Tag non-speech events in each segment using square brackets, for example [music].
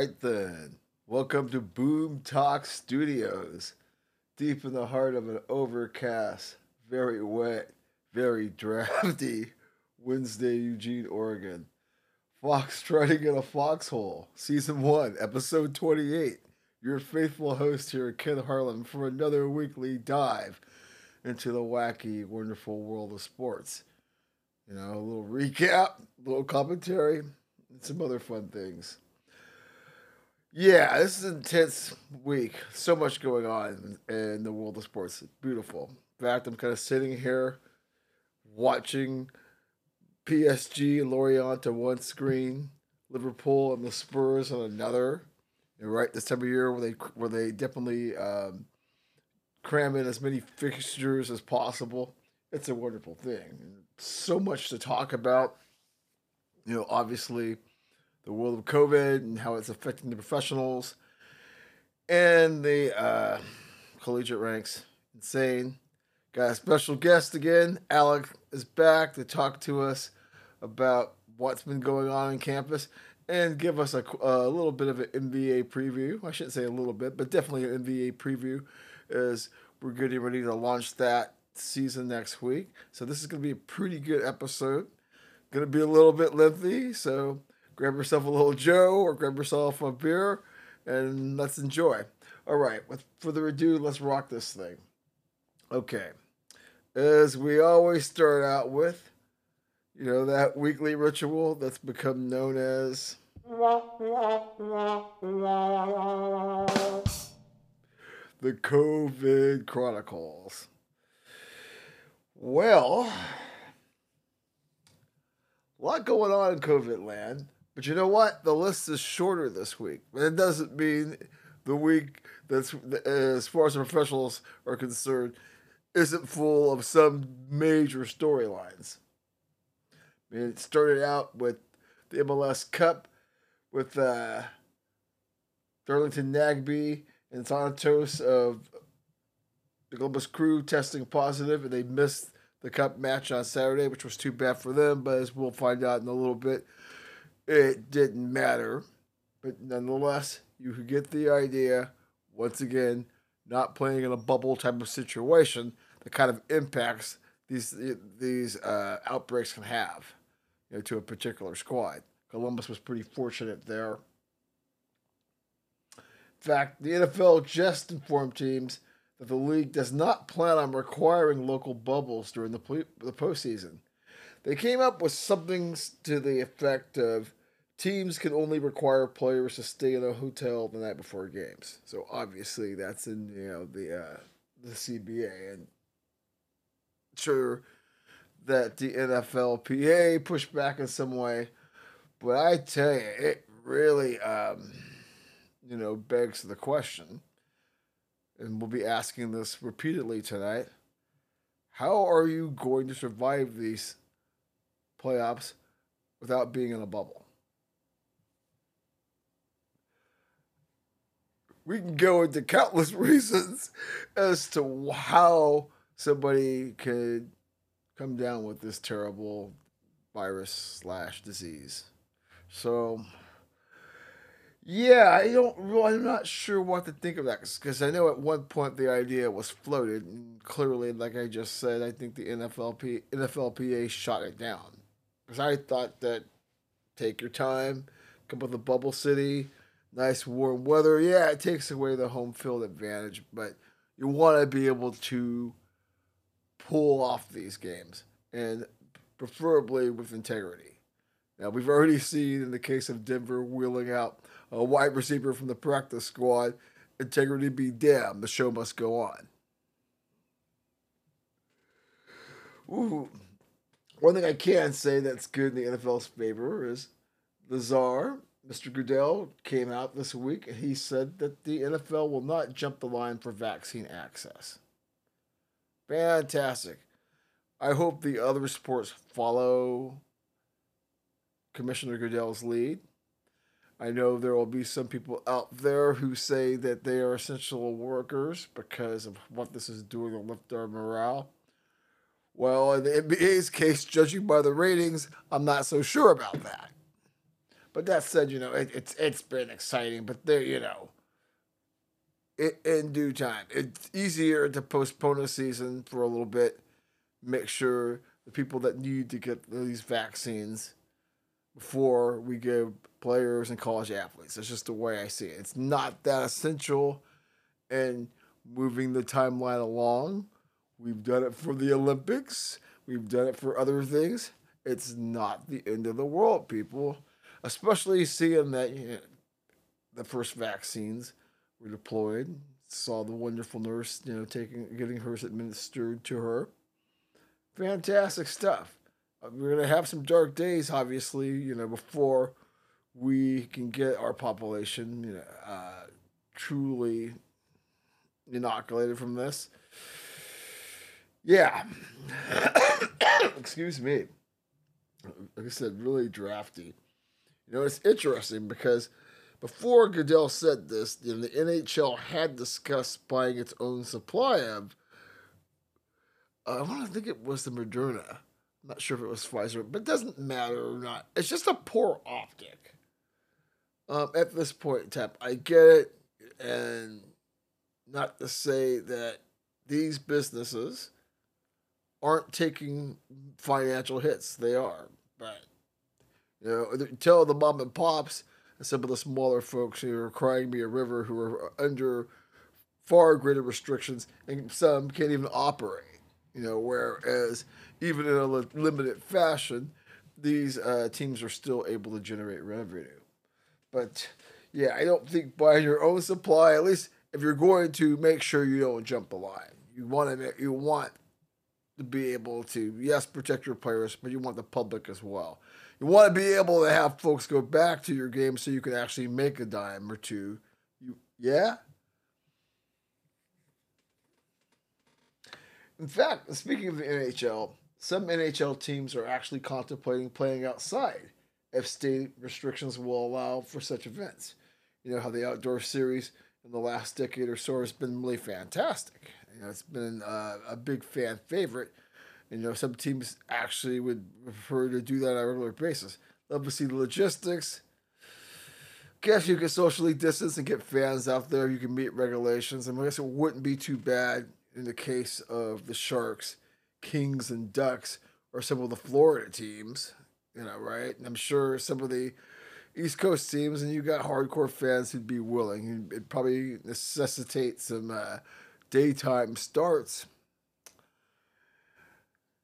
Right then. Welcome to Boom Talk Studios. Deep in the heart of an overcast, very wet, very [laughs] drafty Wednesday, Eugene, Oregon. Fox trotting in a foxhole, season one, episode 28. Your faithful host here, Ken Harlan, for another weekly dive into the wacky, wonderful world of sports. You know, a little recap, a little commentary, and some other fun things. Yeah, this is an intense week. So much going on in the world of sports. Beautiful. In fact, I'm kind of sitting here watching PSG and Lorient on one screen, Liverpool and the Spurs on another. And right this time of year where they where they definitely um, cram in as many fixtures as possible. It's a wonderful thing. So much to talk about. You know, obviously the world of COVID and how it's affecting the professionals and the uh, collegiate ranks. Insane. Got a special guest again. Alec is back to talk to us about what's been going on on campus and give us a, a little bit of an NBA preview. I shouldn't say a little bit, but definitely an NBA preview as we're getting ready to launch that season next week. So this is going to be a pretty good episode. Going to be a little bit lengthy, so grab yourself a little Joe or grab yourself a beer and let's enjoy. All right, with further ado, let's rock this thing. Okay, as we always start out with, you know, that weekly ritual that's become known as. The COVID Chronicles. Well, a lot going on in COVID land. But you know what? The list is shorter this week. But it doesn't mean the week that's as far as professionals are concerned isn't full of some major storylines. I mean, it started out with the MLS Cup with uh, Darlington Nagbe and Santos of the Columbus Crew testing positive, and they missed the Cup match on Saturday, which was too bad for them. But as we'll find out in a little bit, it didn't matter. But nonetheless, you could get the idea. Once again, not playing in a bubble type of situation, the kind of impacts these these uh, outbreaks can have, you know, to a particular squad. Columbus was pretty fortunate there. In fact, the NFL just informed teams that the league does not plan on requiring local bubbles during the the postseason. They came up with something to the effect of teams can only require players to stay in a hotel the night before games. So obviously that's in you know the uh, the CBA and sure that the NFLPA pushed back in some way, but I tell you it really um, you know begs the question, and we'll be asking this repeatedly tonight. How are you going to survive these playoffs without being in a bubble? We can go into countless [laughs] reasons as to how somebody could come down with this terrible virus slash disease. So, yeah, I don't. Really, I'm not sure what to think of that because I know at one point the idea was floated, and clearly, like I just said, I think the NFLP NFLPA shot it down because I thought that take your time, come up with a bubble city nice warm weather. Yeah, it takes away the home field advantage, but you want to be able to pull off these games and preferably with integrity. Now, we've already seen in the case of Denver wheeling out a wide receiver from the practice squad, integrity be damned, the show must go on. Ooh. One thing I can say that's good in the NFL's favor is the czar Mr. Goodell came out this week and he said that the NFL will not jump the line for vaccine access. Fantastic. I hope the other sports follow Commissioner Goodell's lead. I know there will be some people out there who say that they are essential workers because of what this is doing to lift our morale. Well, in the NBA's case, judging by the ratings, I'm not so sure about that. But that said, you know, it, it's it's been exciting, but there, you know, it, in due time, it's easier to postpone a season for a little bit. Make sure the people that need to get these vaccines before we give players and college athletes. That's just the way I see it. It's not that essential in moving the timeline along. We've done it for the Olympics. We've done it for other things. It's not the end of the world, people. Especially seeing that you know, the first vaccines were deployed. Saw the wonderful nurse, you know, taking getting hers administered to her. Fantastic stuff. Uh, we're gonna have some dark days, obviously, you know, before we can get our population, you know, uh, truly inoculated from this. Yeah. [coughs] Excuse me. Like I said, really drafty. You know, it's interesting because before Goodell said this, you know, the NHL had discussed buying its own supply of. Uh, I want to think it was the Moderna. I'm not sure if it was Pfizer, but it doesn't matter or not. It's just a poor optic. Um, at this point in time, I get it, and not to say that these businesses aren't taking financial hits. They are, but you know, tell the mom and pops and some of the smaller folks who are crying me a river, who are under far greater restrictions, and some can't even operate. You know, whereas even in a limited fashion, these uh, teams are still able to generate revenue. But yeah, I don't think buying your own supply, at least if you're going to make sure you don't jump the line, you want to you want to be able to yes protect your players, but you want the public as well. You want to be able to have folks go back to your game so you can actually make a dime or two. You yeah. In fact, speaking of the NHL, some NHL teams are actually contemplating playing outside if state restrictions will allow for such events. You know how the outdoor series in the last decade or so has been really fantastic. You know, it's been uh, a big fan favorite. You know, some teams actually would prefer to do that on a regular basis. Love to see the logistics. Guess you can socially distance and get fans out there. You can meet regulations. I, I guess it wouldn't be too bad in the case of the Sharks, Kings, and Ducks, or some of the Florida teams. You know, right? And I'm sure some of the East Coast teams, and you got hardcore fans who'd be willing. It'd probably necessitate some uh, daytime starts.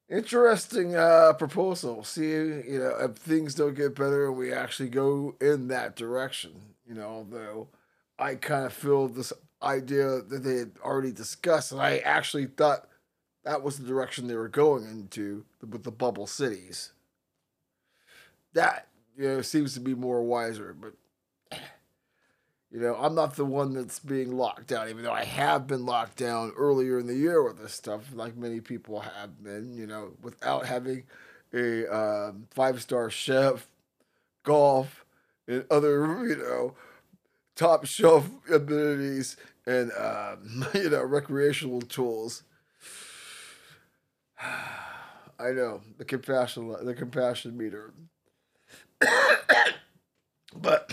Interesting uh, proposal. See, you know, if things don't get better and we actually go in that direction, you know, although I kind of feel this idea that they had already discussed, and I actually thought that was the direction they were going into with the bubble cities. That you know, seems to be more wiser. But you know, I'm not the one that's being locked down, even though I have been locked down earlier in the year with this stuff, like many people have been. You know, without having a um, five star chef, golf, and other you know top shelf amenities and um, [laughs] you know recreational tools. [sighs] I know the compassion the compassion meter [coughs] but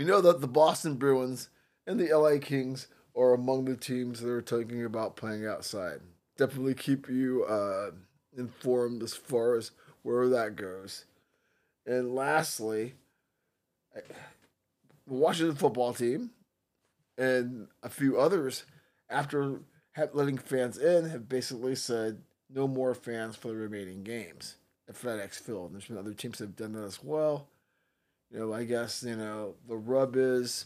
we know that the Boston Bruins and the LA Kings are among the teams that are talking about playing outside. Definitely keep you uh, informed as far as where that goes. And lastly, the Washington football team and a few others, after letting fans in, have basically said no more fans for the remaining games at FedEx Field. There's been other teams that have done that as well. You know, I guess you know the rub is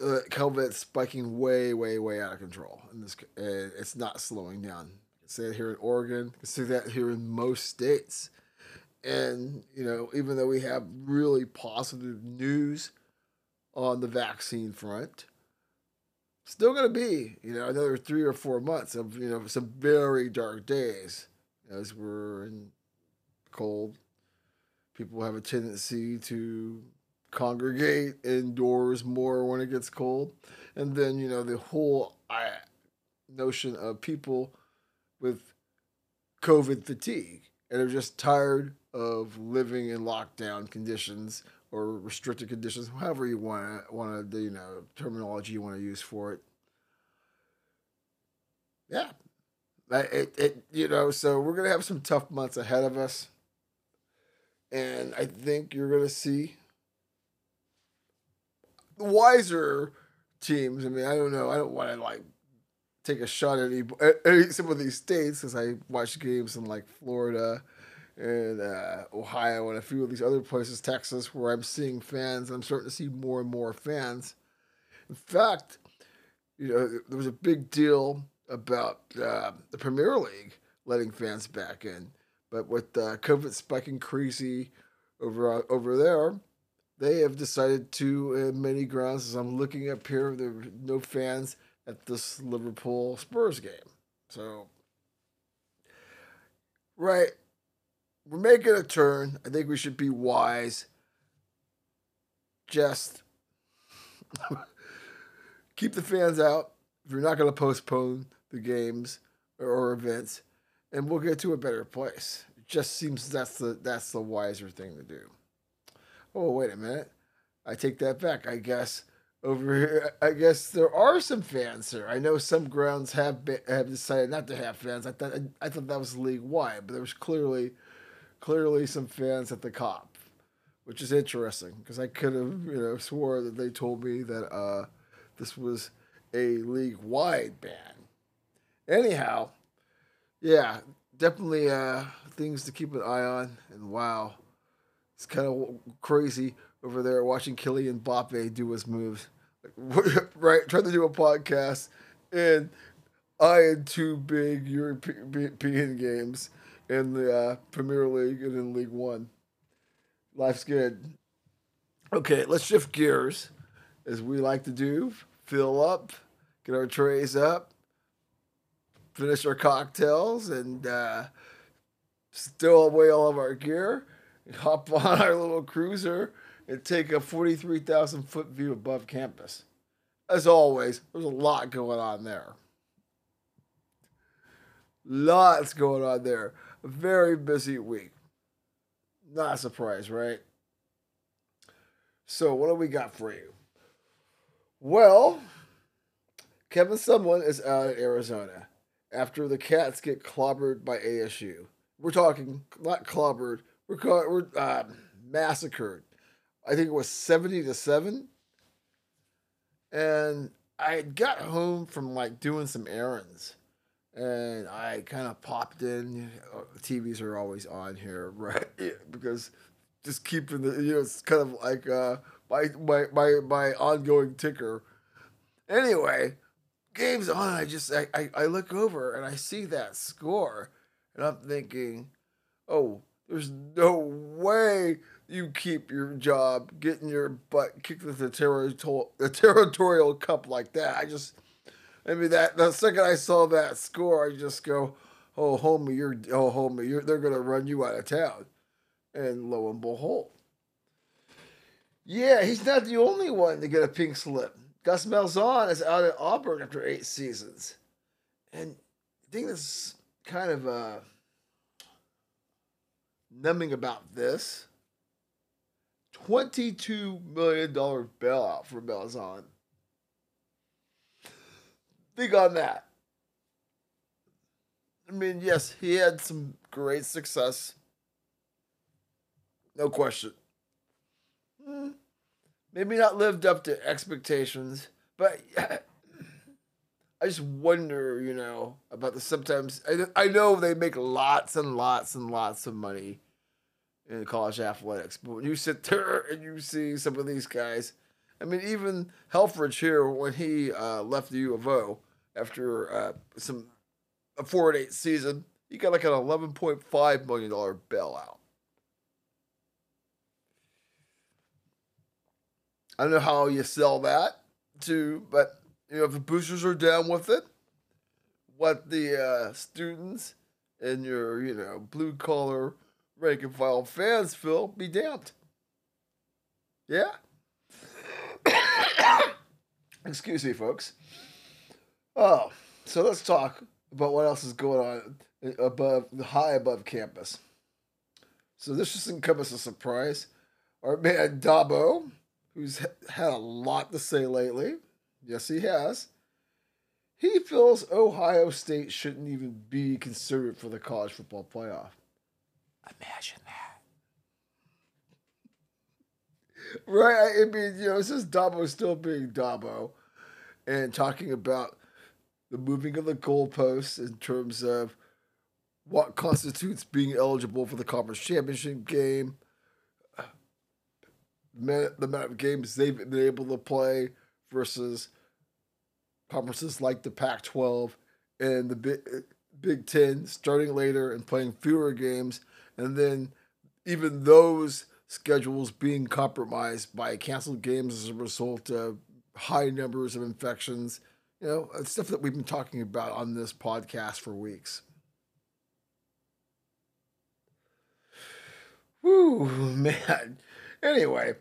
uh, COVID spiking way, way, way out of control, and this and it's not slowing down. say it here in Oregon. I say that here in most states. And you know, even though we have really positive news on the vaccine front, still going to be, you know, another three or four months of, you know, some very dark days as we're in cold. People have a tendency to congregate indoors more when it gets cold. And then, you know, the whole uh, notion of people with COVID fatigue. and are just tired of living in lockdown conditions or restricted conditions, however you want want to you know terminology you want to use for it. Yeah, it, it you know so we're gonna have some tough months ahead of us, and I think you're gonna see wiser teams. I mean, I don't know. I don't want to like take a shot at any, at some of these states because I watch games in like Florida and uh, Ohio and a few of these other places, Texas, where I'm seeing fans. I'm starting to see more and more fans. In fact, you know, there was a big deal about uh, the Premier League letting fans back in, but with uh, COVID spiking crazy over uh, over there, they have decided to, in many grounds, as I'm looking up here, there are no fans at this Liverpool Spurs game. So, right, we're making a turn. I think we should be wise. Just [laughs] keep the fans out. If you're not going to postpone the games or events, and we'll get to a better place. It just seems that's the that's the wiser thing to do. Oh, wait a minute. I take that back. I guess over here, I guess there are some fans here. I know some grounds have been, have decided not to have fans. I thought I thought that was league wide, but there was clearly clearly some fans at the Kop, which is interesting because I could have you know swore that they told me that uh, this was a league wide ban. Anyhow, yeah, definitely uh, things to keep an eye on. And wow, it's kind of crazy over there watching Kylian Mbappe do his moves. [laughs] right, trying to do a podcast, and I had two big European games in the uh, Premier League and in League One. Life's good. Okay, let's shift gears, as we like to do. Fill up, get our trays up, finish our cocktails, and uh, stow away all of our gear hop [laughs] on our little cruiser and take a 43,000 foot view above campus. As always, there's a lot going on there. Lots going on there. A very busy week. Not a surprise, right? So, what do we got for you? Well, Kevin Sumlin is out of Arizona after the Cats get clobbered by ASU. We're talking not clobbered, we're we're uh, massacred. I think it was seventy to seven, and I got home from like doing some errands, and I kind of popped in. TVs are always on here, [laughs] right? Because just keeping the you know it's kind of like uh, my my my my ongoing ticker. Anyway, game's on. I just I, I, I look over and I see that score, and I'm thinking, oh there's no way you keep your job getting your butt kicked with the territorial, the territorial cup like that. I just, I mean, that the second I saw that score, I just go, oh, homie, you're, oh, homie, you're, they're to run you out of town. And lo and behold. Yeah, he's not the only one to get a pink slip. Gus Malzahn is out at Auburn after eight seasons. And I think this kind of, uh, numbing about this. $22 million bailout for Malzahn. Think on that. I mean, yes, he had some great success. No question. Hmm. Maybe not lived up to expectations, but I just wonder, you know, about the sometimes. I, I know they make lots and lots and lots of money in college athletics, but when you sit there and you see some of these guys, I mean, even Helfrich here when he uh, left the U of O after uh, some a four and eight season, he got like an eleven point five million dollar bailout. I don't know how you sell that to, but you know, if the boosters are down with it, what the uh, students and your, you know, blue collar rank and file fans feel, be damned. Yeah? [coughs] Excuse me, folks. Oh, so let's talk about what else is going on above, high above campus. So this come as a surprise. Our man Dabo, who's had a lot to say lately, yes, he has. He feels Ohio State shouldn't even be considered for the college football playoff. Imagine that. Right? I mean, you know, this is Dabo still being Dabo and talking about the moving of the goalposts in terms of what constitutes being eligible for the conference championship game, the amount of games they've been able to play versus conferences like the Pac 12 and the Big, Big Ten starting later and playing fewer games, and then even those schedules being compromised by canceled games as a result of high numbers of infections. You know, stuff that we've been talking about on this podcast for weeks. Whew, [laughs] man. Anyway,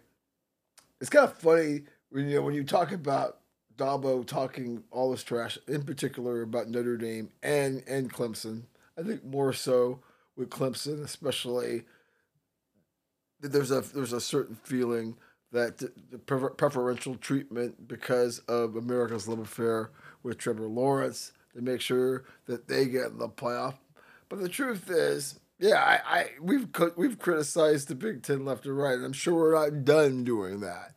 it's kind of funny when you know when you talk about Dabo talking all this trash, in particular about Notre Dame and and Clemson. I think more so with Clemson, especially. There's a there's a certain feeling that the preferential treatment because of America's love affair with Trevor Lawrence to make sure that they get in the playoff. But the truth is, yeah, I, I we've we've criticized the Big Ten left and right, and I'm sure we're not done doing that.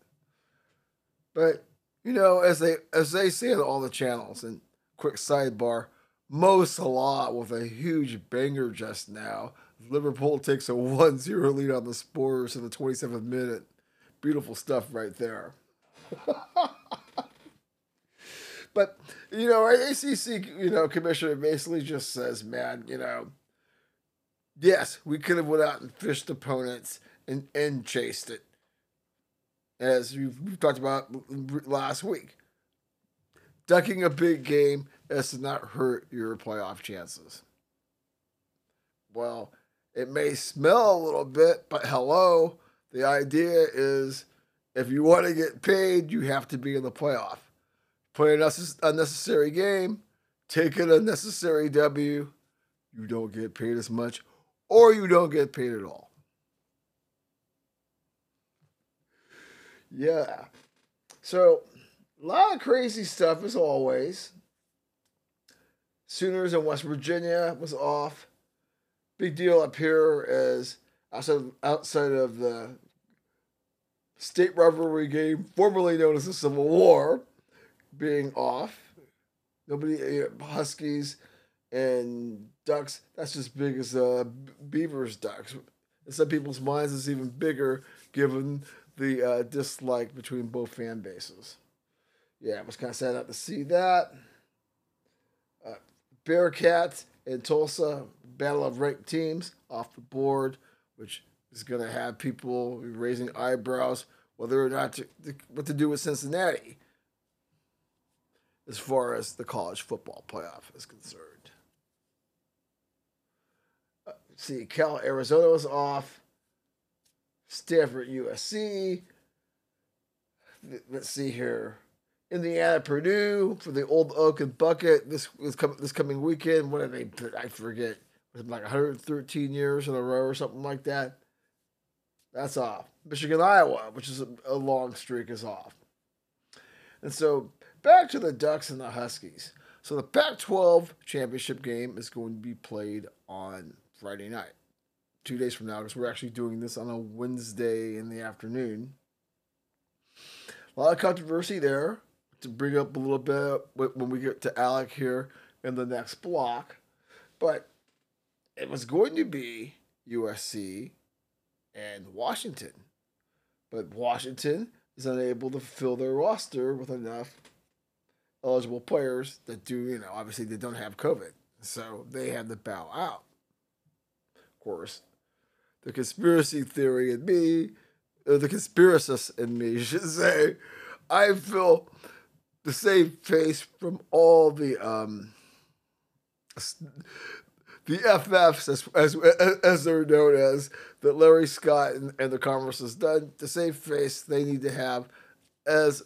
But you know, as they as they say on all the channels, and quick sidebar, Mo Salah with a huge banger just now. Liverpool takes a 1-0 lead on the Spurs in the 27th minute. Beautiful stuff right there. [laughs] but you know, our ACC, you know, commissioner basically just says, man, you know, yes, we could have went out and fished opponents and and chased it as we've talked about last week. Ducking a big game has not hurt your playoff chances. Well, it may smell a little bit, but hello, the idea is if you want to get paid, you have to be in the playoff. Play an unnecessary game, take an unnecessary W, you don't get paid as much, or you don't get paid at all. Yeah. So, a lot of crazy stuff as always. Sooners in West Virginia was off. Big deal up here is outside, outside of the state rivalry game, formerly known as the Civil War, being off. Nobody, know, Huskies and Ducks, that's just big as uh, Beavers Ducks. In some people's minds, it's even bigger given the uh, dislike between both fan bases. Yeah, I was kind of sad not to see that. Uh, Bearcats and Tulsa, battle of ranked teams off the board, which is going to have people raising eyebrows whether or not to, what to do with Cincinnati as far as the college football playoff is concerned. Uh, see, Cal Arizona was off. Stanford, USC. Let's see here. Indiana, Purdue for the Old Oaken Bucket this this, com- this coming weekend. What did they? I forget. Like 113 years in a row or something like that? That's off. Michigan, Iowa, which is a, a long streak, is off. And so back to the Ducks and the Huskies. So the Pac 12 championship game is going to be played on Friday night two days from now because we're actually doing this on a Wednesday in the afternoon. A lot of controversy there to bring up a little bit when we get to Alec here in the next block. But it was going to be USC and Washington. But Washington is unable to fill their roster with enough eligible players that do, you know, obviously they don't have COVID. So they had to bow out. Course, the conspiracy theory in me, or the conspiracist in me, [laughs] should say, I feel the same face from all the um the FFs as as as they're known as that Larry Scott and, and the Congress has done. The same face they need to have as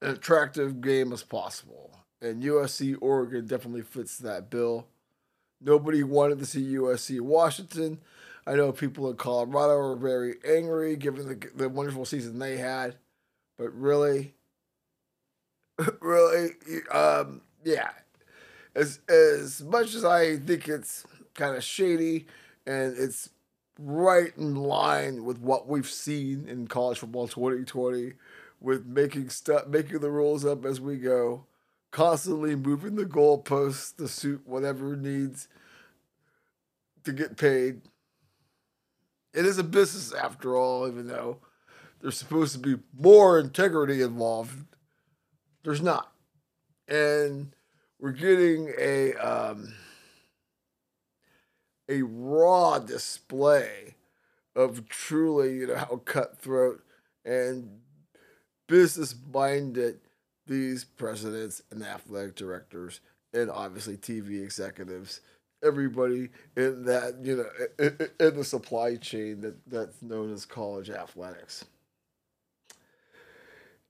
an attractive game as possible. And USC Oregon definitely fits that bill. Nobody wanted to see USC Washington. I know people in Colorado are very angry given the, the wonderful season they had, but really, [laughs] really, um, yeah. As as much as I think it's kind of shady and it's right in line with what we've seen in college football 2020 with making stuff making the rules up as we go constantly moving the goalposts to suit whatever needs to get paid. It is a business after all even though there's supposed to be more integrity involved. There's not. And we're getting a um, a raw display of truly, you know, how cutthroat and business minded these presidents and athletic directors and obviously TV executives, everybody in that, you know, in, the supply chain that, that's known as college athletics.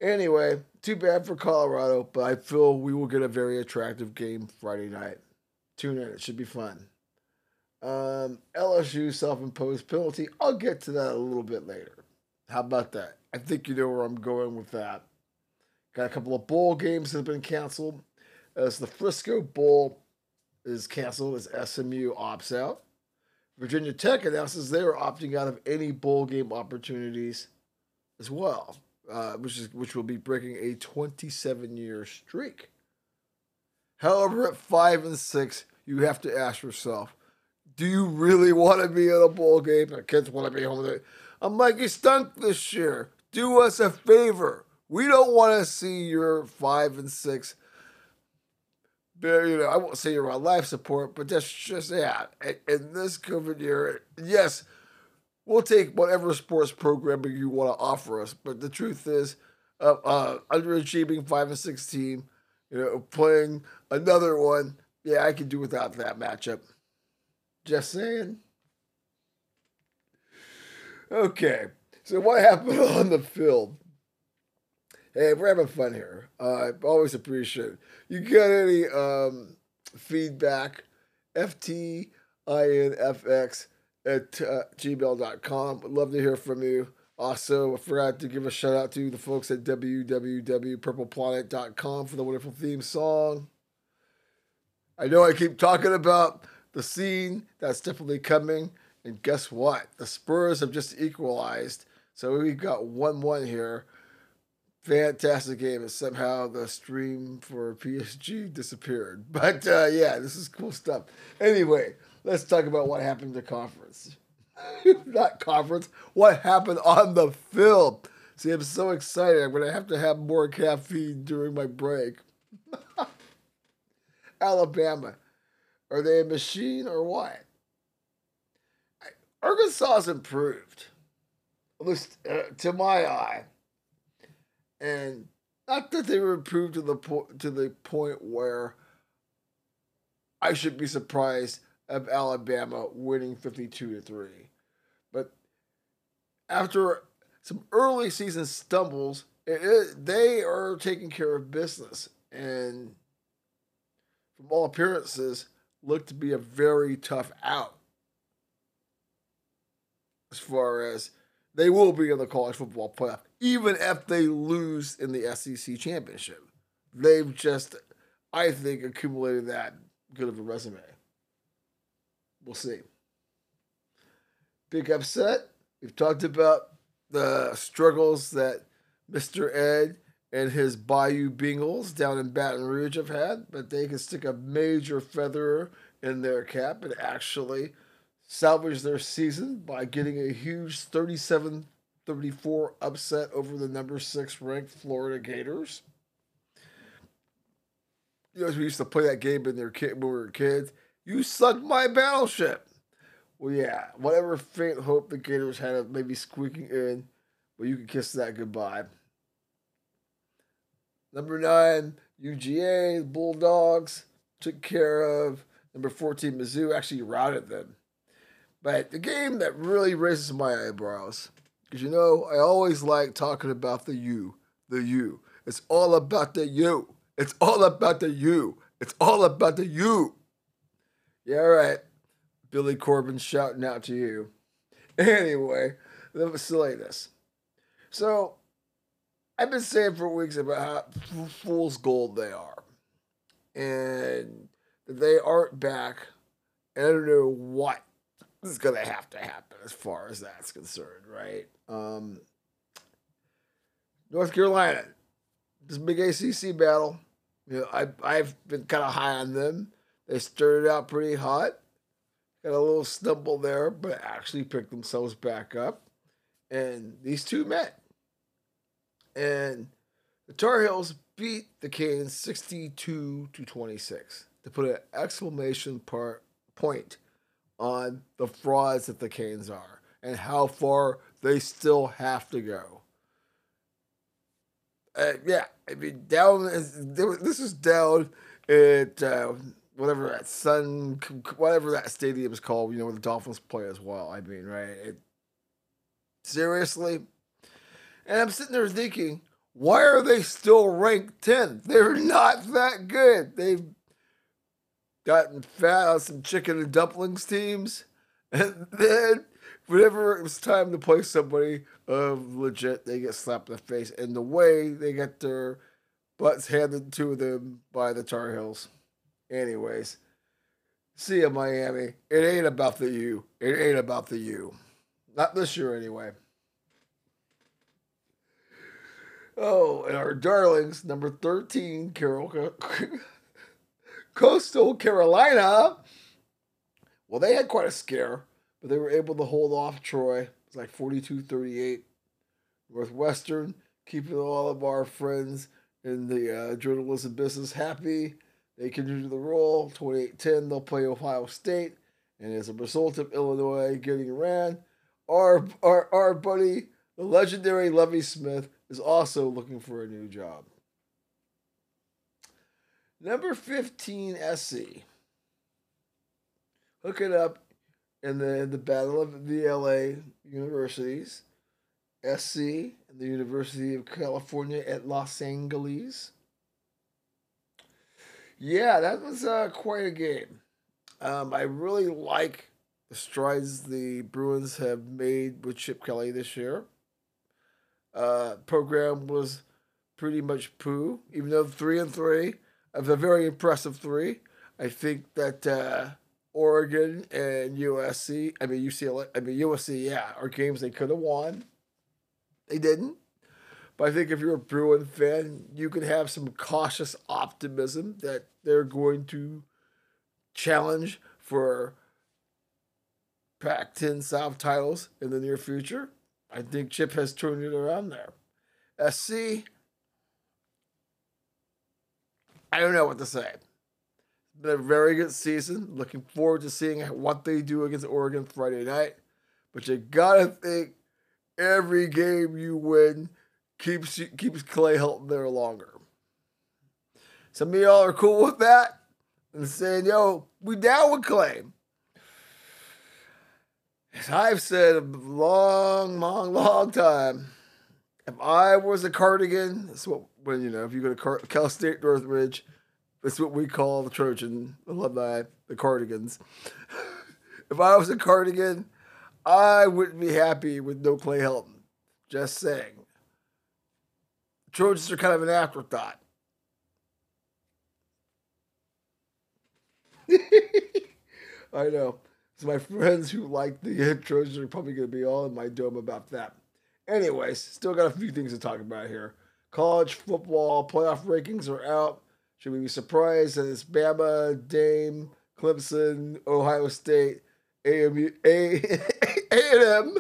Anyway, too bad for Colorado, but I feel we will get a very attractive game Friday night. Tune in, it should be fun. Um, LSU self imposed penalty. I'll get to that a little bit later. How about that? I think you know where I'm going with that. Got a couple of bowl games that have been canceled. As the Frisco Bowl is canceled as SMU opts out. Virginia Tech announces they are opting out of any bowl game opportunities as well, uh, which is which will be breaking a 27 year streak. However, at five and six, you have to ask yourself, do you really want to be in a bowl game? The kids want to be home. I'm like, you stunk this year. Do us a favor. We don't want to see your five and six. You know, I won't say you're on life support, but that's just yeah. In this COVID year, yes, we'll take whatever sports programming you want to offer us. But the truth is, uh, uh, underachieving five and six team, you know, playing another one. Yeah, I can do without that matchup. Just saying. Okay, so what happened [laughs] on the field? Hey, we're having fun here. Uh, I always appreciate it. You got any um, feedback? FTINFX at uh, gmail.com. Would love to hear from you. Also, I forgot to give a shout out to the folks at www.purpleplanet.com for the wonderful theme song. I know I keep talking about the scene that's definitely coming. And guess what? The Spurs have just equalized. So we've got 1 1 here. Fantastic game. And somehow the stream for PSG disappeared. [laughs] But uh, yeah, this is cool stuff. Anyway, let's talk about what happened to conference. [laughs] Not conference. What happened on the field? See, I'm so excited. I'm to have to have more caffeine during my break. [laughs] Alabama are they a machine or what? Arkansas improved, at least uh, to my eye, and not that they were improved to the to the point where I should be surprised of Alabama winning fifty-two to three, but after some early season stumbles, they are taking care of business, and from all appearances, look to be a very tough out as far as they will be in the college football playoff, even if they lose in the SEC championship. They've just, I think, accumulated that good of a resume. We'll see. Big upset. We've talked about the struggles that Mr. Ed and his Bayou Bengals down in Baton Rouge have had, but they can stick a major feather in their cap and actually salvage their season by getting a huge 37 34 upset over the number six ranked Florida Gators. You know, we used to play that game in their kid when we were kids. You sunk my battleship. Well, yeah, whatever faint hope the Gators had of maybe squeaking in, well, you can kiss that goodbye. Number nine, UGA, Bulldogs took care of. Number 14, Mizzou actually routed them. But the game that really raises my eyebrows, because you know, I always like talking about the you, the you. It's all about the you. It's all about the you. It's all about the you. Yeah, all right. Billy Corben shouting out to you. [laughs] Anyway, the this. So, I've been saying for weeks about how fool's gold they are. And they aren't back. And I don't know what is going to have to happen as far as that's concerned, right? Um, North Carolina, this big ACC battle. You know, I I've been kind of high on them. They started out pretty hot, got a little stumble there, but actually picked themselves back up. And these two met, and the Tar Heels beat the Canes sixty-two to twenty-six to put an exclamation part point on the frauds that the Canes are and how far they still have to go. Uh, yeah, I mean, down. This is down at uh, whatever that Sun, whatever that stadium is called. You know, where the Dolphins play as well. I mean, right? It, seriously, and I'm sitting there thinking, why are they still ranked 10th? They're not that good. They've gotten fat on some chicken and dumplings teams. And then whenever it was time to play somebody of legit, they get slapped in the face. And the way they get their butts handed to them by the Tar Heels. Anyways, see ya, Miami. It ain't about the U. It ain't about the U. Not this year, anyway. Oh, and our darlings, number 13, Carol, [laughs] Coastal Carolina. Well, they had quite a scare but they were able to hold off Troy. It's like 42 38. Northwestern, keeping all of our friends in the uh, journalism business happy. They continue the roll. 28 10, they'll play Ohio State. And as a result of Illinois getting ran, our, our, our buddy, the legendary Lovie Smith, is also looking for a new job. Number 15, SC. Hook it up in the the Battle of the LA Universities, SC, and the University of California at Los Angeles. Yeah, that was uh, quite a game. Um, I really like the strides the Bruins have made with Chip Kelly this year. Uh, program was pretty much poo, even though three and three of a very impressive three. I think that uh, Oregon and USC. I mean UCLA. I mean USC. Yeah, are games they could have won. They didn't. But I think if you're a Bruin fan, you can have some cautious optimism that they're going to challenge for Pac-10 South titles in the near future. I think Chip has turned it around there. SC, I don't know what to say It's been a very good season. Looking forward to seeing what they do against Oregon Friday night. But you gotta think every game you win keeps keeps Clay Helton there longer. Some of y'all are cool with that and saying, "Yo, we down with Clay." As I've said a long, long, long time, if I was a cardigan, that's what when you know if you go to Car- Cal State Northridge that's what we call the Trojan alumni, the cardigans. [laughs] if I was a cardigan, I wouldn't be happy with no Clay Helton. Just saying. Trojans are kind of an afterthought. [laughs] I know. So my friends who like the [laughs] Trojans are probably going to be all in my dome about that. Anyways, still got a few things to talk about here. College football playoff rankings are out. Should we be surprised that it's Bama, Dame, Clemson, Ohio State, AMU, A, A&M,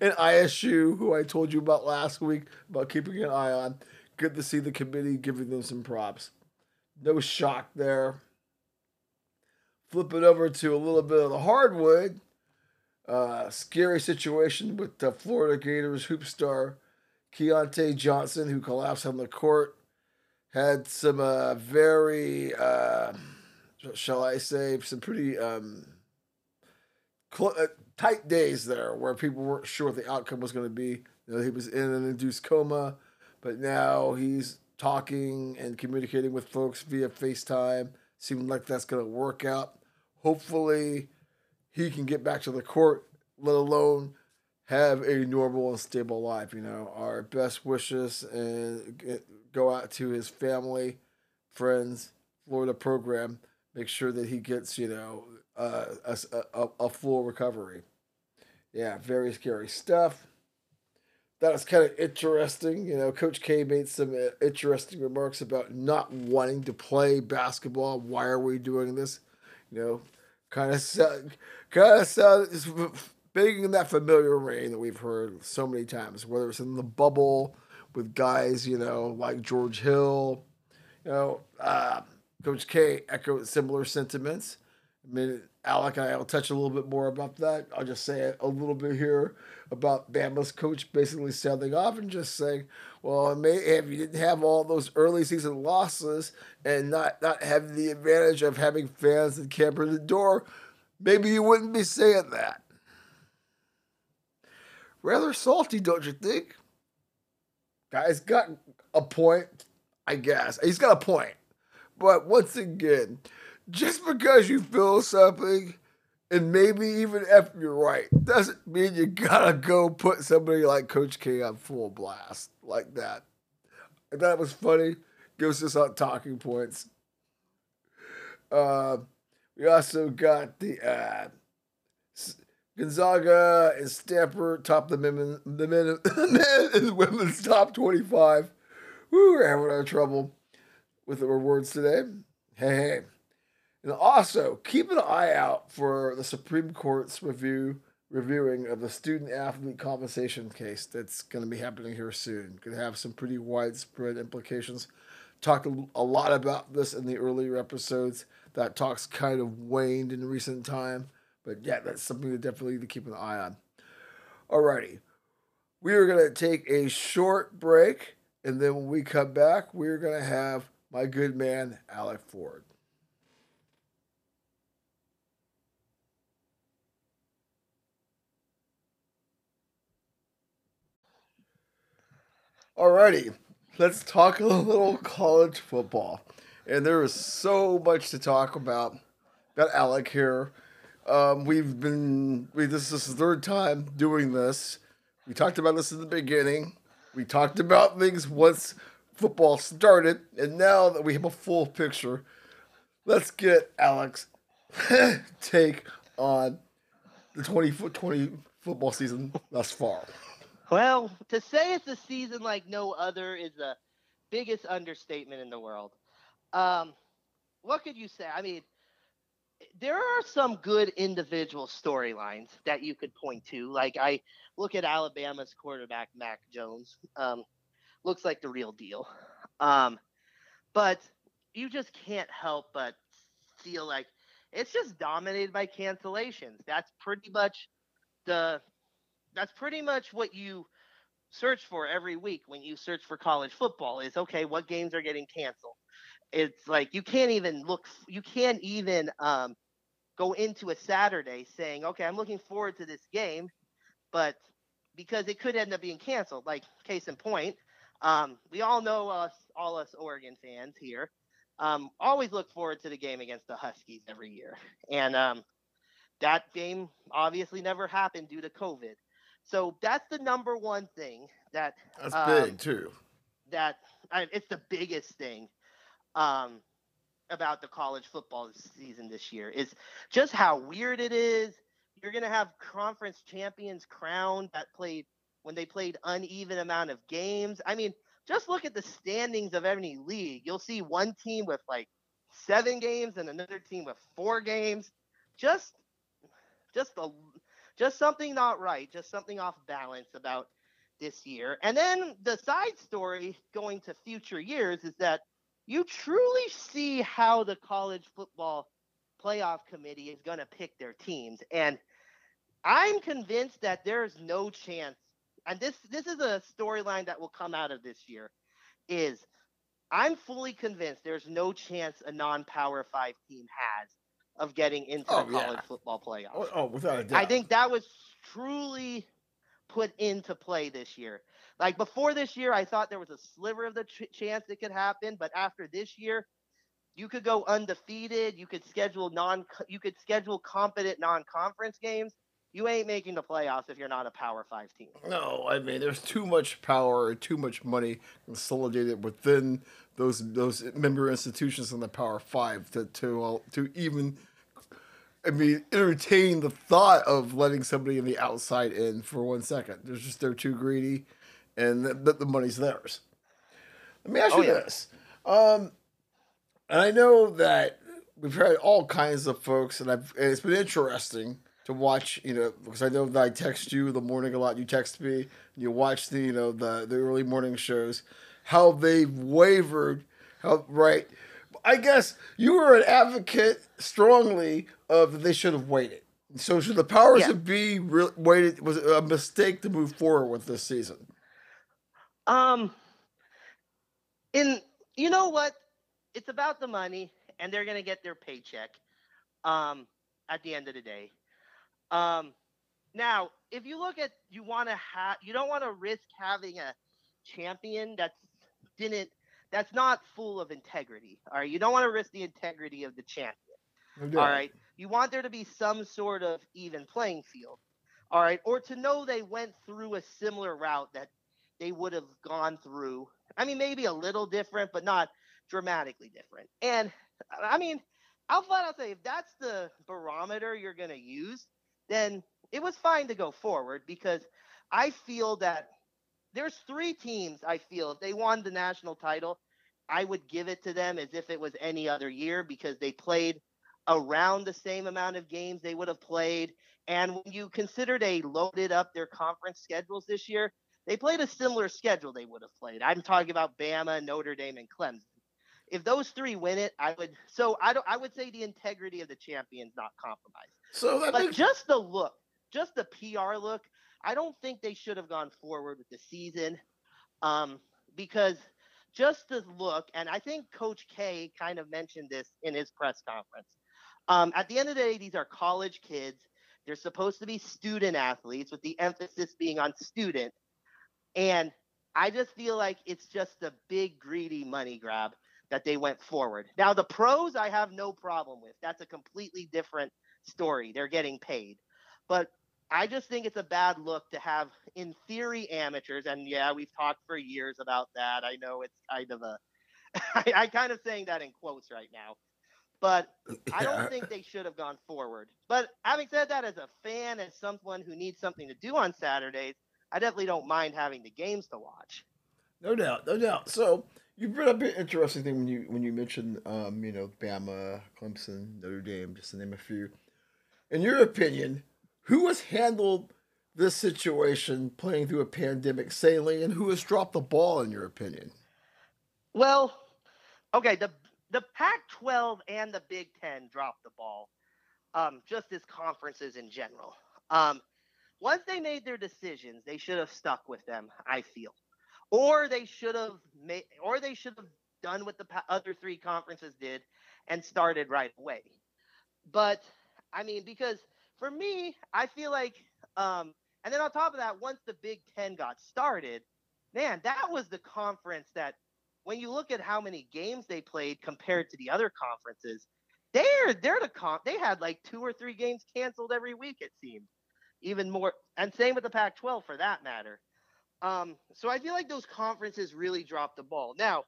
and [laughs] ISU, who I told you about last week about keeping an eye on. Good to see the committee giving them some props. No shock there. Flip it over to a little bit of the hardwood. Uh, scary situation with the Florida Gators hoop star Keyontae Johnson, who collapsed on the court had some uh, very, uh, shall I say, some pretty um, cl- uh, tight days there where people weren't sure what the outcome was going to be. You know, he was in an induced coma, but now he's talking and communicating with folks via FaceTime. Seems like that's going to work out. Hopefully, he can get back to the court let alone have a normal and stable life. You know, our best wishes and go out to his family, friends, Florida program. Make sure that he gets, you know, uh, a, a, a full recovery. Yeah, very scary stuff. That was kind of interesting. You know, Coach K made some uh, interesting remarks about not wanting to play basketball. Why are we doing this? You know, kind of kind of sound big in that familiar rain that we've heard so many times, whether it's in the bubble with guys, you know, like George Hill, you know, uh, Coach K echoed similar sentiments. I mean, Alec and I will touch a little bit more about that. I'll just say a little bit here about Bama's coach basically sounding off and just saying, well, may, if you didn't have all those early season losses and not, not having the advantage of having fans that camper the door, maybe you wouldn't be saying that. Rather salty, don't you think? Guy's got a point, I guess. He's got a point. But once again, just because you feel something, and maybe even if you're right, doesn't mean you gotta go put somebody like Coach K on full blast like that. I thought it was funny. Gives us on talking points. Uh, we also got the uh, Gonzaga and Stanford top the men, the men, men and women's top 25. We're having our trouble with our words today. Hey, hey. And also, keep an eye out for the Supreme Court's review reviewing of the student athlete compensation case that's going to be happening here soon. Could have some pretty widespread implications. Talked a lot about this in the earlier episodes. That talk's kind of waned in recent time, but yeah, that's something to definitely to keep an eye on. Alrighty, we are going to take a short break, and then when we come back, we're going to have my good man Alec Ford. Alrighty, let's talk a little college football. And there is so much to talk about. Got Alec here. Um, we've been we this is the third time doing this. We talked about this in the beginning. We talked about things once football started, and now that we have a full picture, let's get Alex [laughs] take on the 20 20 football season thus far. Well, to say it's a season like no other is the biggest understatement in the world. Um, what could you say? I mean, there are some good individual storylines that you could point to. Like I look at Alabama's quarterback Mac Jones, um, looks like the real deal. Um, but you just can't help but feel like it's just dominated by cancellations. That's pretty much the that's pretty much what you search for every week when you search for college football is okay what games are getting canceled? It's like you can't even look you can't even um, go into a saturday saying okay i'm looking forward to this game but because it could end up being canceled like case in point um, we all know us all us oregon fans here um, always look forward to the game against the huskies every year. And um, that game obviously never happened due to covid so that's the number one thing that that's um, big too. That I, it's the biggest thing um, about the college football season this year is just how weird it is. You're gonna have conference champions crowned that played when they played uneven amount of games. I mean, just look at the standings of any league. You'll see one team with like seven games and another team with four games. Just just a just something not right, just something off balance about this year. And then the side story going to future years is that you truly see how the college football playoff committee is going to pick their teams. And I'm convinced that there's no chance and this this is a storyline that will come out of this year is I'm fully convinced there's no chance a non-power 5 team has of getting into oh, the college yeah. football playoff. Oh, oh, without a doubt. I think that was truly put into play this year. Like before this year, I thought there was a sliver of the ch- chance it could happen, but after this year, you could go undefeated. You could schedule non. You could schedule competent non-conference games, you ain't making the playoffs if you're not a Power Five team. No, I mean there's too much power too much money consolidated within those those member institutions in the Power Five to to uh, to even. I mean, entertain the thought of letting somebody in the outside in for one second. There's just they're too greedy, and the, the money's theirs. Let me ask Oh, you yeah. this, um, and I know that we've had all kinds of folks, and I've and it's been interesting to watch. You know, because I know that I text you in the morning a lot. You text me, you watch the you know the the early morning shows. How they've wavered, how right. I guess you were an advocate strongly of they should have waited. So should the powers Yeah. that be re- waited? Was it a mistake to move forward with this season? Um, in you know what? It's about the money, and they're gonna get their paycheck. Um, at the end of the day. Um, now if you look at you want to have you don't want to risk having a champion that's didn't that's not full of integrity. All right, you don't want to risk the integrity of the champion. All right. You want there to be some sort of even playing field. All right. Or to know they went through a similar route that they would have gone through. I mean, maybe a little different, but not dramatically different. And I mean, I'll flat out say if that's the barometer you're going to use, then it was fine to go forward because I feel that there's three teams I feel if they won the national title, I would give it to them as if it was any other year because they played around the same amount of games they would have played. And when you consider they loaded up their conference schedules this year, they played a similar schedule they would have played. I'm talking about Bama, Notre Dame, and Clemson. If those three win it, I would. So I don't. I would say the integrity of the champions not compromised. So that But makes just the look, just the PR look, I don't think they should have gone forward with the season, um, because just the look, and I think Coach K kind of mentioned this in his press conference. Um, at the end of the day, these are college kids. They're supposed to be student athletes, with the emphasis being on student. And I just feel like it's just a big greedy money grab that they went forward. Now the pros I have no problem with. That's a completely different story. They're getting paid. But I just think it's a bad look to have in theory amateurs and yeah, we've talked for years about that. I know it's kind of a [laughs] I, I kind of saying that in quotes right now. But [clears throat] I don't think they should have gone forward. But having said that, as a fan, as someone who needs something to do on Saturdays, I definitely don't mind having the games to watch. No doubt, no doubt. So you brought up an interesting thing when you when you mentioned, um, you know, Bama, Clemson, Notre Dame, just to name a few. In your opinion, who has handled this situation playing through a pandemic sailing, and who has dropped the ball? In your opinion, Well, okay, the the Pac-12 and the Big Ten dropped the ball, um, just as conferences in general. Um, once they made their decisions, they should have stuck with them. I feel, or they should have made, or they should have done what the other three conferences did and started right away. But I mean, because for me, I feel like, um, and then on top of that, once the Big Ten got started, man, that was the conference that when you look at how many games they played compared to the other conferences, they're they're the con they had like two or three games canceled every week it seemed. Even more and same with the Pac-12 for that matter. Um, so I feel like those conferences really dropped the ball. Now,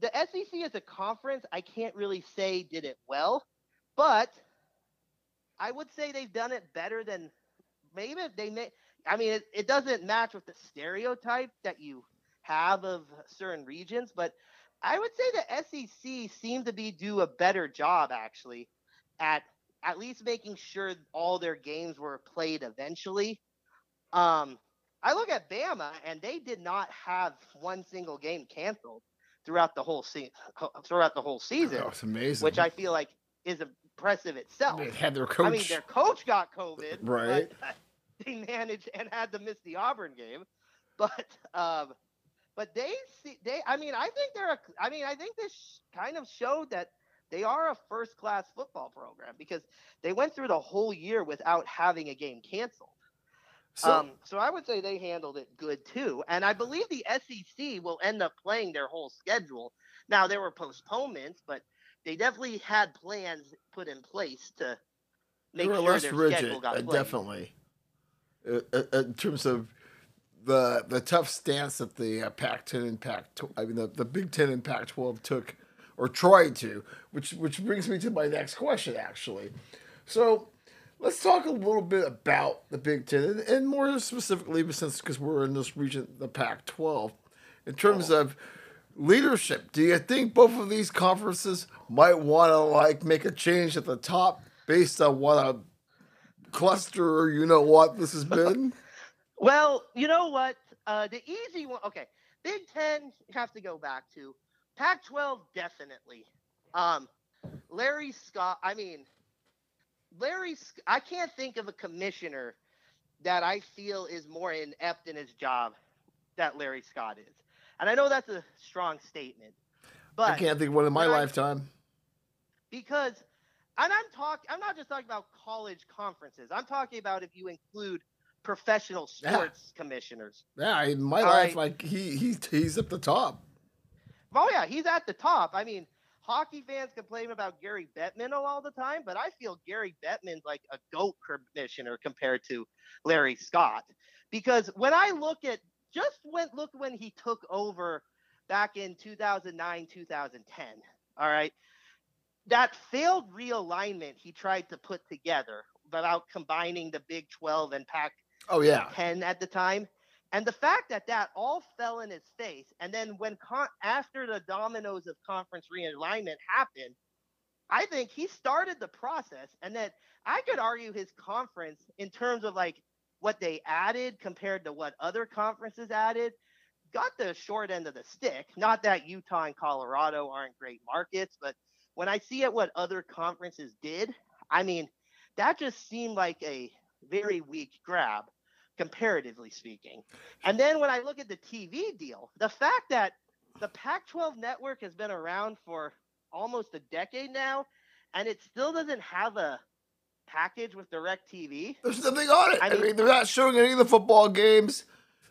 the SEC as a conference, I can't really say did it well, but I would say they've done it better than maybe they may. I mean, it, it doesn't match with the stereotype that you have of certain regions, but I would say the SEC seemed to be do a better job actually at at least making sure all their games were played eventually. Um, I look at Bama and they did not have one single game canceled throughout the whole se- [laughs] throughout the whole season, oh, it's amazing. which I feel like is impressive itself. they had their coach. I mean, their coach got COVID, Right. [laughs] They managed and had to miss the Auburn game, but um, but they see they. I mean, I think they're. A, I mean, I think this kind of showed that they are a first class football program because they went through the whole year without having a game canceled. so, um, so I would say they handled it good too, and I believe the SEC will end up playing their whole schedule. Now there were postponements, but they definitely had plans put in place to make sure less their rigid, schedule got uh, definitely. uh, uh, in terms of the the tough stance that the uh, Pac-10 and Pac I mean the, the Big Ten and Pac-12 took or tried to, which which brings me to my next question actually. So let's talk a little bit about the Big Ten and, and more specifically, since because we're in this region, the Pac-12, in terms oh. of leadership. Do you think both of these conferences might want to like make a change at the top based on what a cluster, or you know what this has been? Well, you know what? Uh, the easy one. Okay, Big Ten you have to go back to. Pac-12 definitely. Um, Larry Scott. I mean, Larry. I can't think of a commissioner that I feel is more inept in his job that Larry Scott is. And I know that's a strong statement, but I can't think of one in my lifetime. Because and I'm talking I'm not just talking about college conferences. I'm talking about if you include professional sports yeah. commissioners. Yeah, in my All life, right. like he he he's at the top. Oh yeah, he's at the top. I mean, hockey fans complain about Gary Bettman all the time, but I feel Gary Bettman's like a goat commissioner compared to Larry Scott. Because when I look at just when look when he took over back in 2009, 2010. All right that failed realignment he tried to put together without combining the Big 12 and Pac oh yeah. 10 at the time and the fact that that all fell in his face and then when con- after the dominoes of conference realignment happened I think he started the process and that I could argue his conference in terms of like what they added compared to what other conferences added got the short end of the stick. Not that Utah and Colorado aren't great markets but when I see at what other conferences did, I mean, that just seemed like a very weak grab, comparatively speaking. And then when I look at the TV deal, the fact that the Pac 12 network has been around for almost a decade now, and it still doesn't have a package with DirecTV. There's nothing on it. I mean, I mean, they're not showing any of the football games.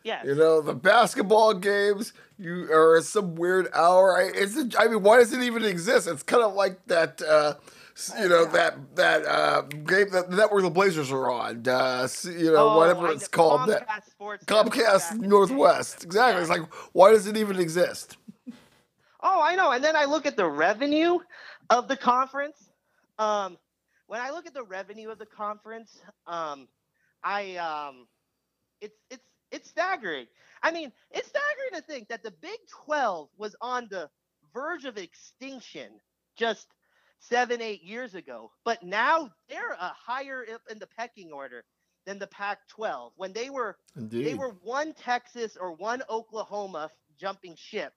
Yes. You know, the basketball games, you are some weird hour. I, It's I mean, why does it even exist? It's kind of like that uh, you know that that uh, game that the network the Blazers are on. Uh, you know oh, whatever it's called. Comcast that Sports Comcast Northwest. Exactly. It's like why does it even exist? Oh, I know. And then I look at the revenue of the conference. Um, when I look at the revenue of the conference, um, I um, it's it's it's staggering. I mean, it's staggering to think that the Big 12 was on the verge of extinction just seven, eight years ago, but now they're a higher up in the pecking order than the Pac-12 when they were Indeed. they were one Texas or one Oklahoma jumping ship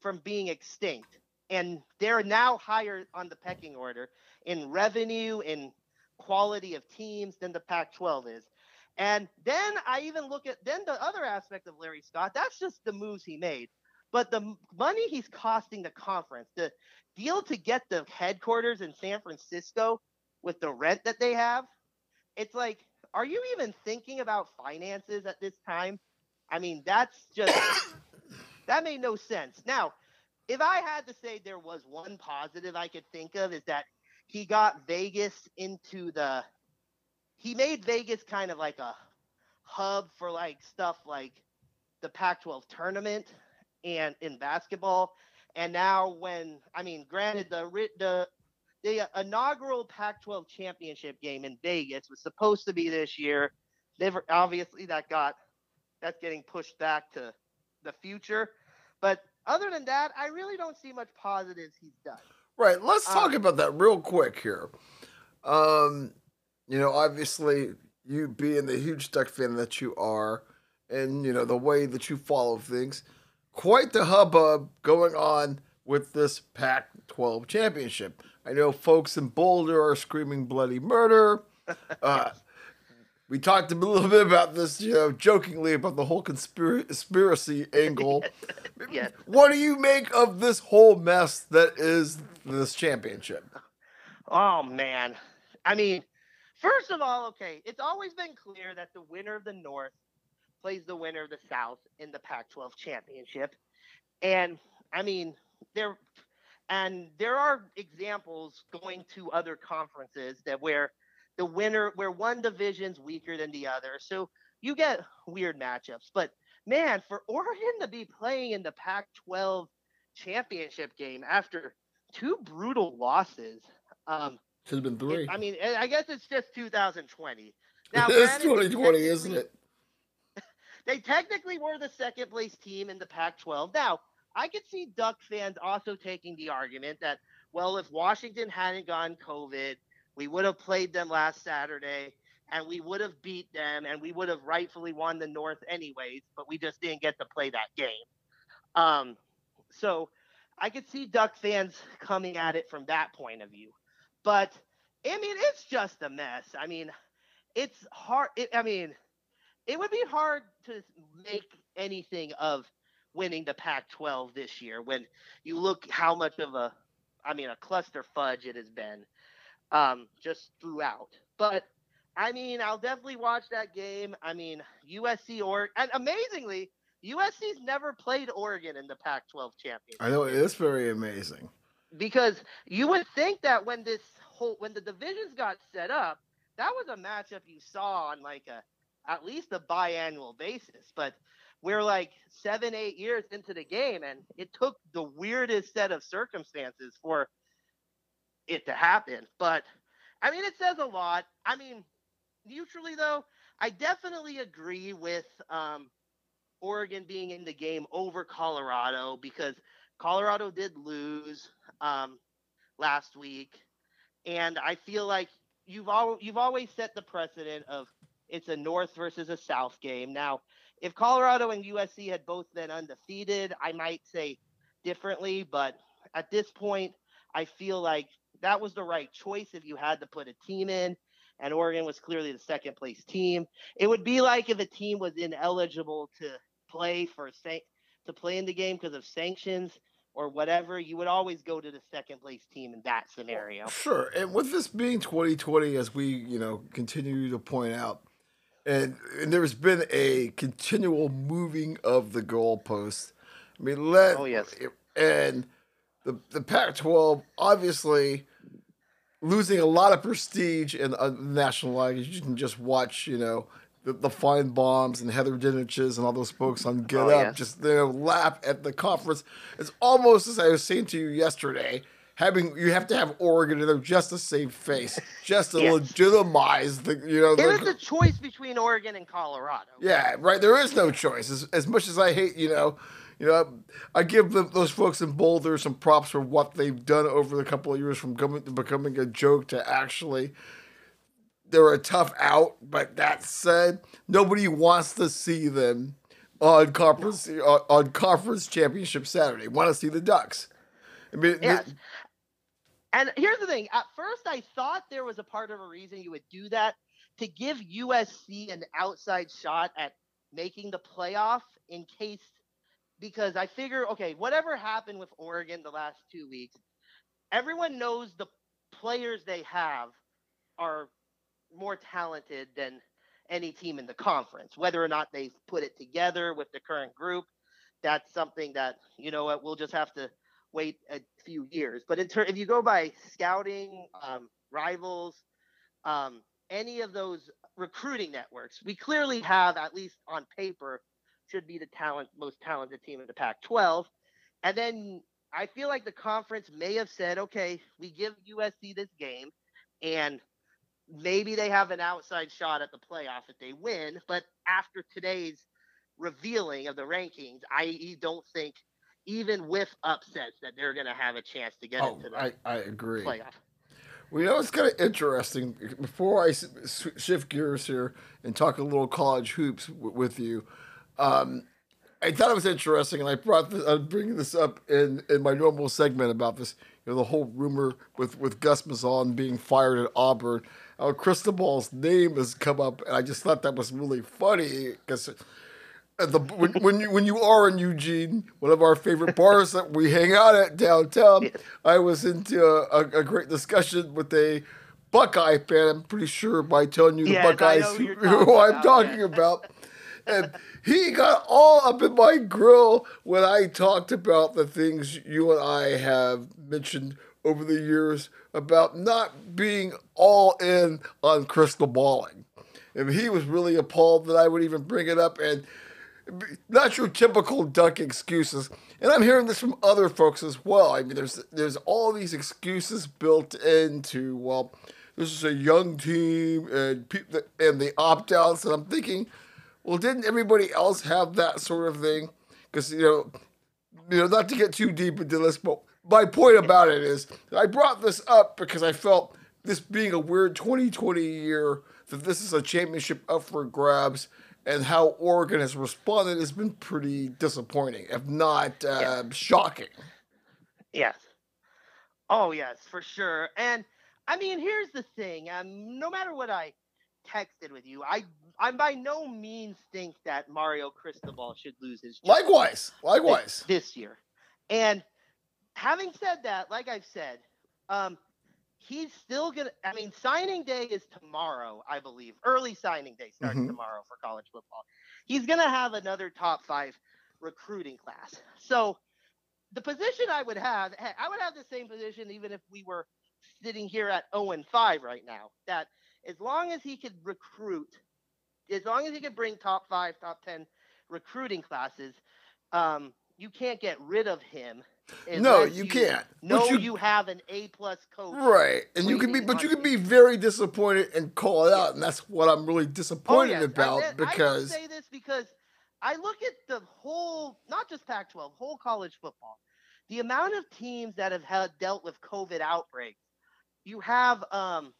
from being extinct, and they're now higher on the pecking order in revenue and quality of teams than the Pac-12 is. And then I even look at then the other aspect of Larry Scott. That's just the moves he made, but the money he's costing the conference, the deal to get the headquarters in San Francisco with the rent that they have, it's like, are you even thinking about finances at this time? I mean, that's just [coughs] that made no sense. Now, if I had to say there was one positive I could think of is that he got Vegas into the he made Vegas kind of like a hub for like stuff like the Pac-12 tournament and in basketball. And now when I mean, granted the the the inaugural Pac-12 championship game in Vegas was supposed to be this year. Never obviously that got that's getting pushed back to the future. But other than that, I really don't see much positives he's done. Right. Let's talk um, about that real quick here. Um, you know, obviously, you being the huge Duck fan that you are, and you know the way that you follow things, quite the hubbub going on with this Pac-12 championship. I know folks in Boulder are screaming bloody murder. [laughs] Uh, we talked a little bit about this, you know, jokingly about the whole conspiracy angle. [laughs] yes. What do you make of this whole mess that is this championship? Oh man, I mean, First of all, okay, it's always been clear that the winner of the North plays the winner of the South in the Pac-12 championship, and I mean there, and there are examples going to other conferences that where the winner, where one division's weaker than the other. So you get weird matchups. But man, for Oregon to be playing in the Pac-12 championship game after two brutal losses, um, should have been three. It, I mean, I guess it's just 2020. [laughs] Now, it's 2020, isn't it? They technically were the second place team in the Pac 12. Now, I could see Duck fans also taking the argument that, well, if Washington hadn't gone COVID, we would have played them last Saturday and we would have beat them and we would have rightfully won the North anyways, but we just didn't get to play that game. Um, so I could see Duck fans coming at it from that point of view. But I mean, it's just a mess. I mean, it's hard. It, I mean, it would be hard to make anything of winning the Pac-12 this year when you look how much of a, I mean, a cluster fudge it has been, um, just throughout. But I mean, I'll definitely watch that game. I mean, USC or and amazingly, USC's never played Oregon in the Pac-12 championship. I know it is very amazing because you would think that when this whole when the divisions got set up, that was a matchup you saw on like a at least a biannual basis. But we're like seven, eight years into the game, and it took the weirdest set of circumstances for it to happen. But I mean, it says a lot. I mean, neutrally though, I definitely agree with um, Oregon being in the game over Colorado because Colorado did lose um, last week, and I feel like you've all you've always set the precedent of it's a North versus a South game. Now, if Colorado and USC had both been undefeated, I might say differently, but at this point, I feel like that was the right choice if you had to put a team in and Oregon was clearly the second place team. It would be like if a team was ineligible to play for to play in the game because of sanctions or whatever, you would always go to the second place team in that scenario. Sure. And with this being 2020 as we, you know, continue to point out, and, and there's been a continual moving of the goalposts. I mean, let oh yes, and the the Pac-12 obviously losing a lot of prestige in uh, the national language. You can just watch, you know, the, the Finebaums and Heather Dinich's and all those folks on Get oh, Up yes. just you know laugh at the conference. It's almost as I was saying to you yesterday having you have to have Oregon in there just to save face, just to legitimize the you know. There is a choice between Oregon and Colorado. Yeah, right. There is no choice. As, as much as I hate, you know, you know, I give them, those folks in Boulder some props for what they've done over the couple of years from coming to becoming a joke to actually. They're a tough out, but that said, nobody wants to see them on conference on, on conference championship Saturday. Want to see the Ducks? I mean, yes. And here's the thing. At first, I thought there was a part of a reason you would do that to give USC an outside shot at making the playoff in case, because I figure, okay, whatever happened with Oregon the last two weeks, everyone knows the players they have are more talented than any team in the conference. Whether or not they've put it together with the current group, that's something that, you know what, we'll just have to – wait a few years. But in ter- if you go by scouting, um, rivals, um, any of those recruiting networks, we clearly have, at least on paper, should be the talent most talented team in the Pac-12. And then I feel like the conference may have said, okay, we give USC this game, and maybe they have an outside shot at the playoff if they win. But after today's revealing of the rankings, I don't think even with upsets, that they're going to have a chance to get oh, into the I, I agree. playoff. Well, you know, it's kind of interesting. Before I shift gears here and talk a little college hoops w- with you, um, I thought it was interesting, and I brought this. I'm bringing this up in, in my normal segment about this. You know, the whole rumor with with Gus Malzahn being fired at Auburn. How Cristobal's name has come up, and I just thought that was really funny because the when when you, when you are in Eugene, one of our favorite bars that we hang out at downtown, I was into a, a, great discussion with a Buckeye fan. I'm pretty sure by telling you the Buckeyes who, [laughs] who I'm talking about. And he got all up in my grill when I talked about the things you and I have mentioned over the years about not being all in on crystal balling. and he was really appalled that I would even bring it up. And not your typical duck excuses. And I'm hearing this from other folks as well. I mean, there's there's all these excuses built into well, this is a young team and people and the opt outs. And I'm thinking, well, didn't everybody else have that sort of thing? Because you know, you know, not to get too deep into this, but my point about it is I brought this up because I felt this being a weird 2020 year that this is a championship up for grabs and how Oregon has responded has been pretty disappointing, if not uh, shocking. Yes. Oh yes, for sure. And I mean, here's the thing. Um, no matter what I texted with you, I I by no means think that Mario Cristobal should lose his job. Likewise, likewise. This, this year, and having said that, like I've said, um, he's still gonna. I mean, signing day is tomorrow, I believe. Early signing day starts mm-hmm. tomorrow for college football. He's gonna have another top five recruiting class. So the position I would have, I would have the same position even if we were sitting here at 0 and 5 right now. That as long as he could recruit, as long as he could bring top five, top 10 recruiting classes, um, you can't get rid of him no, you, you, can't. No, you, you, have an A plus coach. Right, and you can be, but you can be very disappointed and call it out, and that's what I'm really disappointed oh, yes. about I, because. I say this because I look at the whole, not just Pac-12, whole college football. The amount of teams that have had dealt with COVID outbreaks. You have um,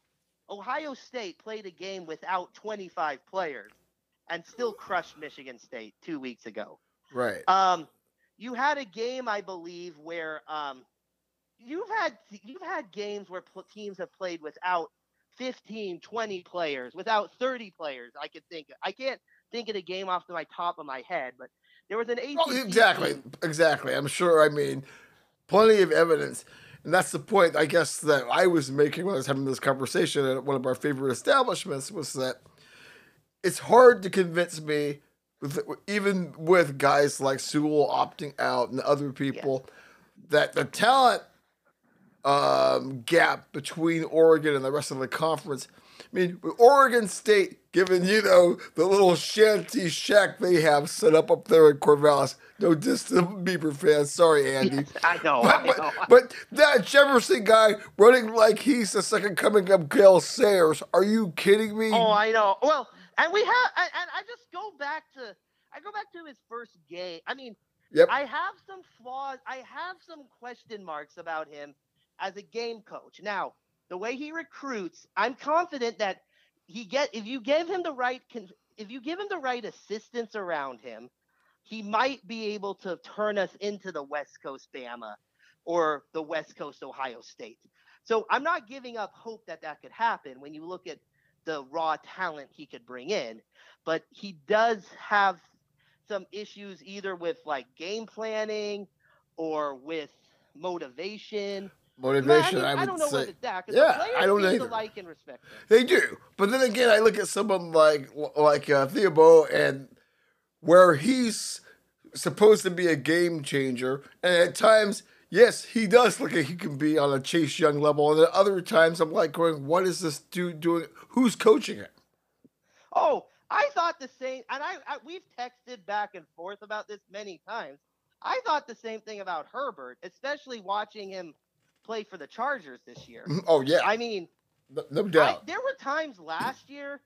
Ohio State played a game without 25 players and still crushed Michigan State two weeks ago. Right. Um, you had a game, I believe, where um, you've had you've had games where pl- teams have played without 15, 20 players, without 30 players. I could think. Of. I can't think of the game off the my top of my head, but there was an ACC oh, exactly, team. exactly. I'm sure. I mean, plenty of evidence. And that's the point, I guess, that I was making when I was having this conversation at one of our favorite establishments was that it's hard to convince me with, even with guys like Sewell opting out and other people, yeah. that the talent um, gap between Oregon and the rest of the conference. I mean, Oregon State, given you know the little shanty shack they have set up up there in Corvallis. No distant [laughs] Beaver fans, sorry, Andy. Yes, [laughs] I know, but, I know. But, but, that Jefferson guy running like he's the second coming of Gale Sayers. Are you kidding me? Oh, I know. Well, and we have, and I just go back to, I go back to his first game. I mean, yep. I have some flaws. I have some question marks about him as a game coach. Now, the way he recruits, I'm confident that he get if you give him the right if you give him the right assistance around him, he might be able to turn us into the West Coast Bama or the West Coast Ohio State. So I'm not giving up hope that that could happen when you look at the raw talent he could bring in, but he does have some issues either with like game planning or with motivation. Motivation, I, mean, I, I don't know say. That, yeah, I don't either. Like and respect They do, but then again, I look at someone like like uh, Thibodeaux and where he's supposed to be a game changer, and at times yes, he does look like he can be on a Chase Young level. And at other times, I'm like going, what is this dude doing? Who's coaching it? Oh, I thought the same, and I, I we've texted back and forth about this many times. I thought the same thing about Herbert, especially watching him play for the Chargers this year. Mm-hmm. Oh yeah, I mean, no, no doubt. I, there were times last year,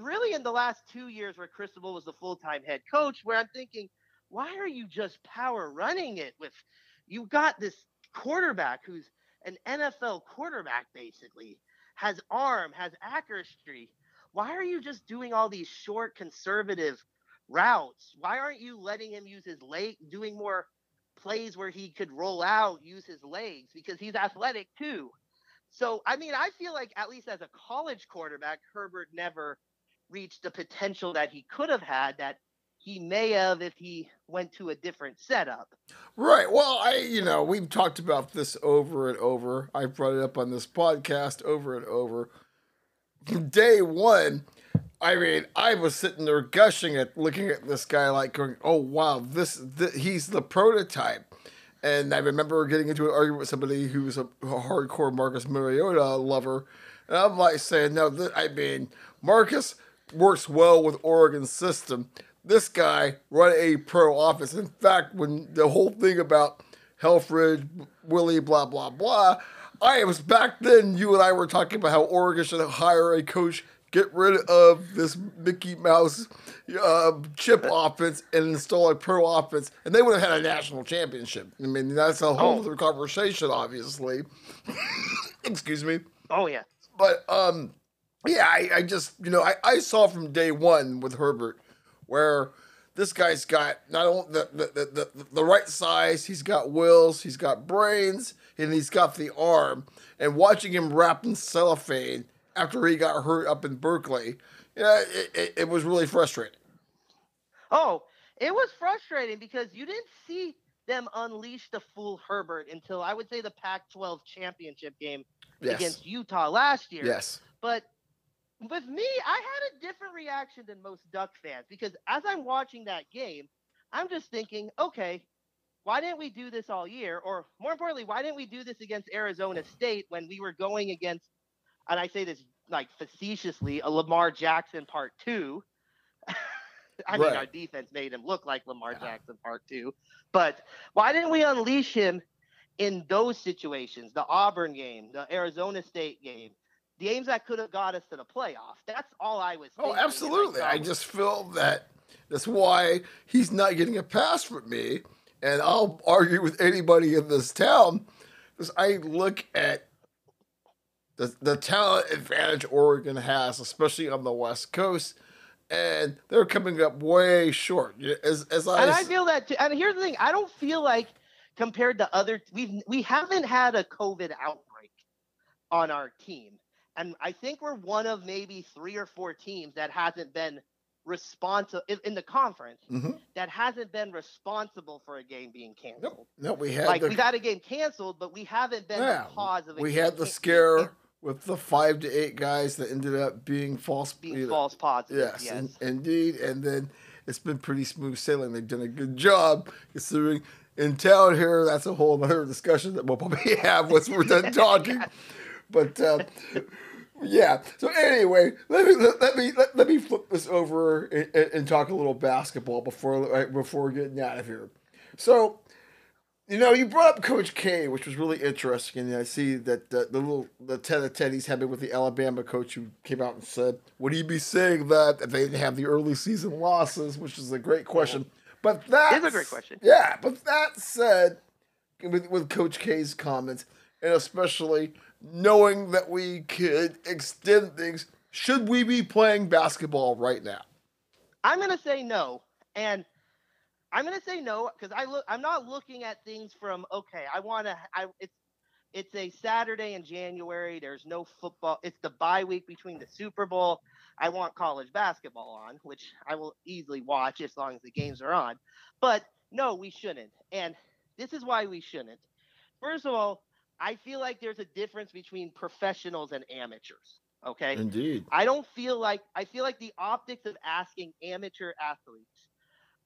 really in the last two years, where Cristobal was the full time head coach, where I'm thinking, why are you just power running it with you got this quarterback who's an NFL quarterback basically, has arm, has accuracy. Why are you just doing all these short conservative routes? Why aren't you letting him use his leg, doing more plays where he could roll out, use his legs because he's athletic too. So, I mean, I feel like at least as a college quarterback, Herbert never reached the potential that he could have had that he may have if he went to a different setup. Right. Well, I, you know, we've talked about this over and over. I brought it up on this podcast over and over. Day one, I mean, I was sitting there gushing at looking at this guy, like going, "Oh wow, this, he's the prototype." And I remember getting into an argument with somebody who was a, a hardcore Marcus Mariota lover, and I'm like saying, "No, th- I mean, Marcus." works well with Oregon's system. This guy run a pro office. In fact, when the whole thing about Helfrich, Willie, blah blah blah, I was back then. You and I were talking about how Oregon should hire a coach, get rid of this Mickey Mouse uh, chip offense, and install a pro offense, and they would have had a national championship. I mean, that's a whole Oh. other conversation, obviously. [laughs] Excuse me. Oh yeah. But um, yeah, I, I just you know I, I saw from day one with Herbert where this guy's got not only the the, the, the right size, he's got wills, he's got brains, and he's got the arm. And watching him wrapped in cellophane after he got hurt up in Berkeley, yeah, it, it, it was really frustrating. Oh, it was frustrating because you didn't see them unleash the full Herbert until I would say the Pac-12 championship game Yes. against Utah last year. Yes. But with me, I had a different reaction than most Duck fans because as I'm watching that game, I'm just thinking, okay, why didn't we do this all year? Or more importantly, why didn't we do this against Arizona State when we were going against, and I say this like facetiously, a Lamar Jackson part two? [laughs] I mean, our defense made him look like Lamar Jackson part two. But why didn't we unleash him in those situations? The Auburn game, the Arizona State game, games that could have got us to the playoff. That's all I was. Oh, absolutely. saw I um, just feel that that's why he's not getting a pass from me. And I'll argue with anybody in this town because I look at the, the talent advantage Oregon has, especially on the West Coast, and they're coming up way short. As, as I, and I feel that. Too. And here's the thing: I don't feel like compared to other, we've we haven't had a COVID outbreak on our team, and I think we're one of maybe three or four teams that hasn't been responsible in, the conference Mhm. that hasn't been responsible for a game being canceled. no, we had Like the, we got a game canceled, but we haven't been yeah, the cause of a we had the scare with the five to eight guys that ended up being false. being you know, false positive. Yes, Yes. in- indeed. And then it's been pretty smooth sailing. They've done a good job considering in town here. That's a whole other discussion that we'll probably [laughs] have once we're done [laughs] talking. But uh, yeah. So anyway, let me let, me let, let me flip this over and, and, talk a little basketball before right, before getting out of here. So. You know, you brought up Coach K, which was really interesting, and I see that the, the little the tete-a-tete he's having with the Alabama coach who came out and said, "Would he be saying that if they didn't have the early season losses?" Which is a great question. But that is a great question. Yeah, but that said, with with Coach K's comments, and especially knowing that we could extend things, should we be playing basketball right now? I'm gonna say no, and I'm gonna say no because I look. I'm not looking at things from okay. I want to. I it's it's a Saturday in January. There's no football. It's the bye week between the Super Bowl. I want college basketball on, which I will easily watch as long as the games are on. But no, we shouldn't. And this is why we shouldn't. First of all, I feel like there's a difference between professionals and amateurs. Okay. Indeed. I don't feel like I feel like the optics of asking amateur athletes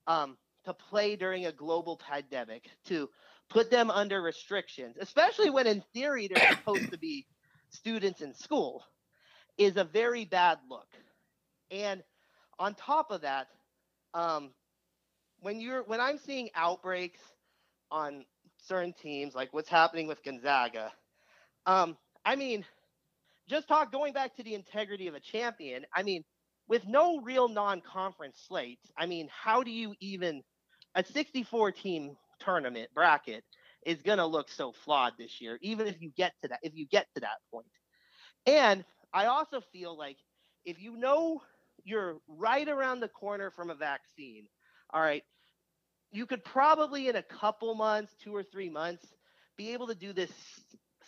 um, to play during a global pandemic, to put them under restrictions, especially when in theory they're [coughs] supposed to be students in school, is a very bad look. And on top of that, um, when you're when I'm seeing outbreaks on certain teams, like what's happening with Gonzaga, um, I mean, just talk going back to the integrity of a champion. I mean, with no real non-conference slates, I mean, how do you even a 64 team tournament bracket is going to look so flawed this year, even if you get to that if you get to that point. And I also feel like if you know you're right around the corner from a vaccine, all right, you could probably in a couple months, two or three months, be able to do this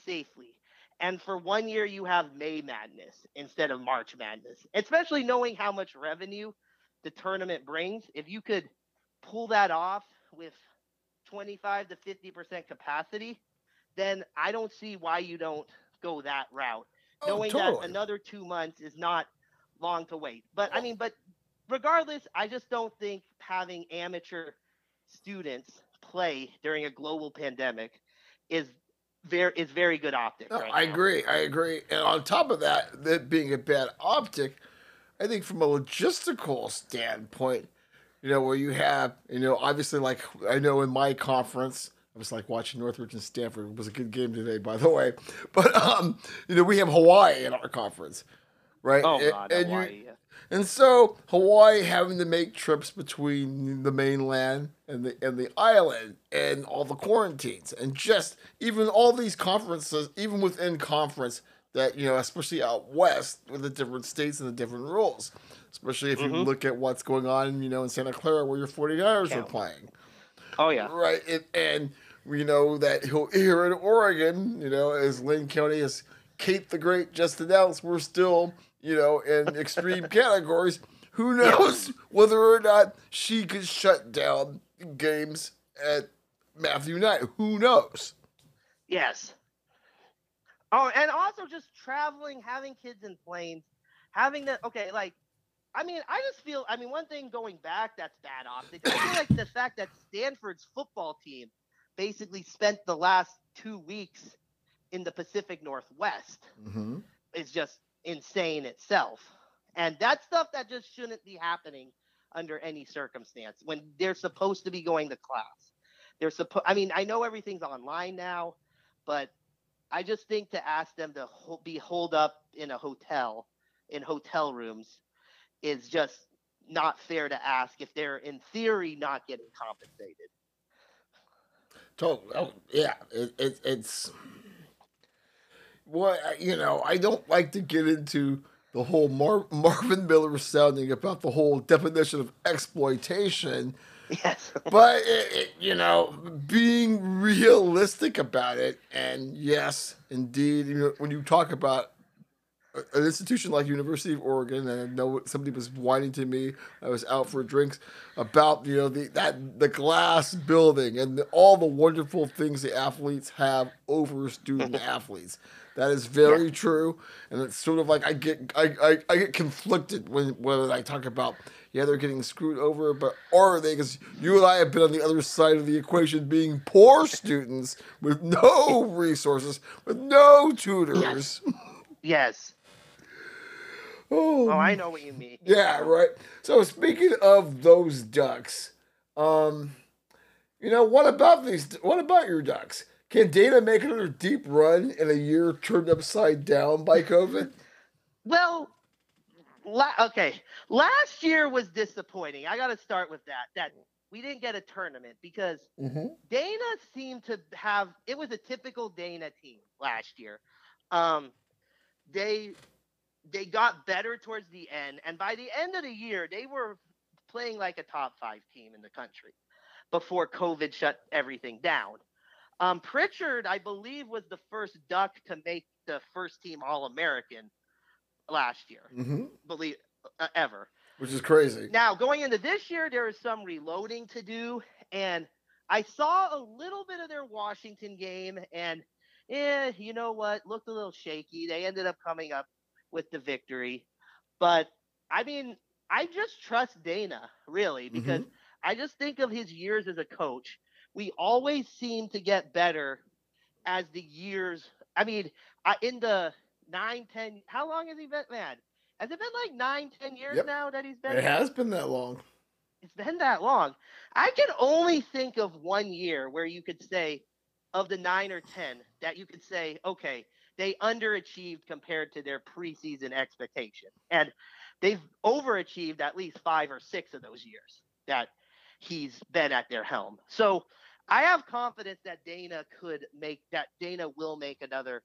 safely. And for one year, you have May Madness instead of March Madness, especially knowing how much revenue the tournament brings. If you could pull that off with 25 to 50% capacity, then I don't see why you don't go that route. Oh, knowing totally. that another two months is not long to wait. But I mean, but regardless, I just don't think having amateur students play during a global pandemic is very is very good optics. No, right I now. agree. I agree. And on top of that, that being a bad optic, I think from a logistical standpoint, you know, where you have, you know, obviously, like I know in my conference, I was like watching Northridge and Stanford. It was a good game today, by the way. [laughs] But um, you know, we have Hawaii in our conference, right? Oh and, God, and Hawaii. you. And so Hawaii having to make trips between the mainland and the and the island and all the quarantines and just even all these conferences, even within conference that you know, especially out west with the different states and the different rules. Especially if you Mhm. look at what's going on, you know, in Santa Clara where your 49ers are playing. Oh yeah. Right. And, and we know that here in Oregon, you know, as Lynn County, as Kate the Great just announced, we're still, you know, in [laughs] extreme categories. Who knows whether or not she could shut down games at Matthew Knight? Who knows? Yes. Oh, and also just traveling, having kids in planes, having the okay, like, I mean, I just feel, I mean, one thing going back that's bad optics. I feel like the fact that Stanford's football team basically spent the last two weeks in the Pacific Northwest Mm-hmm. is just insane itself. And that's stuff that just shouldn't be happening under any circumstance when they're supposed to be going to class. They're supposed, I mean, I know everything's online now, but I just think to ask them to ho- be holed up in a hotel, in hotel rooms, is just not fair to ask if they're in theory not getting compensated. Totally. Oh, yeah. It, it, it's well, you know, I don't like to get into the whole Mar- Marvin Miller sounding about the whole definition of exploitation, Yes. [laughs] but it, it, you know, being realistic about it, and yes, indeed, you know, when you talk about an institution like University of Oregon, and I know somebody was whining to me. I was out for drinks about you know the that the glass building and the, all the wonderful things the athletes have over student [laughs] athletes. That is very true, and it's sort of like I get I, I, I get conflicted when when I talk about yeah they're getting screwed over, but are they? Because you and I have been on the other side of the equation, being poor students with no resources, with no tutors. Yes. Oh, Oh, I know what you mean. Yeah, right. So speaking of those ducks, um, you know what about these? What about your ducks? Can Dana make another deep run in a year turned upside down by COVID? [laughs] Well, la- okay. Last year was disappointing. I got to start with that. That we didn't get a tournament because Mm-hmm. Dana seemed to have. It was a typical Dana team last year. Um, they they got better towards the end, and by the end of the year, they were playing like a top five team in the country before COVID shut everything down. Um, Pritchard, I believe, was the first Duck to make the first team All American last year Mm-hmm. believe uh, ever. Which is crazy. Now going into this year, there is some reloading to do, and I saw a little bit of their Washington game, and eh, you know what, looked a little shaky. They ended up coming up with the victory, but I mean, I just trust Dana really because I just think of his years as a coach. We always seem to get better as the years. I mean, in the nine, ten. How long has he been, man? Has it been like nine, ten years Yep. now that he's been? It has been that long. It's been that long. I can only think of one year where you could say, of the nine or ten, that you could say, okay, they underachieved compared to their preseason expectation, and they've overachieved at least five or six of those years that he's been at their helm. So I have confidence that Dana could make that Dana will make another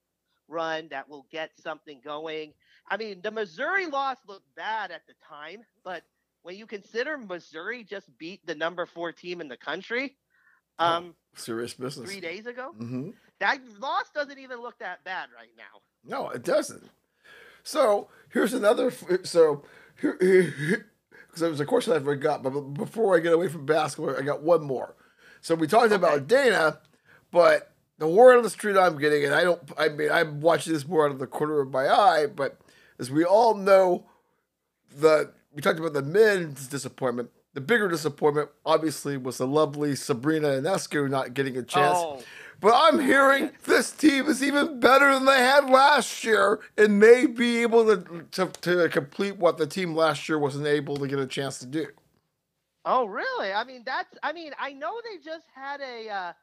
run that will get something going. I mean, the Missouri loss looked bad at the time, but when you consider Missouri just beat the number four team in the country um, Serious business. three days ago, Mm-hmm. that loss doesn't even look that bad right now. No, it doesn't. So here's another. So here, because there was a question I forgot, but before I get away from basketball, I got one more. So we talked about Dana, but the word on the street I'm getting, and I don't. I mean, I'm watching this more out of the corner of my eye, but as we all know, the we talked about the men's disappointment. The bigger disappointment, obviously, was the lovely Sabrina Ionescu not getting a chance. Oh, But I'm hearing this team is even better than they had last year and may be able to, to, to complete what the team last year wasn't able to get a chance to do. Oh, really? I mean, that's. I mean, I know they just had a uh,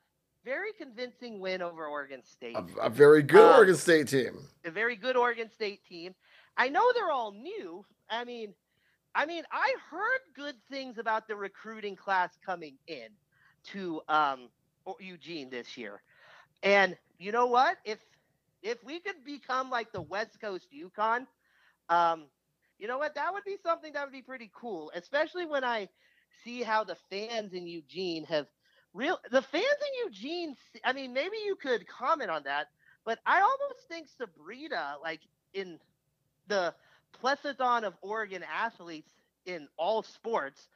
very convincing win over Oregon State. A, a very good Uh, Oregon State team. a very good Oregon State team. I know they're all new. I mean, I mean, I heard good things about the recruiting class coming in to um, Eugene this year. And you know what? If if we could become like the West Coast UConn, um, you know what? That would be something that would be pretty cool, especially when I see how the fans in Eugene have real the fans in Eugene. I mean, maybe you could comment on that, but I almost think Sabrina, like in the plethyston of Oregon athletes in all sports,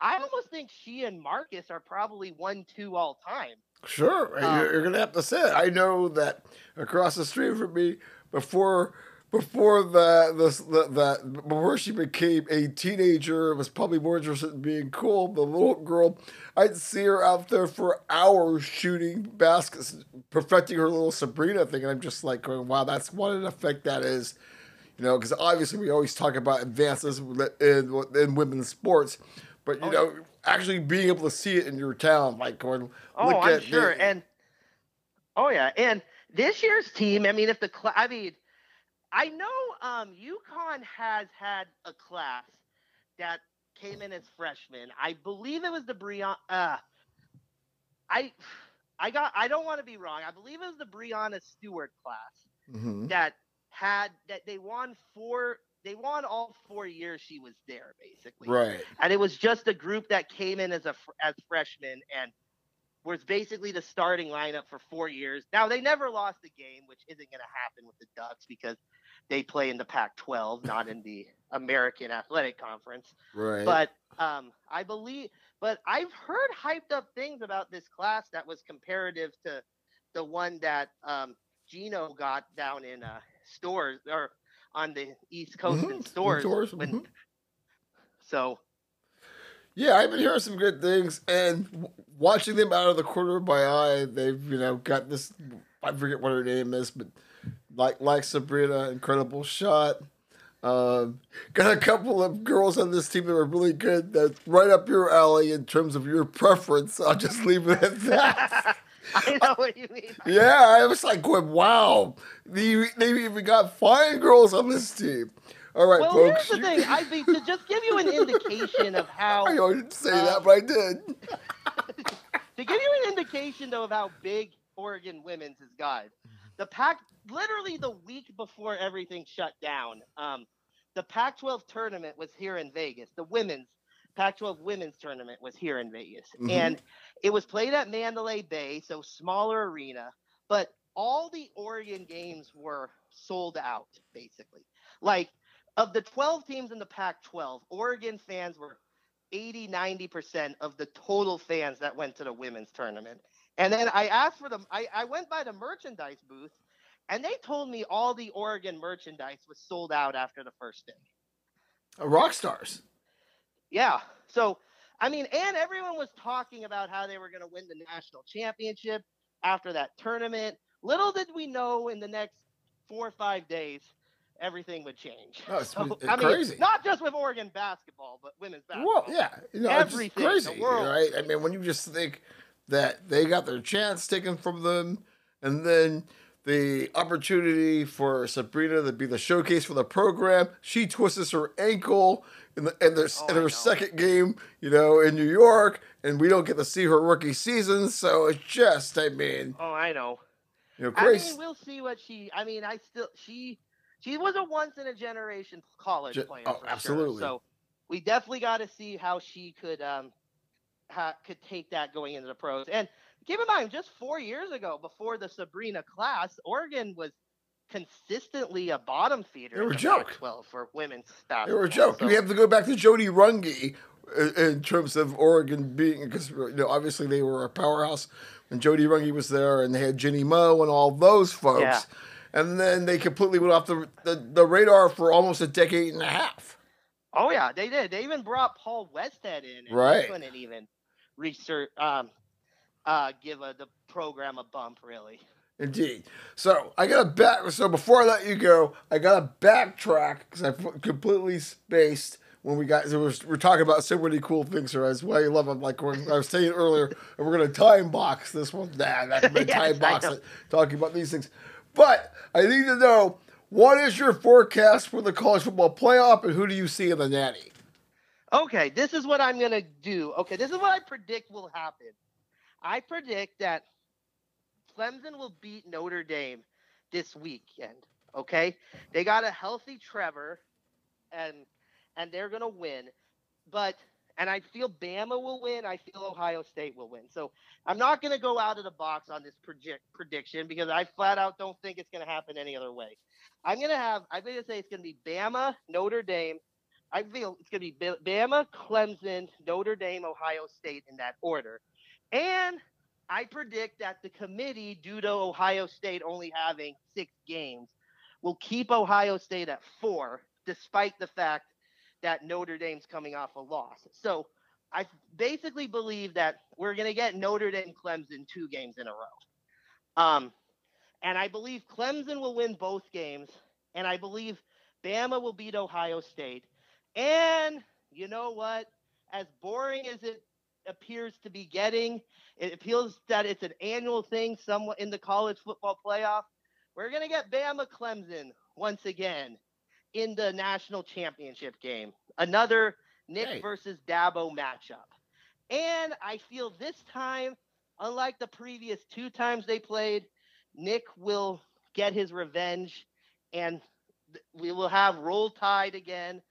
I almost think she and Marcus are probably one two all time. Sure, Um, you're, you're gonna have to say it. I know that across the street from me, before before the the, the, the before she became a teenager, was probably more interested in being cool. The little girl, I'd see her out there for hours shooting baskets, perfecting her little Sabrina thing, and I'm just like going, "Wow, that's what an effect that is." You know, because obviously we always talk about advances in in women's sports, but you Oh, know, actually being able to see it in your town, like going, Oh, look I'm at sure. the- And oh yeah, and this year's team. I mean, if the I mean, I know um, UConn has had a class that came in as freshmen. I believe it was the Brian. Uh, I I got. I don't want to be wrong. I believe it was the Breanna Stewart class Mhm. that had that they won four. They won all four years she was there, basically Right. and it was just a group that came in as a as freshmen and was basically the starting lineup for four years. Now they never lost a game, which isn't going to happen with the Ducks because they play in the Pac-12, [laughs] not in the American Athletic Conference. Right. But um, I believe, but I've heard hyped up things about this class that was comparative to the one that um, Gino got down in uh, Storrs or on the East Coast Mhm, in in Storrs. Storrs, when, mhm. So yeah, I've been hearing some good things, and watching them out of the corner of my eye, they've you know got this. I forget what her name is, but like like Sabrina, incredible shot. Um, got a couple of girls on this team that are really good. That's right up your alley in terms of your preference. I'll just leave it at that. [laughs] [laughs] I know what you mean. yeah, I was like, going, wow, they, they even got fine girls on this team. All right, Well, folks. here's the thing. I think to just give you an indication of how I didn't say that, but I did. [laughs] to give you an indication though of how big Oregon women's has got. The Pac literally the week before everything shut down, um, the Pac-12 tournament was here in Vegas. The women's Pac-12 women's tournament was here in Vegas, Mhm. and it was played at Mandalay Bay, so smaller arena. But all the Oregon games were sold out, basically. Like of the 12 teams in the Pac-12, Oregon fans were 80, 90% of the total fans that went to the women's tournament. And then I asked for them, I, I went by the merchandise booth and they told me all the Oregon merchandise was sold out after the first day. Uh, rock stars. Yeah. So, I mean, and everyone was talking about how they were going to win the national championship after that tournament. Little did we know in the next four or five days, everything would change. Oh, it's- [laughs] So, it's I mean, crazy. not just with Oregon basketball, but women's basketball. Well, yeah, you know, it's Everything in the crazy, world. right? I mean, when you just think that they got their chance taken from them, and then the opportunity for Sabrina to be the showcase for the program, she twists her ankle in the in, the, Oh, in her second game, you know, in New York, and we don't get to see her rookie season. So it's just, I mean, Oh, I know. you know, I crazy. mean, we'll see what she. I mean, I still she she was a once in a generation college player. oh, absolutely. Sure. So we definitely got to see how she could um could take that going into the pros. And keep in mind, just four years ago, before the Sabrina class, Oregon was consistently a bottom feeder. They were a the joke. Pac-12 for women's They basketball. were a joke. So- we have to go back to Jody Runge uh, in terms of Oregon being because you know obviously they were a powerhouse when Jody Runge was there, and they had Jenny Moe and all those folks, Yeah. and then they completely went off the, the the radar for almost a decade and a half. Oh yeah, they did. They even brought Paul Westhead in, and Right. he couldn't even research. Um, uh, give a, the program a bump, really. Indeed. So I got to back. So before I let you go, I got to backtrack because I completely spaced when we got. So we're, we're talking about so many cool things. So that's why I love them. Like when I was saying earlier, and we're gonna time box this one. Nah, not gonna yes, time box it. Talking about these things, but I need to know what is your forecast for the college football playoff, and who do you see in the Natty? Okay, this is what I'm gonna do. Okay, this is what I predict will happen. I predict that Clemson will beat Notre Dame this weekend. Okay, they got a healthy Trevor, and and they're gonna win. But and I feel Bama will win. I feel Ohio State will win. So I'm not gonna go out of the box on this project prediction because I flat out don't think it's gonna happen any other way. I'm gonna have. I'm gonna say it's gonna be Bama, Notre Dame. I feel it's gonna be Bama, Clemson, Notre Dame, Ohio State in that order. And I predict that the committee, due to Ohio State only having six games, will keep Ohio State at four, despite the fact that Notre Dame's coming off a loss. So I basically believe that we're going to get Notre Dame Clemson two games in a row. Um, and I believe Clemson will win both games. And I believe Bama will beat Ohio State. And you know what? As boring as it appears to be getting. It appears that it's an annual thing somewhat in the college football playoff. We're going to get Bama Clemson once again in the national championship game. Another Nick hey. versus Dabo matchup. And I feel this time, unlike the previous two times they played, Nick will get his revenge and we will have roll tide again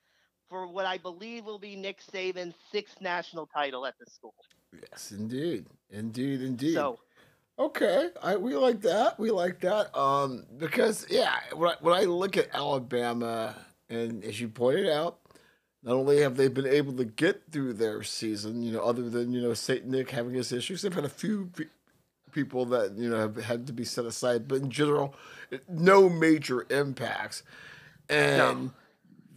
for what I believe will be Nick Saban's sixth national title at the school. Yes, indeed, indeed, indeed. So, okay, I we like that. We like that. Um, because yeah, when I, when I look at Alabama, and as you pointed out, not only have they been able to get through their season, you know, other than you know Saint Nick having his issues, they've had a few people that you know have had to be set aside, but in general, no major impacts, and no.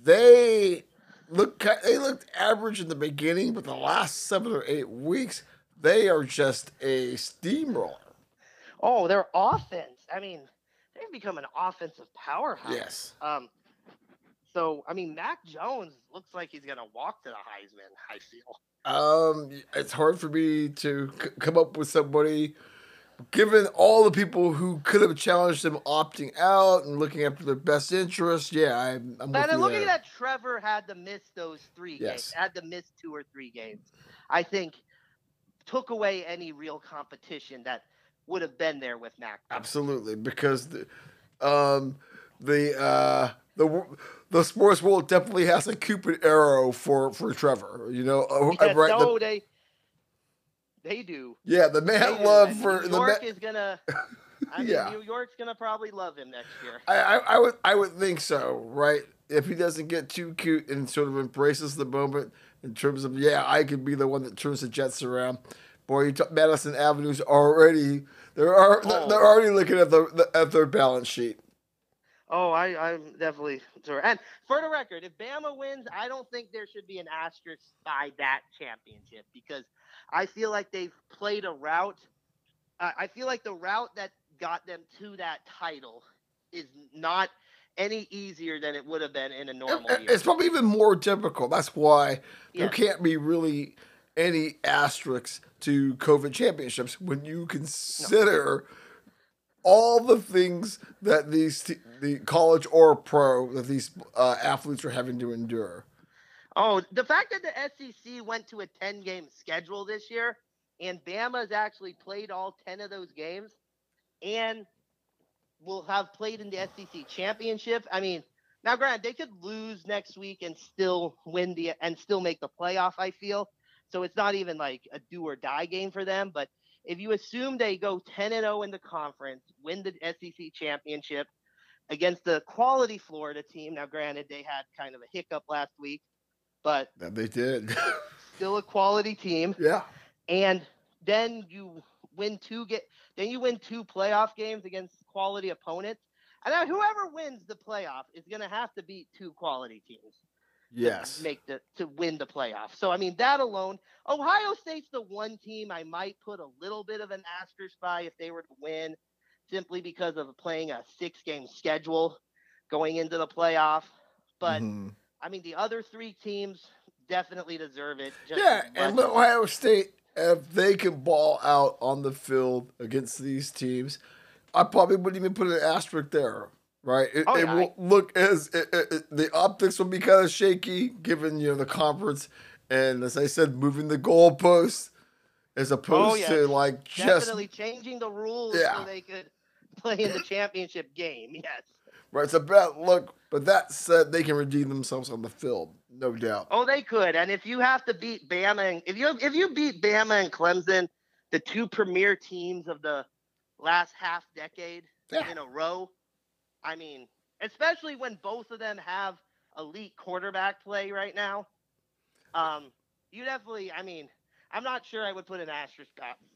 they look they looked average in the beginning, but the last seven or eight weeks, they are just a steamroller. Oh, their offense. I mean, they've become an offensive powerhouse. Yes. Um. So I mean, Mac Jones looks like he's gonna walk to the Heisman. I feel. Um, it's hard for me to c- come up with somebody given all the people who could have challenged him opting out and looking after their best interest, yeah, I'm. I'm but looking that Trevor had to miss those three yes. games, had to miss two or three games, I think took away any real competition that would have been there with Mac. Absolutely, because the, um, the uh, the the sports world definitely has a cupid arrow for for Trevor. You know, uh, yes, right? No, the, they they do. Yeah, the man love for New York the ma- is gonna. [laughs] I mean, yeah. New York's gonna probably love him next year. I, I, I would I would think so, right? If he doesn't get too cute and sort of embraces the moment in terms of yeah, I could be the one that turns the Jets around. Boy, you talk, Madison Avenue's already they're are oh. they're already looking at the, the at their balance sheet. Oh, I, I'm definitely sure. And for the record, if Bama wins, I don't think there should be an asterisk by that championship because I feel like they've played a route. Uh, I feel like the route that got them to that title is not any easier than it would have been in a normal year. It's probably even more difficult. That's why there can't be really any asterisks to COVID championships when you consider no. all the things that these t- the college or pro that these uh, athletes are having to endure. Oh, the fact that the SEC went to a 10 game schedule this year and Bama's actually played all 10 of those games and will have played in the SEC championship. I mean, now granted, they could lose next week and still win the and still make the playoff, I feel. So it's not even like a do or die game for them, but if you assume they go 10 and 0 in the conference, win the SEC championship against the quality Florida team. Now granted, they had kind of a hiccup last week, but they did. [laughs] still a quality team. Yeah. And then you win two get then you win two playoff games against quality opponents. And then whoever wins the playoff is going to have to beat two quality teams. Yes. to make the to win the playoff. So I mean that alone, Ohio State's the one team I might put a little bit of an asterisk by if they were to win, simply because of playing a six game schedule going into the playoff. But Mhm. I mean the other three teams definitely deserve it. Just Yeah, and Ohio State, if they can ball out on the field against these teams, I probably wouldn't even put an asterisk there. Right? It, Oh, it yeah, will look as it, it, it- the optics will be kind of shaky given you know the conference, and as I said, moving the goalposts as opposed Oh, yeah. to like just definitely changing the rules Yeah. so they could play in the championship game. [laughs] Yes. Right. It's a bad look, but that said, they can redeem themselves on the field, no doubt. Oh, they could. And if you have to beat Bama, and if you if you beat Bama and Clemson, the two premier teams of the last half decade Yeah. in a row, I mean, especially when both of them have elite quarterback play right now, um, you definitely. I mean, I'm not sure I would put an asterisk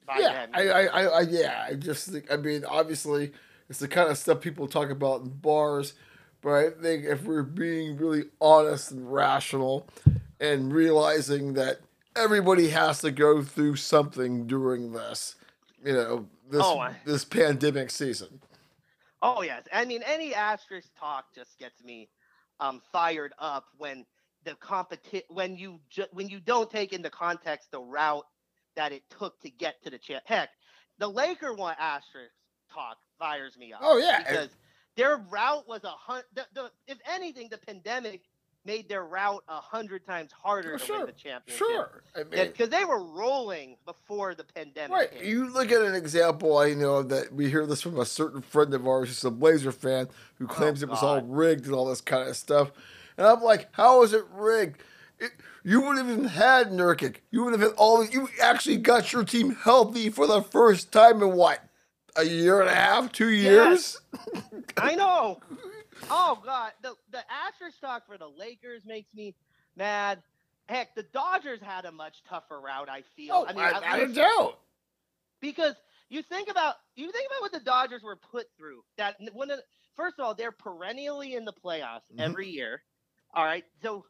by, yeah, I, I, I, yeah, I just think, I mean, obviously, it's the kind of stuff people talk about in bars, but I think if we're being really honest and rational and realizing that everybody has to go through something during this, you know, this, Oh, I- this pandemic season. Oh yes, I mean any asterisk talk just gets me um, fired up when the competi- when you ju- when you don't take into context the route that it took to get to the champ. Heck, the Laker one asterisk talk fires me up. Oh, yeah, because their route was a hundred. The, the, if anything, the pandemic made their route a hundred times harder Oh, to sure, win the championship. Sure. I mean, Because they were rolling before the pandemic. Right. hit. You look at an example, I know that we hear this from a certain friend of ours who's a Blazer fan who oh, claims it was all Oh, rigged and all this kind of stuff. And I'm like, how is it rigged? It, you would have even had Nurkic. You would have had all. You actually got your team healthy for the first time in what? A year and a half? Two years? [laughs] I know. Oh God, the the asterisk talk for the Lakers makes me mad. Heck, the Dodgers had a much tougher route. I feel. Oh, I mean, I, I doubt. because you think about you think about what the Dodgers were put through. That one of first of all, they're perennially in the playoffs Mhm. every year. All right, so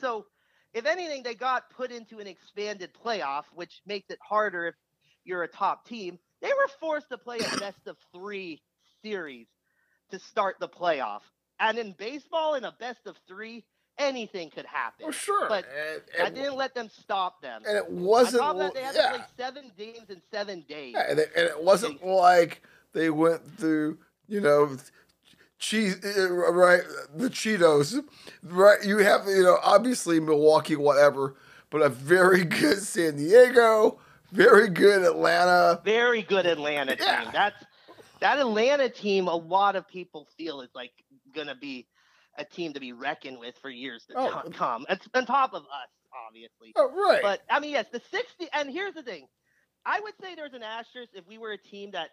so if anything, they got put into an expanded playoff, which makes it harder if you're a top team. They were forced to play a best of three series to start the playoff, and in baseball, in a best of three, anything could happen. Oh, sure. But and, I didn't let them stop them. and it wasn't. top of that, they had yeah. to play seven games in seven days. Yeah, and it, and it wasn't like they went through, you know, cheese, uh, right? The Cheetos, right? You have, you know, obviously Milwaukee, whatever, but a very [laughs] good San Diego, very good Atlanta. very good Atlanta Yeah. team. That's that Atlanta team. A lot of people feel is like going to be a team to be reckoned with for years to Oh. co- come. It's on top of us, obviously. Oh, right. But I mean, yes, the sixty. And here's the thing: I would say there's an asterisk if we were a team that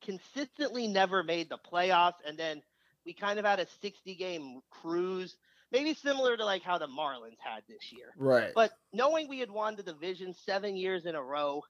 consistently never made the playoffs, and then we kind of had a 60 game cruise, maybe similar to like how the Marlins had this year. right. But knowing we had won the division seven years in a row,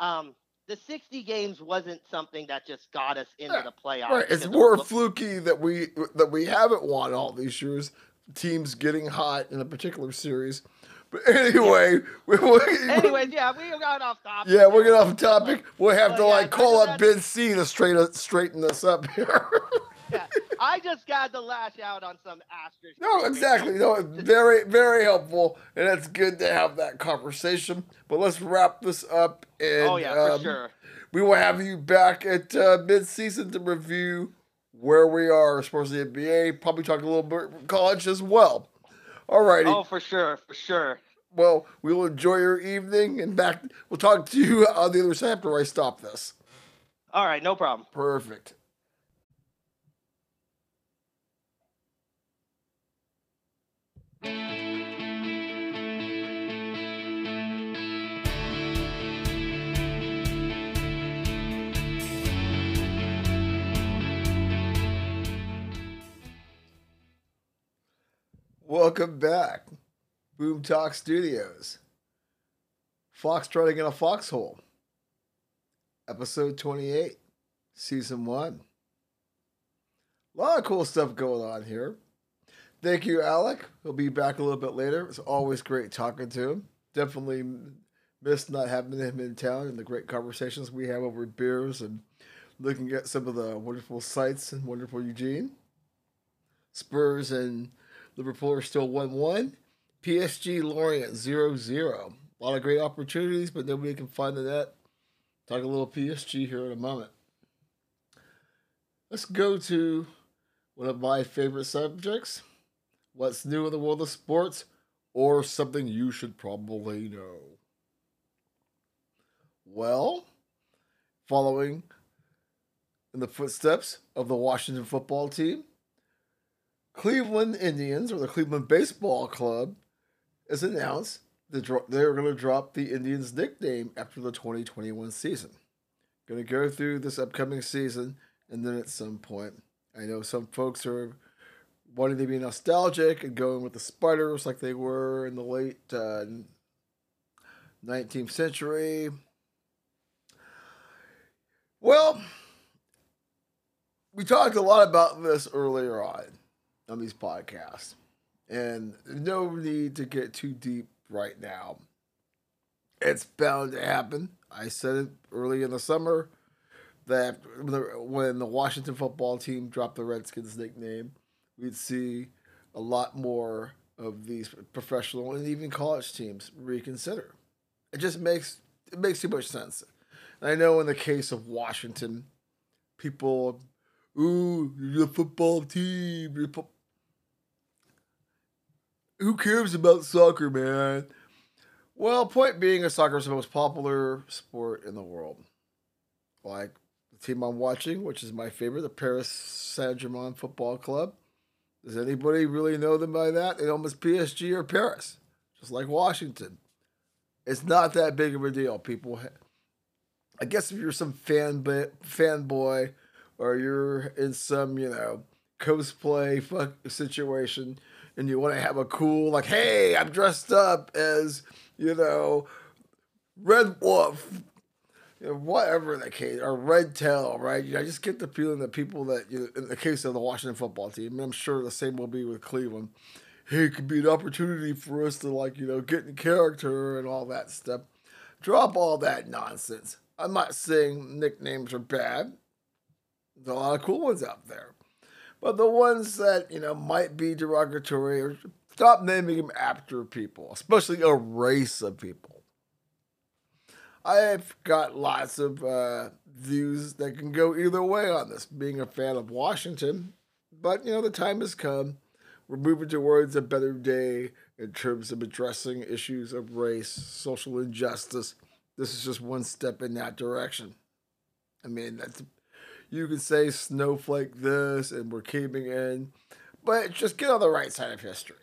um, the 60 games wasn't something that just got us into Yeah, the playoffs. Right, it's more fluky that we that we haven't won all these years. Teams getting hot in a particular series, but anyway, we, we, Anyways, yeah, we got off topic. Yeah, we're getting off topic. We'll have But to yeah, like call up Ben C to straighten straighten this up here. [laughs] Yeah, I just got to lash out on some asterisks. no, exactly. No, it's very very helpful, and it's good to have that conversation. But let's wrap this up, and Oh yeah, for um, sure. we will have you back at uh, mid season to review where we are as far as the NBA. Probably talk a little bit college as well. Alrighty. Oh, for sure, for sure. Well, we'll enjoy your evening, and back. We'll talk to you on the other side after I stop this. All right, no problem. Perfect. Welcome back, Boom Talk Studios. Fox trotting in a foxhole. Episode 28, Season 1. A lot of cool stuff going on here. Thank you, Alec. He'll be back a little bit later. It's always great talking to him. Definitely missed not having him in town and the great conversations we have over beers and looking at some of the wonderful sights in wonderful Eugene. Spurs and Liverpool are still 1 1. PSG Lorient 0 0. A lot of great opportunities, but nobody can find the net. Talk a little PSG here in a moment. Let's go to one of my favorite subjects what's new in the world of sports, or something you should probably know. Well, following in the footsteps of the Washington football team, Cleveland Indians, or the Cleveland Baseball Club, has announced that they're going to drop the Indians' nickname after the 2021 season. Going to go through this upcoming season, and then at some point, I know some folks are wanting to be nostalgic and going with the spiders like they were in the late uh, 19th century. Well, we talked a lot about this earlier on on these podcasts, and no need to get too deep right now. It's bound to happen. I said it early in the summer that when the Washington football team dropped the Redskins nickname, we'd see a lot more of these professional and even college teams reconsider. It just makes it makes too much sense. And I know in the case of Washington, people, ooh, the football team. Fo-. Who cares about soccer, man? Well, point being, soccer is the most popular sport in the world. Like the team I'm watching, which is my favorite, the Paris Saint Germain Football Club. Does anybody really know them by that? They almost PSG or Paris, just like Washington. It's not that big of a deal. People, I guess if you're some fan fanboy or you're in some you know cosplay fuck situation and you want to have a cool like, hey, I'm dressed up as you know Red Wolf whatever the case, or red tail, right? You know, I just get the feeling that people that, you know, in the case of the Washington football team, I'm sure the same will be with Cleveland. Hey, it could be an opportunity for us to, like, you know, get in character and all that stuff. Drop all that nonsense. I'm not saying nicknames are bad. There's a lot of cool ones out there. But the ones that, you know, might be derogatory, or stop naming them after people, especially a race of people. I've got lots of uh, views that can go either way on this, being a fan of Washington. But, you know, the time has come. We're moving towards a better day in terms of addressing issues of race, social injustice. This is just one step in that direction. I mean, that's you can say snowflake this and we're caving in, but just get on the right side of history.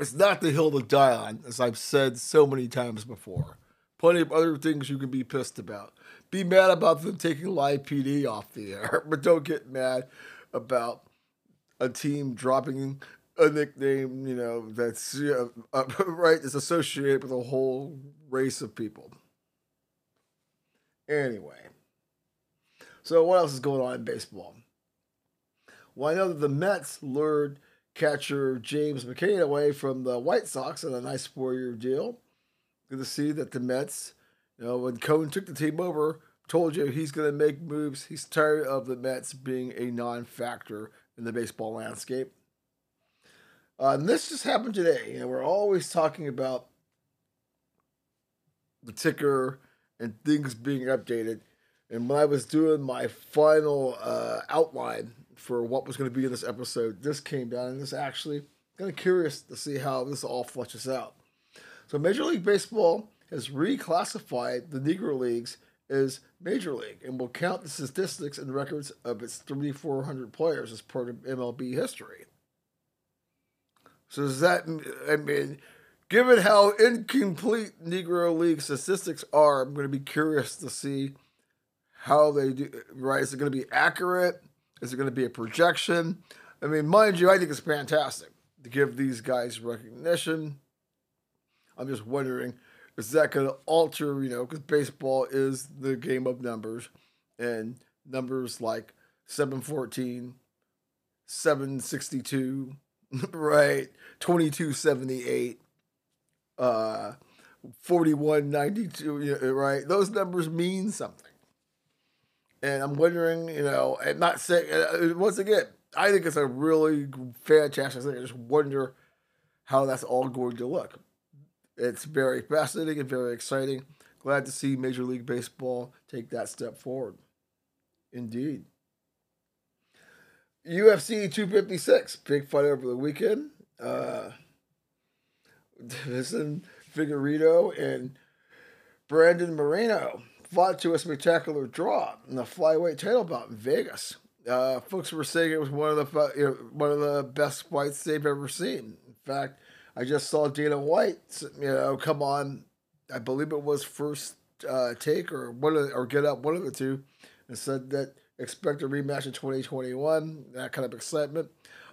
It's not the hill to die on, as I've said so many times before plenty of other things you can be pissed about. Be mad about them taking live PD off the air, [laughs] but don't get mad about a team dropping a nickname, you know, that's uh, [laughs] right is associated with a whole race of people. Anyway, so what else is going on in baseball? Well, I know that the Mets lured catcher James McCann away from the White Sox on a nice four-year deal. To see that the Mets, you know, when Cohen took the team over, told you he's going to make moves. He's tired of the Mets being a non factor in the baseball landscape. Uh, and this just happened today. You know, we're always talking about the ticker and things being updated. And when I was doing my final uh, outline for what was going to be in this episode, this came down, and this actually kind of curious to see how this all flushes out. So Major League Baseball has reclassified the Negro Leagues as Major League and will count the statistics and records of its 3,400 players as part of MLB history. So does that, I mean, given how incomplete Negro League statistics are, I'm going to be curious to see how they do, right? Is it going to be accurate? Is it going to be a projection? I mean, mind you, I think it's fantastic to give these guys recognition I'm just wondering, is that going to alter, you know, because baseball is the game of numbers, and numbers like 714, 762, [laughs] right? 2278, uh, 4192, right? Those numbers mean something. And I'm wondering, you know, and not saying, uh, once again, I think it's a really fantastic thing. I just wonder how that's all going to look. It's very fascinating and very exciting. Glad to see Major League Baseball take that step forward. Indeed. UFC 256, big fight over the weekend. Uh, Listen, Figueiredo and Brandon Moreno fought to a spectacular draw in the flyweight title bout in Vegas. Uh, folks were saying it was one of the you know, one of the best fights they've ever seen. In fact, I just saw Dana White, you know, come on. I believe it was first uh, take or one of or get up one of the two, and said that expect a rematch in 2021. That kind of excitement.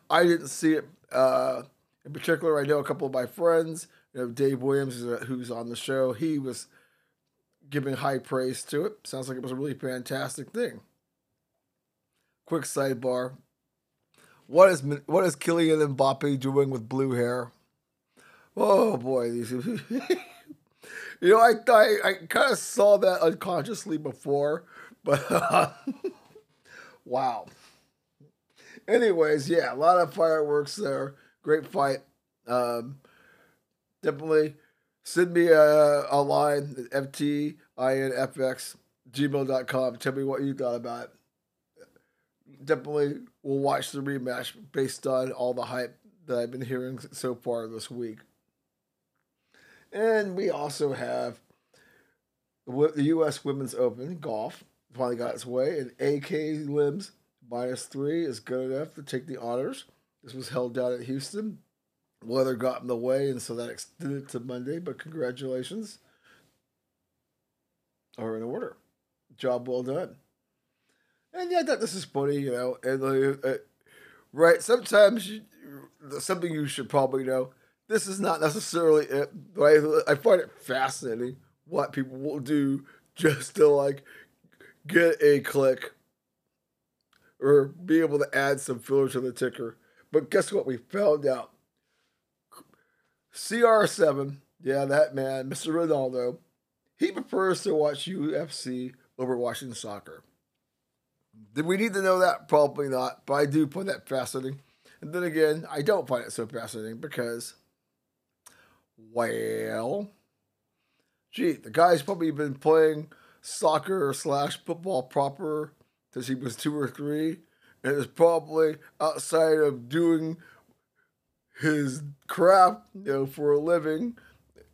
I didn't see it. Uh, in particular, I know a couple of my friends. You know, Dave Williams, who's on the show, he was giving high praise to it. Sounds like it was a really fantastic thing. Quick sidebar: What is what is Kylian Mbappe doing with blue hair? Oh boy, [laughs] you know, I I, I kind of saw that unconsciously before, but [laughs] wow. Anyways, yeah, a lot of fireworks there. Great fight. Um, definitely send me a, a line at ftinfx gmail.com. Tell me what you thought about it. Definitely will watch the rematch based on all the hype that I've been hearing so far this week. And we also have the U.S. Women's Open golf finally got its way, and AK Limbs minus three is good enough to take the honors. This was held down at Houston. Weather got in the way, and so that extended to Monday. But congratulations are in order. Job well done. And yeah, thought this is funny, you know. And uh, uh, right, sometimes you, something you should probably know. This is not necessarily it, but I, I find it fascinating what people will do just to like get a click or be able to add some filler to the ticker. But guess what? We found out. CR7, yeah, that man, Mr. Ronaldo, he prefers to watch UFC over watching soccer. Did we need to know that? Probably not, but I do find that fascinating. And then again, I don't find it so fascinating because, well, gee, the guy's probably been playing soccer slash football proper since he was two or three and is probably outside of doing his craft, you know, for a living,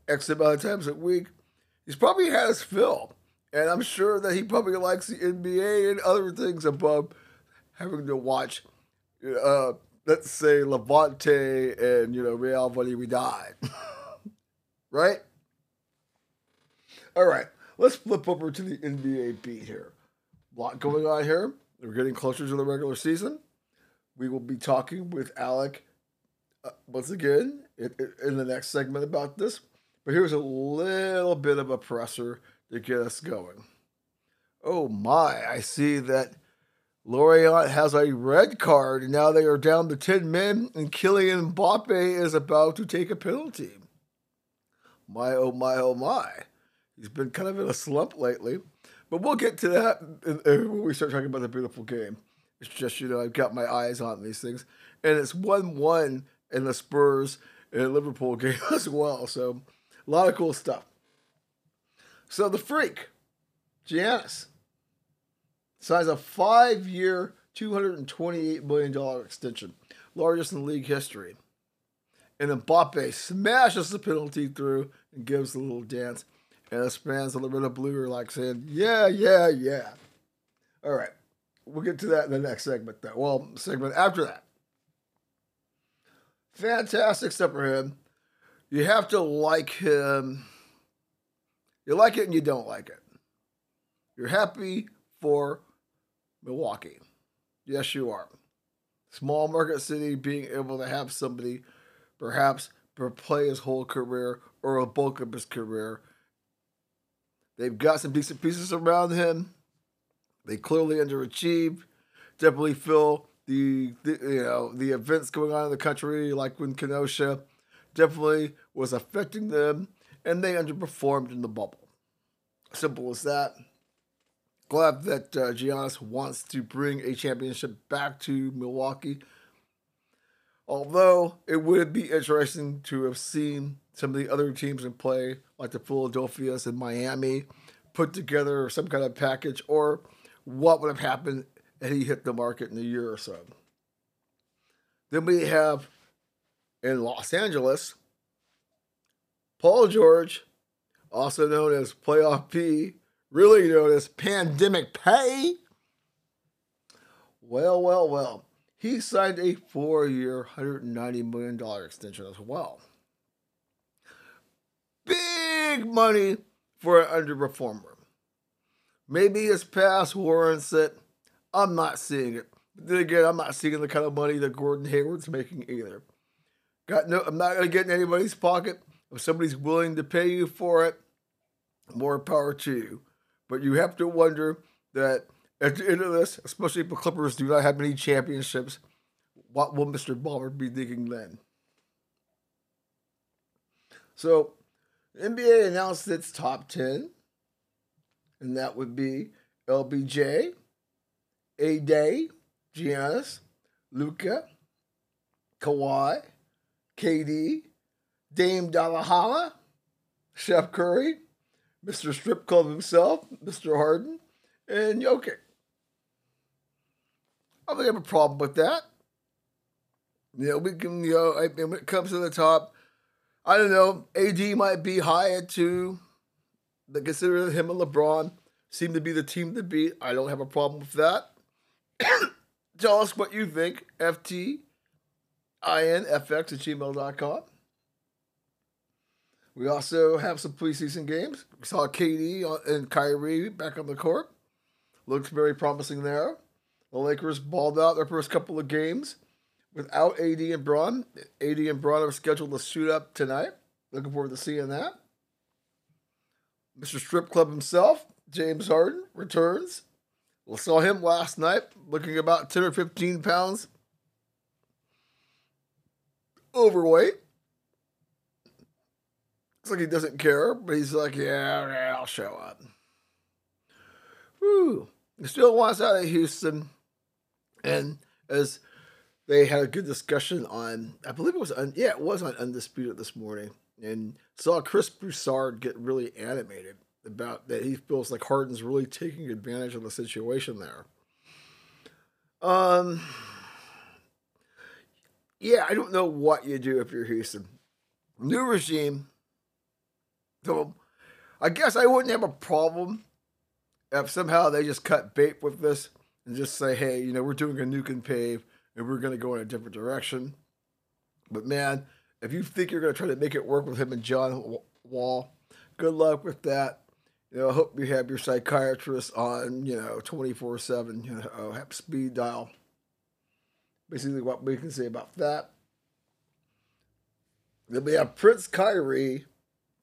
X amount of times a week, he's probably had his fill. And I'm sure that he probably likes the NBA and other things above having to watch, uh, let's say, Levante and, you know, Real Valladolid. [laughs] right? All right, let's flip over to the NBA beat here. A lot going on here. We're getting closer to the regular season. We will be talking with Alec uh, once again in, in the next segment about this. But here's a little bit of a presser to get us going. Oh my, I see that Lorient has a red card, and now they are down to 10 men, and Kylian Mbappe is about to take a penalty. My, oh my, oh my. He's been kind of in a slump lately. But we'll get to that when we start talking about the beautiful game. It's just, you know, I've got my eyes on these things. And it's 1 1 in the Spurs and Liverpool [laughs] game as well. So a lot of cool stuff. So the freak, Giannis, signs a five year, $228 million extension, largest in league history. And Mbappe smashes the penalty through and gives a little dance. And us fans a little bit of blue are like saying, yeah, yeah, yeah. All right. We'll get to that in the next segment, though. Well, segment after that. Fantastic stuff for him. You have to like him. You like it and you don't like it. You're happy for Milwaukee. Yes, you are. Small market city being able to have somebody perhaps play his whole career or a bulk of his career They've got some decent pieces around him. They clearly underachieved. Definitely feel the, the you know the events going on in the country, like when Kenosha, definitely was affecting them, and they underperformed in the bubble. Simple as that. Glad that uh, Giannis wants to bring a championship back to Milwaukee. Although it would be interesting to have seen some of the other teams in play, like the Philadelphia's and Miami, put together some kind of package, or what would have happened if he hit the market in a year or so. Then we have in Los Angeles, Paul George, also known as Playoff P, really known as Pandemic Pay. Well, well, well. He signed a four year, $190 million extension as well. Big money for an underperformer. Maybe his past warrants it. I'm not seeing it. But then again, I'm not seeing the kind of money that Gordon Hayward's making either. Got no, I'm not going to get in anybody's pocket. If somebody's willing to pay you for it, more power to you. But you have to wonder that at the end of this, especially if the Clippers do not have any championships, what will Mr. Ballmer be thinking then? So, NBA announced its top 10, and that would be LBJ, A Day, Giannis, Luka, Kawhi, KD, Dame Dalahala, Chef Curry, Mr. Strip Club himself, Mr. Harden, and Jokic. I don't have a problem with that. You know, we can, you know, I when it comes to the top, I don't know, AD might be high at two. But consider him and LeBron seem to be the team to beat. I don't have a problem with that. [coughs] Tell us what you think. FT infx at gmail.com. We also have some preseason games. We saw KD and Kyrie back on the court. Looks very promising there. The Lakers balled out their first couple of games without AD and Bron. AD and Bron are scheduled to shoot up tonight. Looking forward to seeing that. Mr. Strip Club himself, James Harden, returns. We saw him last night looking about 10 or 15 pounds overweight. Looks like he doesn't care, but he's like, yeah, yeah I'll show up. Whew. He still wants out of Houston. And as they had a good discussion on, I believe it was, on, yeah, it was on Undisputed this morning, and saw Chris Broussard get really animated about that he feels like Harden's really taking advantage of the situation there. Um, yeah, I don't know what you do if you're Houston. New regime. So I guess I wouldn't have a problem if somehow they just cut bait with this and just say, hey, you know, we're doing a nuke and pave and we're going to go in a different direction. But man, if you think you're going to try to make it work with him and John Wall, good luck with that. You know, I hope you have your psychiatrist on, you know, 24 7, you know, uh, have speed dial. Basically, what we can say about that. Then we have Prince Kyrie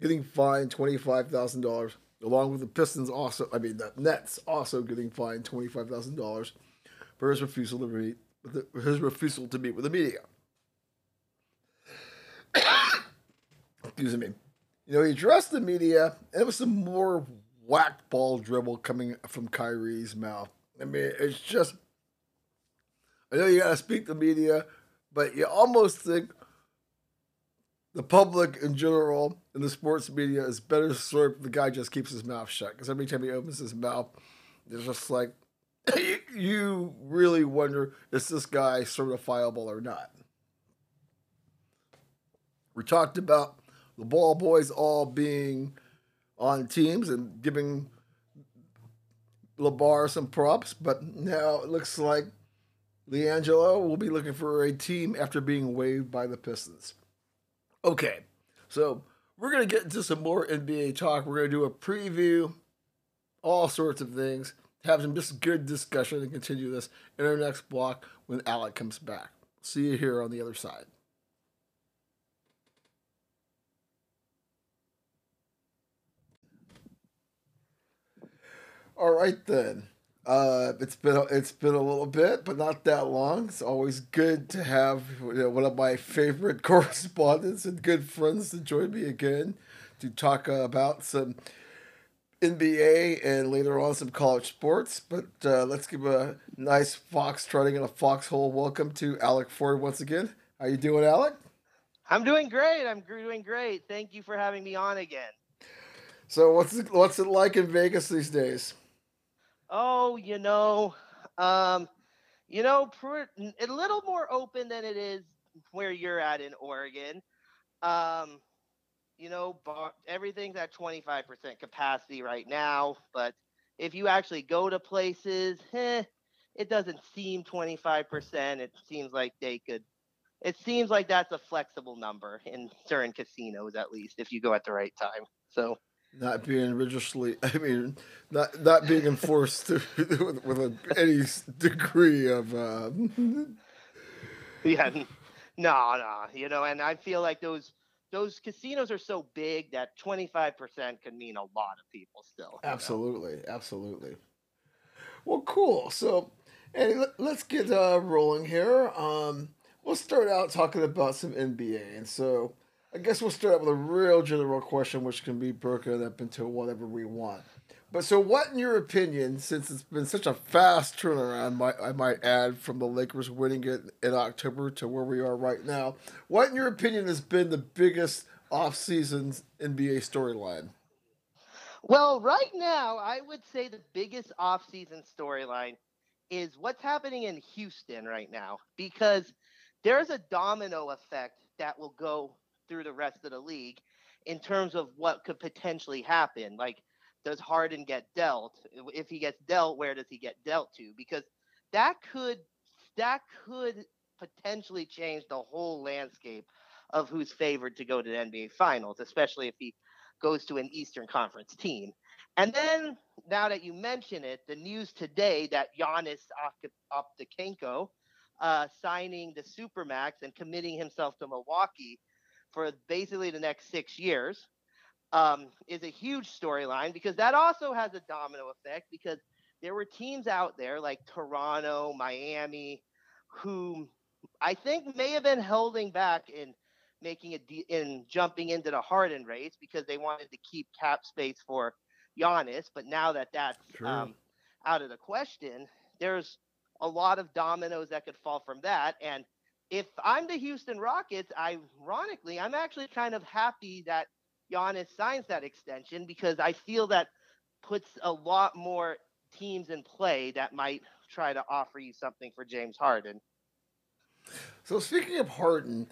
getting fined $25,000, along with the Pistons also, I mean, the Nets also getting fined $25,000 for his refusal to meet, his refusal to meet with the media. [coughs] Excuse me. You know, he addressed the media, and it was some more whack ball dribble coming from Kyrie's mouth. I mean, it's just. I know you got to speak to the media, but you almost think the public in general and the sports media is better served if the guy just keeps his mouth shut. Because every time he opens his mouth, it's just like [coughs] you really wonder is this guy certifiable or not. We talked about the ball boys all being on teams and giving LaVar some props, but now it looks like LiAngelo will be looking for a team after being waived by the Pistons. Okay, so we're going to get into some more NBA talk. We're going to do a preview, all sorts of things, have some just good discussion, and continue this in our next block when Alec comes back. See you here on the other side. All right, then. Uh, it's been a, it's been a little bit, but not that long. It's always good to have you know, one of my favorite [laughs] correspondents and good friends to join me again to talk uh, about some NBA and later on some college sports. But uh, let's give a nice fox trotting in a foxhole welcome to Alec Ford once again. How you doing, Alec? I'm doing great. I'm doing great. Thank you for having me on again. So what's it, what's it like in Vegas these days? Oh, you know, um, you know, a little more open than it is where you're at in Oregon. Um, you know, bar, everything's at 25% capacity right now, but if you actually go to places, eh, it doesn't seem 25%. It seems like they could. It seems like that's a flexible number in certain casinos, at least, if you go at the right time. So not being religiously [laughs] i mean not not being enforced [laughs] with, with a, any degree of uh... [laughs] yeah no no you know and i feel like those those casinos are so big that 25% can mean a lot of people still absolutely know? absolutely well cool so hey, let's get uh, rolling here um, we'll start out talking about some nba and so I guess we'll start out with a real general question, which can be broken up into whatever we want. But so, what, in your opinion, since it's been such a fast turnaround, might, I might add, from the Lakers winning it in October to where we are right now, what, in your opinion, has been the biggest off-season NBA storyline? Well, right now, I would say the biggest off-season storyline is what's happening in Houston right now, because there's a domino effect that will go through the rest of the league in terms of what could potentially happen. Like, does Harden get dealt? If he gets dealt, where does he get dealt to? Because that could that could potentially change the whole landscape of who's favored to go to the NBA Finals, especially if he goes to an Eastern Conference team. And then, now that you mention it, the news today that Giannis Antetokounmpo uh, signing the Supermax and committing himself to Milwaukee for basically the next six years um, is a huge storyline because that also has a domino effect because there were teams out there like Toronto, Miami, who I think may have been holding back in making a de- in jumping into the Harden race because they wanted to keep cap space for Giannis. But now that that's um, out of the question, there's a lot of dominoes that could fall from that. And if I'm the Houston Rockets, ironically, I'm actually kind of happy that Giannis signs that extension because I feel that puts a lot more teams in play that might try to offer you something for James Harden. So speaking of Harden,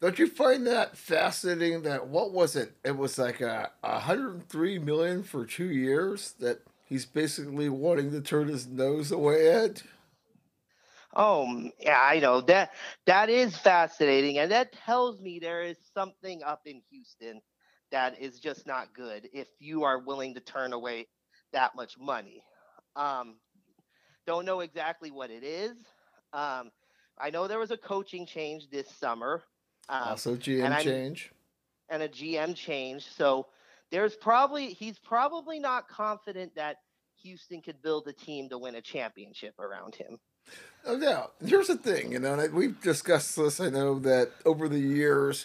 don't you find that fascinating that what was it? It was like a 103 million for 2 years that he's basically wanting to turn his nose away at? Oh, yeah, I know that that is fascinating, and that tells me there is something up in Houston that is just not good. If you are willing to turn away that much money, um, don't know exactly what it is. Um, I know there was a coaching change this summer. Um, also, GM change and a GM change. So there's probably he's probably not confident that Houston could build a team to win a championship around him. Doubt. Here's the thing, you know, we've discussed this. I know that over the years,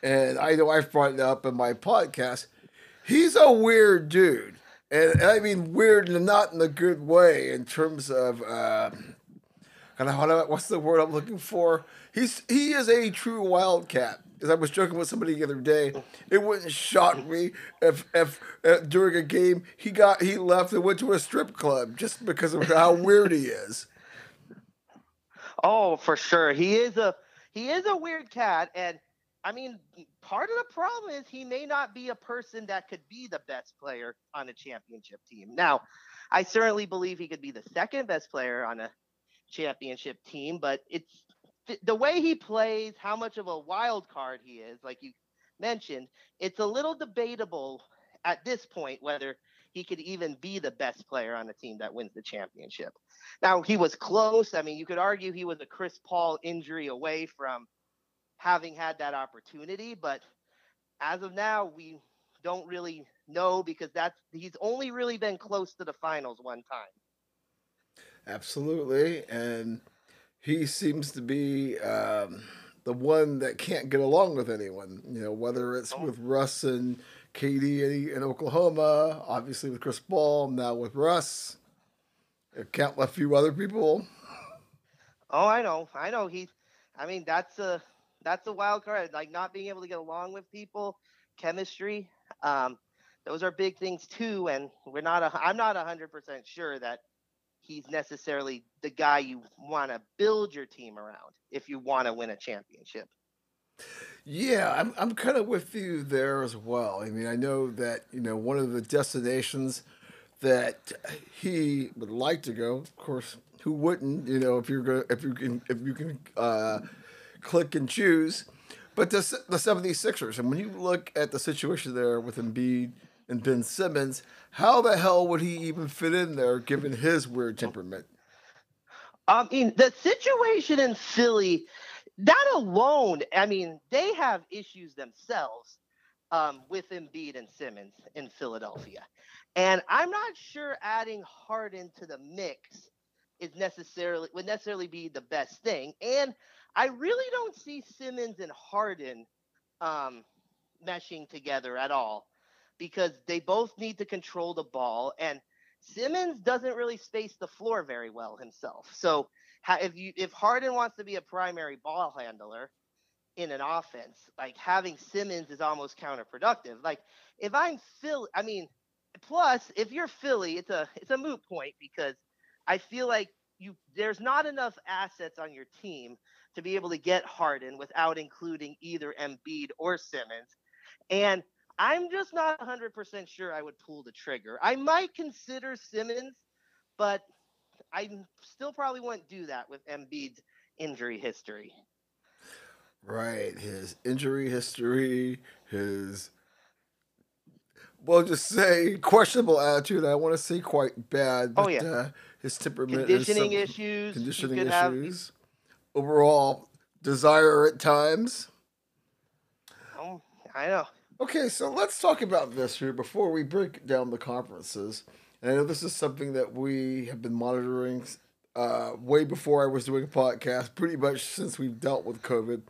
and I know I've brought it up in my podcast. He's a weird dude, and, I mean weird, not in a good way. In terms of uh, kind of what's the word I'm looking for? He's he is a true wildcat. As I was joking with somebody the other day, it wouldn't shock me if, if uh, during a game he got he left and went to a strip club just because of how weird he is. Oh, for sure. He is a he is a weird cat and I mean, part of the problem is he may not be a person that could be the best player on a championship team. Now, I certainly believe he could be the second best player on a championship team, but it's the way he plays, how much of a wild card he is, like you mentioned, it's a little debatable at this point whether he could even be the best player on the team that wins the championship. Now, he was close. I mean, you could argue he was a Chris Paul injury away from having had that opportunity, but as of now, we don't really know because that's he's only really been close to the finals one time. Absolutely, and he seems to be um, the one that can't get along with anyone. You know, whether it's with Russ and KD in Oklahoma, obviously with Chris Paul, now with Russ. Count a few other people. Oh, I know, I know. He, I mean, that's a that's a wild card. Like not being able to get along with people, chemistry. Um, those are big things too. And we're not. A, I'm not hundred percent sure that he's necessarily the guy you want to build your team around if you want to win a championship. Yeah, I'm I'm kind of with you there as well. I mean, I know that you know one of the destinations that he would like to go. Of course, who wouldn't? You know, if you're going, if you can, if you can uh, click and choose. But the the 76ers, and when you look at the situation there with Embiid and Ben Simmons, how the hell would he even fit in there given his weird temperament? I mean, the situation in Philly, that alone, I mean, they have issues themselves um, with Embiid and Simmons in Philadelphia. And I'm not sure adding Harden to the mix is necessarily would necessarily be the best thing. And I really don't see Simmons and Harden um, meshing together at all because they both need to control the ball and Simmons doesn't really space the floor very well himself. So if you if Harden wants to be a primary ball handler in an offense, like having Simmons is almost counterproductive. Like if I'm Phil, I mean, plus if you're Philly, it's a it's a moot point because I feel like you there's not enough assets on your team to be able to get Harden without including either Embiid or Simmons. And I'm just not 100% sure I would pull the trigger. I might consider Simmons, but I still probably wouldn't do that with Embiid's injury history. Right, his injury history, his well, just say questionable attitude. I want to say quite bad. Oh, but, oh yeah, uh, his temperament, conditioning issues, conditioning issues, have... overall desire at times. Oh, I know. Okay, so let's talk about this here before we break down the conferences. And I know this is something that we have been monitoring uh, way before I was doing a podcast, pretty much since we've dealt with COVID.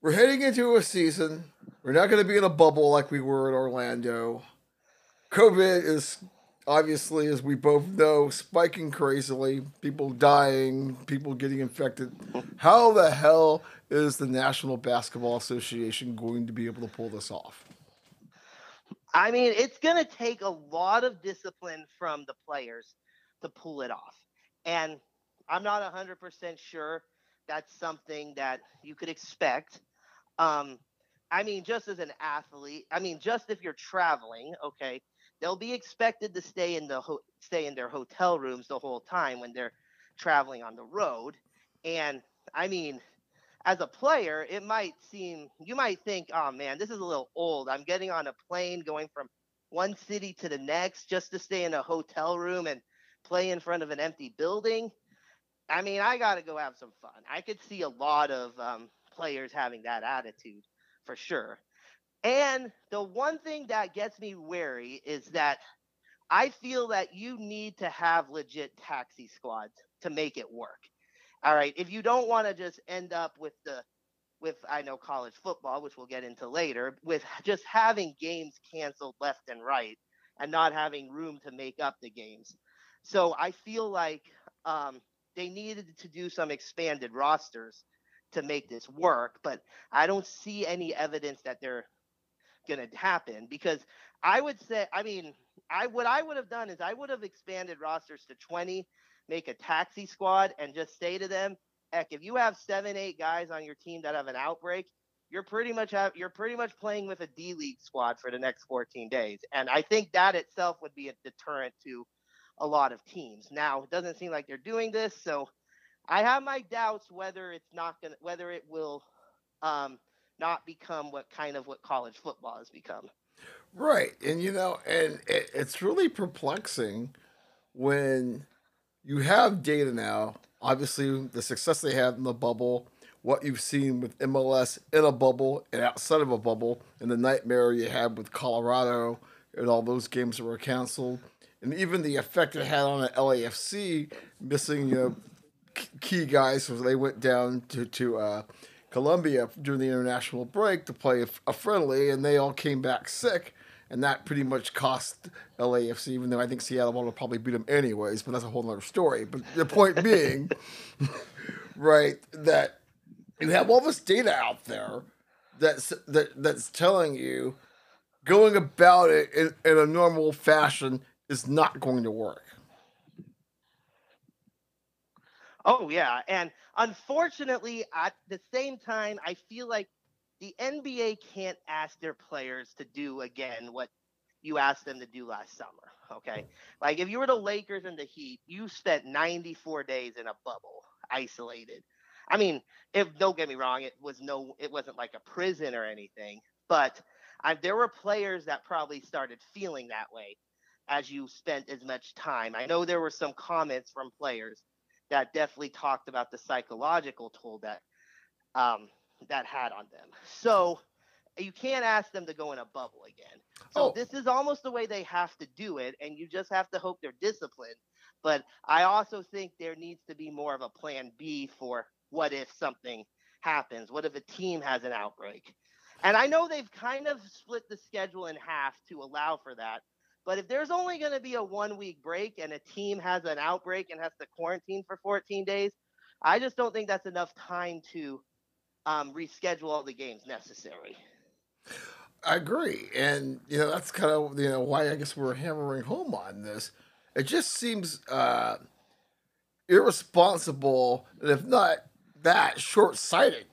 We're heading into a season. We're not going to be in a bubble like we were in Orlando. COVID is obviously, as we both know, spiking crazily. People dying, people getting infected. How the hell is the National Basketball Association going to be able to pull this off? I mean, it's going to take a lot of discipline from the players to pull it off. And I'm not 100% sure that's something that you could expect. Um, I mean, just as an athlete, I mean, just if you're traveling, okay, they'll be expected to stay in the ho- stay in their hotel rooms the whole time when they're traveling on the road. And I mean, as a player, it might seem you might think, "Oh man, this is a little old. I'm getting on a plane going from one city to the next just to stay in a hotel room and play in front of an empty building." I mean, I got to go have some fun. I could see a lot of um, players having that attitude for sure. And the one thing that gets me wary is that I feel that you need to have legit taxi squads to make it work. All right, if you don't want to just end up with the with I know college football, which we'll get into later, with just having games canceled left and right and not having room to make up the games. So I feel like um, they needed to do some expanded rosters to make this work, but I don't see any evidence that they're going to happen because I would say, I mean, I what I would have done is I would have expanded rosters to 20, make a taxi squad, and just say to them, heck, if you have seven, eight guys on your team that have an outbreak, you're pretty much have you're pretty much playing with a D League squad for the next 14 days. And I think that itself would be a deterrent to a lot of teams. Now, it doesn't seem like they're doing this, so I have my doubts whether it's not gonna whether it will um, not become what kind of what college football has become. Right. And, you know, and it, it's really perplexing when you have data now, obviously, the success they had in the bubble, what you've seen with MLS in a bubble and outside of a bubble, and the nightmare you had with Colorado and all those games that were canceled and even the effect it had on the LAFC, missing you know key guys, so they went down to to uh, Colombia during the international break to play a, a friendly, and they all came back sick and that pretty much cost LAFC. Even though I think Seattle will probably beat them anyways, but that's a whole other story. But the point being, [laughs] right, that you have all this data out there that's that that's telling you going about it in, in a normal fashion is not going to work. Oh yeah, and unfortunately, at the same time, I feel like the NBA can't ask their players to do again what you asked them to do last summer. Okay. Like if you were the Lakers and the Heat, you spent 94 days in a bubble, isolated. I mean, if don't get me wrong, it was no, it wasn't like a prison or anything, but I, there were players that probably started feeling that way as you spent as much time. I know there were some comments from players that definitely talked about the psychological toll that um, that had on them. So you can't ask them to go in a bubble again. So oh. this is almost the way they have to do it, and you just have to hope they're disciplined. But I also think there needs to be more of a plan B for what if something happens? What if a team has an outbreak? And I know they've kind of split the schedule in half to allow for that. But if there's only going to be a one week break and a team has an outbreak and has to quarantine for 14 days, I just don't think that's enough time to um, reschedule all the games necessary. I agree, and you know that's kind of you know why I guess we're hammering home on this. It just seems uh, irresponsible, and if not that, short-sighted.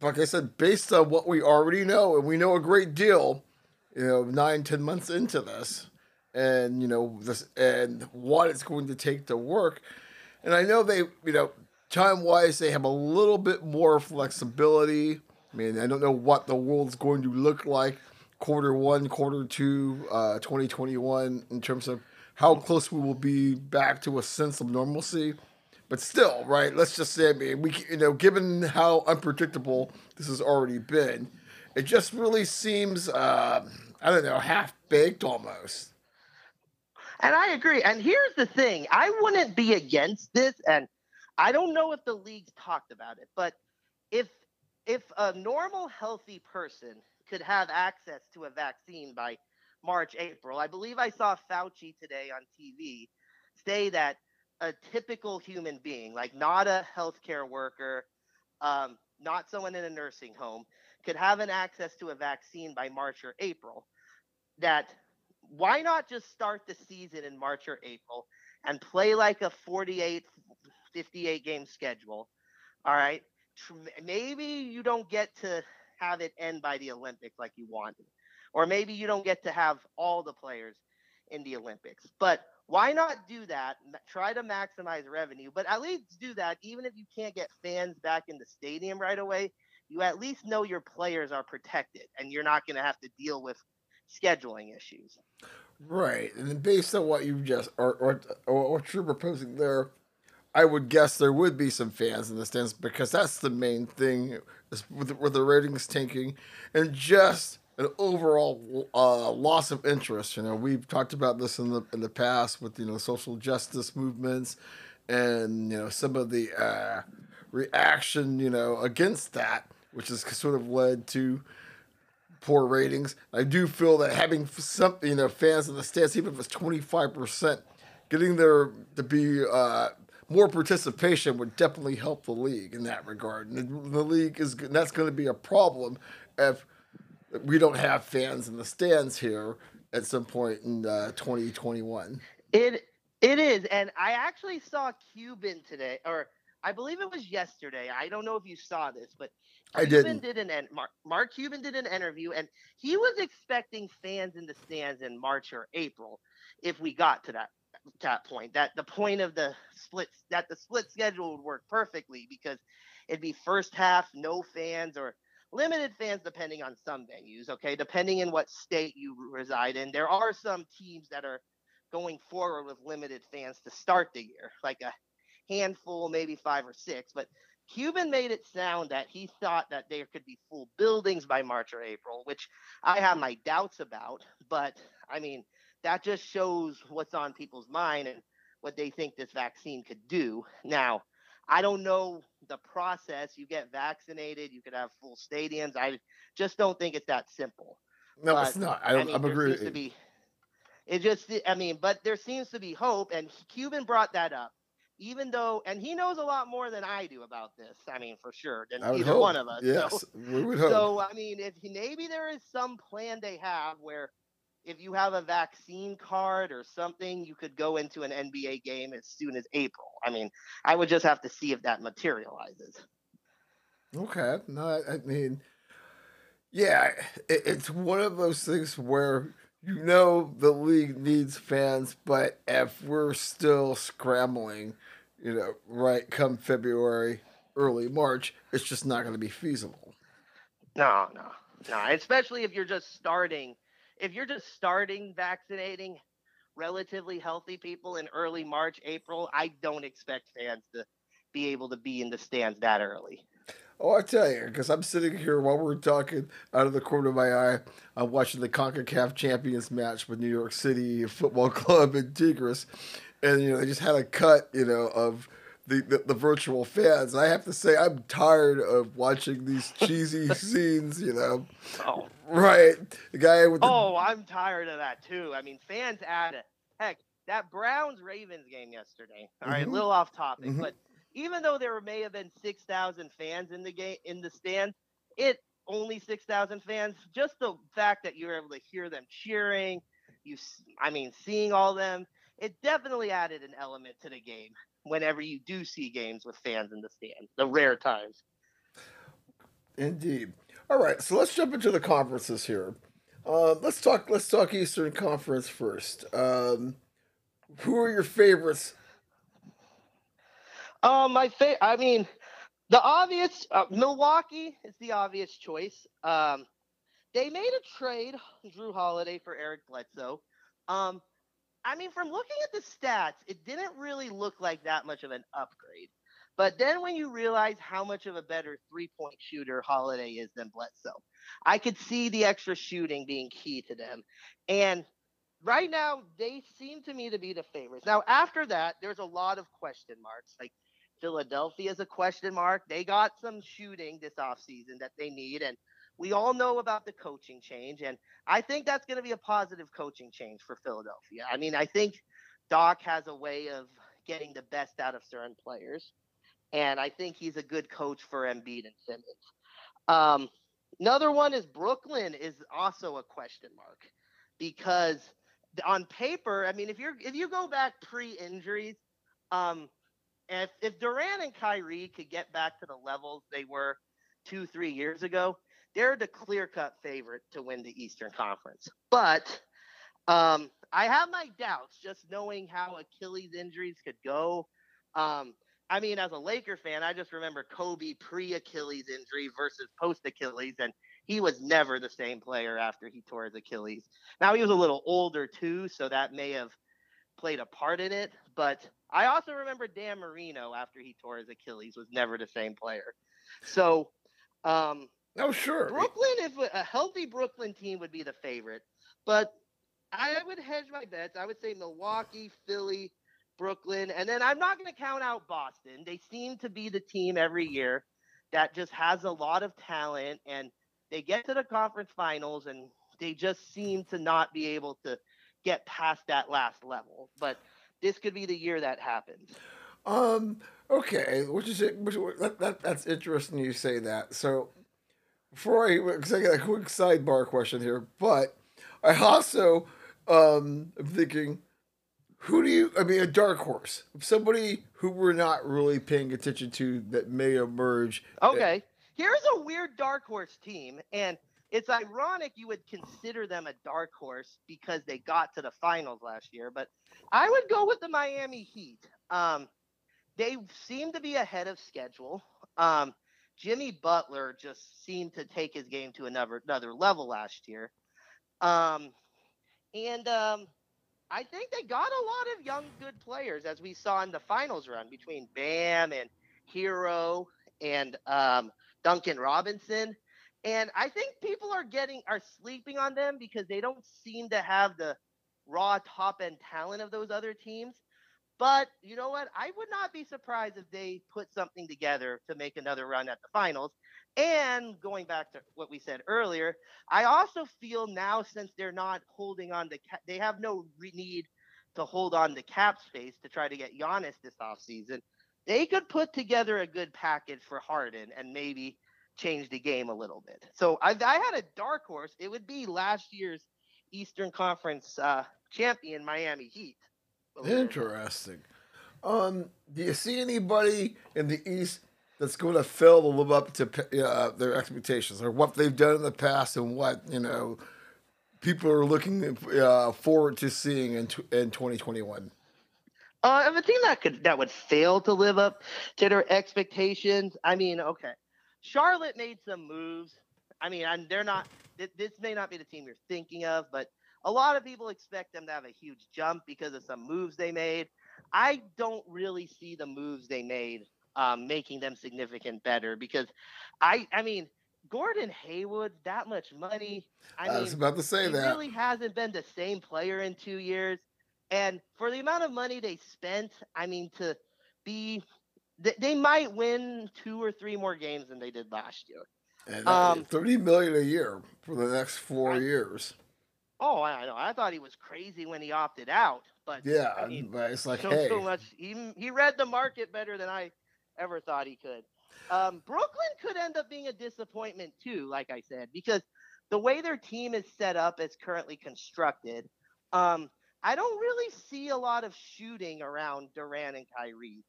Like I said, based on what we already know, and we know a great deal, you know, nine, ten months into this, and you know this, and what it's going to take to work. And I know they, you know, time wise, they have a little bit more flexibility. I mean, I don't know what the world's going to look like quarter one, quarter two, uh, 2021 in terms of how close we will be back to a sense of normalcy. But still, right? Let's just say, I mean, we, you know, given how unpredictable this has already been, it just really seems, uh, I don't know, half baked almost. And I agree. And here's the thing I wouldn't be against this. And I don't know if the league's talked about it, but if if a normal healthy person could have access to a vaccine by March, April, I believe I saw Fauci today on TV say that a typical human being, like not a healthcare worker, um, not someone in a nursing home, could have an access to a vaccine by March or April. That why not just start the season in March or April and play like a 48 58 game schedule. All right. Maybe you don't get to have it end by the Olympics like you wanted, or maybe you don't get to have all the players in the Olympics. But why not do that? Try to maximize revenue, but at least do that. Even if you can't get fans back in the stadium right away, you at least know your players are protected and you're not going to have to deal with scheduling issues. Right. And based on what you've just, or, or, or what you're proposing there, I would guess there would be some fans in the stands because that's the main thing with, with the ratings tanking and just an overall uh, loss of interest. You know, we've talked about this in the in the past with you know social justice movements and you know some of the uh, reaction you know against that, which has sort of led to poor ratings. I do feel that having some you know fans in the stands, even if it's twenty five percent, getting there to be uh, more participation would definitely help the league in that regard. And the, the league is that's going to be a problem if we don't have fans in the stands here at some point in uh, 2021. It it is, and I actually saw Cuban today, or I believe it was yesterday. I don't know if you saw this, but Cuban did an Mark, Mark Cuban did an interview, and he was expecting fans in the stands in March or April if we got to that that point. That the point of the split that the split schedule would work perfectly because it'd be first half no fans or limited fans depending on some venues. Okay, depending in what state you reside in, there are some teams that are going forward with limited fans to start the year, like a handful, maybe five or six. But Cuban made it sound that he thought that there could be full buildings by March or April, which I have my doubts about. But I mean, that just shows what's on people's mind and what they think this vaccine could do. Now, I don't know the process. You get vaccinated, you could have full stadiums. I just don't think it's that simple. No, but, it's not. I don't. I mean, I'm agreeing. To be, it just, I mean, but there seems to be hope, and Cuban brought that up. Even though, and he knows a lot more than I do about this. I mean, for sure, than either hope. one of us. Yes, so, we would [laughs] hope. So, I mean, if maybe there is some plan they have where if you have a vaccine card or something, you could go into an NBA game as soon as April. I mean, I would just have to see if that materializes. Okay. No, I mean, yeah, it, it's one of those things where you know the league needs fans, but if we're still scrambling, you know, right come February, early March, it's just not going to be feasible. No, no, no. Especially if you're just starting if you're just starting vaccinating relatively healthy people in early March, April, I don't expect fans to be able to be in the stands that early. Oh, I tell you, because I'm sitting here while we're talking out of the corner of my eye, I'm watching the CONCACAF Champions match with New York City Football [laughs] Club and Tigres. And, you know, they just had a cut, you know, of the, the, the, virtual fans. I have to say, I'm tired of watching these cheesy [laughs] scenes, you know. Oh. Right. The guy with the... Oh, I'm tired of that too. I mean, fans add it. Heck, that Browns Ravens game yesterday. All right, mm-hmm. a little off topic, mm-hmm. but even though there may have been 6,000 fans in the game in the stands, it only 6,000 fans. Just the fact that you were able to hear them cheering, you I mean, seeing all them, it definitely added an element to the game whenever you do see games with fans in the stands, the rare times. Indeed. All right, so let's jump into the conferences here. Uh, let's talk. Let's talk Eastern Conference first. Um, who are your favorites? Um, my fa- I mean, the obvious uh, Milwaukee is the obvious choice. Um, they made a trade, Jrue Holiday for Eric Bledsoe. Um, I mean, from looking at the stats, it didn't really look like that much of an upgrade. But then when you realize how much of a better three point shooter Holiday is than Bledsoe, I could see the extra shooting being key to them. And right now, they seem to me to be the favorites. Now, after that, there's a lot of question marks. Like Philadelphia is a question mark. They got some shooting this offseason that they need. And we all know about the coaching change, and I think that's going to be a positive coaching change for Philadelphia. I mean, I think Doc has a way of getting the best out of certain players, and I think he's a good coach for Embiid and Simmons. Um, another one is Brooklyn is also a question mark because on paper, I mean, if you're if you go back pre-injuries, um, if if Durant and Kyrie could get back to the levels they were two three years ago, they're the clear cut favorite to win the Eastern Conference. But um, I have my doubts just knowing how Achilles injuries could go. Um, I mean, as a Laker fan, I just remember Kobe pre Achilles injury versus post Achilles, and he was never the same player after he tore his Achilles. Now, he was a little older too, so that may have played a part in it. But I also remember Dan Marino after he tore his Achilles was never the same player. So um, Oh, sure. Brooklyn, if a healthy Brooklyn team would be the favorite, but I would hedge my bets. I would say Milwaukee, Philly, Brooklyn, and then I'm not going to count out Boston. They seem to be the team every year that just has a lot of talent, and they get to the conference finals, and they just seem to not be able to get past that last level. But this could be the year that happens. Um. Okay. Which is it? Which, that, that, that's interesting. You say that. So before I, because I got a quick sidebar question here, but I also um, am thinking, who do you? I mean, a dark horse, somebody who we're not really paying attention to that may emerge. Okay, here's a weird dark horse team, and it's ironic you would consider them a dark horse because they got to the finals last year, but I would go with the Miami Heat. Um, they seem to be ahead of schedule. Um, Jimmy Butler just seemed to take his game to another another level last year. Um, and um, I think they got a lot of young good players as we saw in the finals run between Bam and Herro and um, Duncan Robinson. And I think people are getting are sleeping on them because they don't seem to have the raw top end talent of those other teams. But you know what? I would not be surprised if they put something together to make another run at the finals. And going back to what we said earlier, I also feel now since they're not holding on to, ca- they have no re- need to hold on to cap space to try to get Giannis this offseason. They could put together a good package for Harden and maybe change the game a little bit. So I, I had a dark horse. It would be last year's Eastern Conference uh, champion, Miami Heat. Interesting. Um, do you see anybody in the East that's going to fail to live up to uh, their expectations, or what they've done in the past, and what you know people are looking uh, forward to seeing in in twenty twenty one? Uh, a team that could that would fail to live up to their expectations. I mean, okay, Charlotte made some moves. I mean, I'm, they're not. This may not be the team you're thinking of, but a lot of people expect them to have a huge jump because of some moves they made. I don't really see the moves they made um, making them significant better because I, I mean, Gordon Hayward, that much money. I, I was about to say he that. really hasn't been the same player in two years. And for the amount of money they spent, I mean, to be, they might win two or three more games than they did last year. And um, thirty million a year for the next four years. Oh, I know. I thought he was crazy when he opted out, but yeah, I mean, but it's like so, hey, so much. He he read the market better than I ever thought he could. Um, Brooklyn could end up being a disappointment too, like I said, because the way their team is set up is currently constructed. Um, I don't really see a lot of shooting around Durant and Kyrie.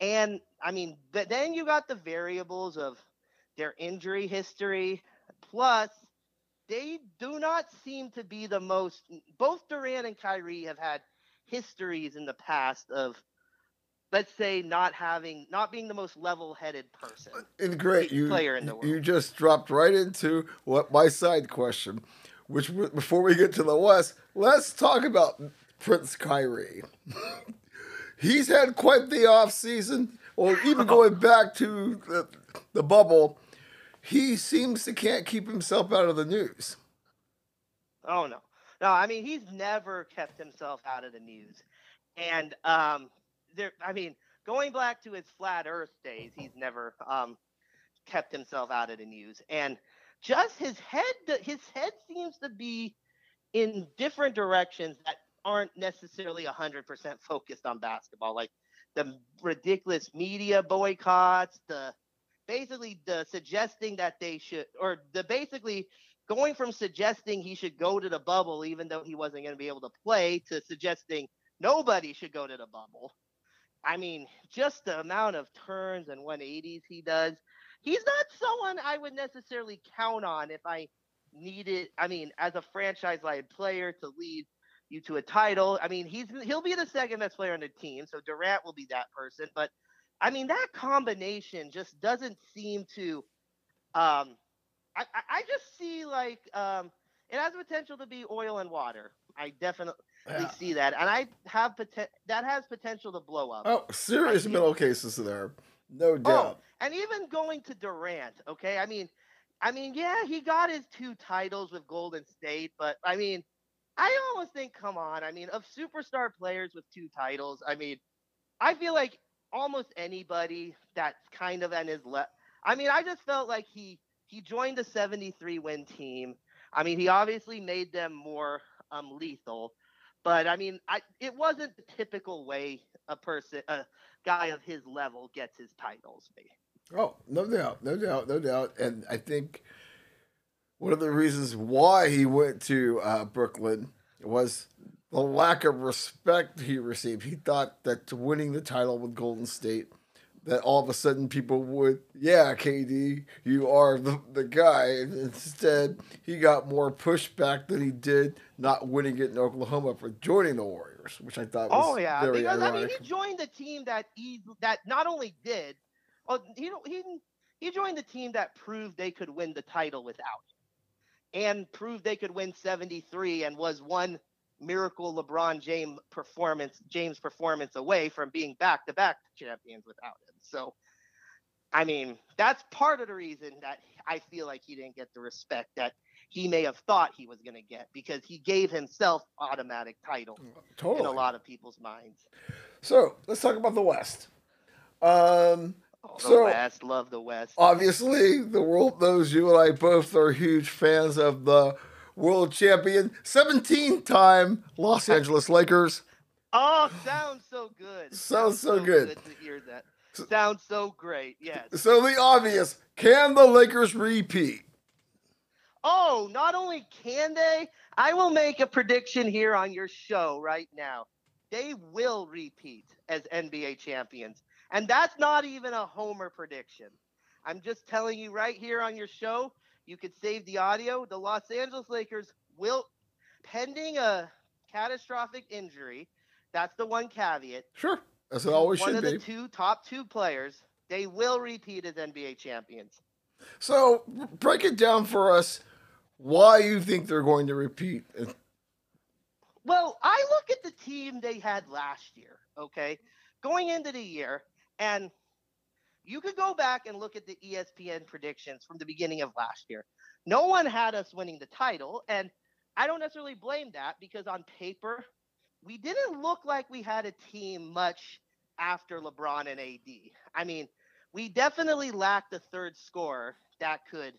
And I mean, but then you got the variables of their injury history, plus they do not seem to be the most. Both Durant and Kyrie have had histories in the past of, let's say, not having, not being the most level-headed person. And great, you player in the world. you just dropped right into what my side question, which before we get to the West, let's talk about Prince Kyrie. [laughs] He's had quite the off season, or even [laughs] going back to the, the bubble he seems to can't keep himself out of the news. Oh no, no. I mean, he's never kept himself out of the news, and um, there. I mean, going back to his flat Earth days, he's never um kept himself out of the news, and just his head. His head seems to be in different directions that aren't necessarily 100% focused on basketball, like the ridiculous media boycotts, the basically the suggesting that they should, or the basically going from suggesting he should go to the bubble even though he wasn't going to be able to play to suggesting nobody should go to the bubble. I mean, just the amount of turns and 180s he does. He's not someone I would necessarily count on if I needed, I mean, as a franchise like player to lead you to a title. I mean, he's he'll be the second best player on the team, so Durant will be that person, but I mean, that combination just doesn't seem to. Um, I, I just see like um, it has potential to be oil and water. I definitely yeah. see that, and I have poten- that has potential to blow up. Oh, serious mental cases there, no oh, doubt. Oh, and even going to Durant, okay. I mean, I mean, yeah, he got his two titles with Golden State, but I mean, I almost think, come on, I mean, of superstar players with two titles, I mean, I feel like almost anybody that's kind of in his left. I mean, I just felt like he he joined a 73 win team. I mean, he obviously made them more um, lethal, but I mean, I it wasn't the typical way a person, a guy of his level, gets his titles. Me. Oh, no doubt, no doubt, no doubt, and I think one of the reasons why he went to uh, Brooklyn was the lack of respect he received. He thought that winning the title with Golden State, that all of a sudden people would, yeah, KD, you are the, the guy. And instead, he got more pushback than he did not winning it in Oklahoma for joining the Warriors, which I thought was oh yeah, very because ironic. I mean he joined the team that he that not only did, well he he he joined the team that proved they could win the title without and proved they could win 73 and was one miracle LeBron James performance James performance away from being back to back champions without him. So I mean, that's part of the reason that I feel like he didn't get the respect that he may have thought he was going to get because he gave himself automatic title totally. in a lot of people's minds. So let's talk about the West. Um, Oh, the So- West, love the West. obviously, the world knows you and I both are huge fans of the world champion, 17 time Los Angeles Lakers. Oh, sounds so good. Sounds so good. to hear that. Sounds so great. Yes. So, the obvious can the Lakers repeat? Oh, not only can they, I will make a prediction here on your show right now. They will repeat as NBA champions. And that's not even a homer prediction. I'm just telling you right here on your show, you could save the audio. The Los Angeles Lakers will, pending a catastrophic injury, that's the one caveat. Sure, as it always one should of the two top two players, they will repeat as NBA champions. So, break it down for us why you think they're going to repeat. Well, I look at the team they had last year, okay? Going into the year, and you could go back and look at the ESPN predictions from the beginning of last year. No one had us winning the title, and I don't necessarily blame that because on paper, we didn't look like we had a team much after LeBron and AD. I mean, we definitely lacked a third scorer that could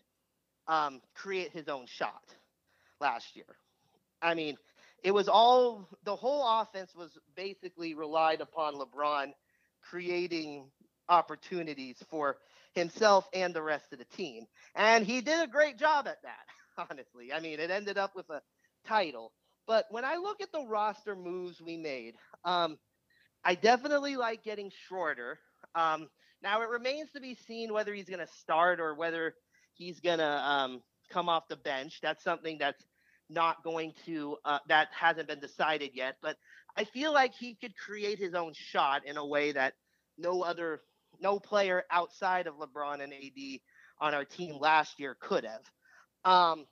um, create his own shot last year. I mean, it was all the whole offense was basically relied upon LeBron creating opportunities for himself and the rest of the team. And he did a great job at that, [laughs] honestly. I mean, it ended up with a title. But when I look at the roster moves we made, um, I definitely like getting Schröder. Um, now it remains to be seen whether he's going to start or whether he's going to um, come off the bench. That's something that's not going to uh, that hasn't been decided yet. But I feel like he could create his own shot in a way that no other no player outside of LeBron and AD on our team last year could have. Um,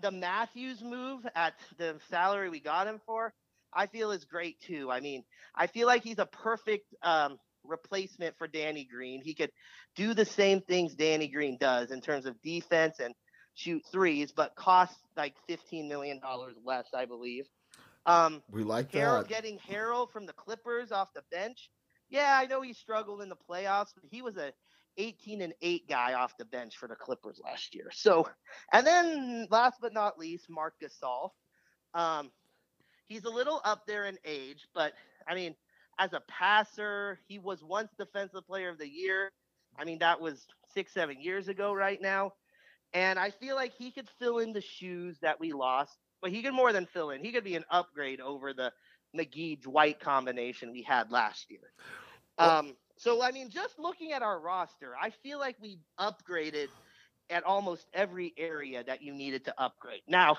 the Matthews move at the salary we got him for, I feel is great too. I mean, I feel like he's a perfect um, replacement for Danny Green. He could do the same things Danny Green does in terms of defense and shoot threes, but cost like $15 million less, I believe. Um, We like Harrell that. getting Harrell from the Clippers off the bench. Yeah, I know he struggled in the playoffs, but he was a 18 and 8 guy off the bench for the Clippers last year. So, and then last but not least, Marc Gasol. Um, he's a little up there in age, but I mean, as a passer, he was once defensive player of the year. I mean, that was six, seven years ago right now. And I feel like he could fill in the shoes that we lost, but he could more than fill in. He could be an upgrade over the McGee Dwight combination we had last year. Um, so I mean, just looking at our roster, I feel like we upgraded at almost every area that you needed to upgrade. Now,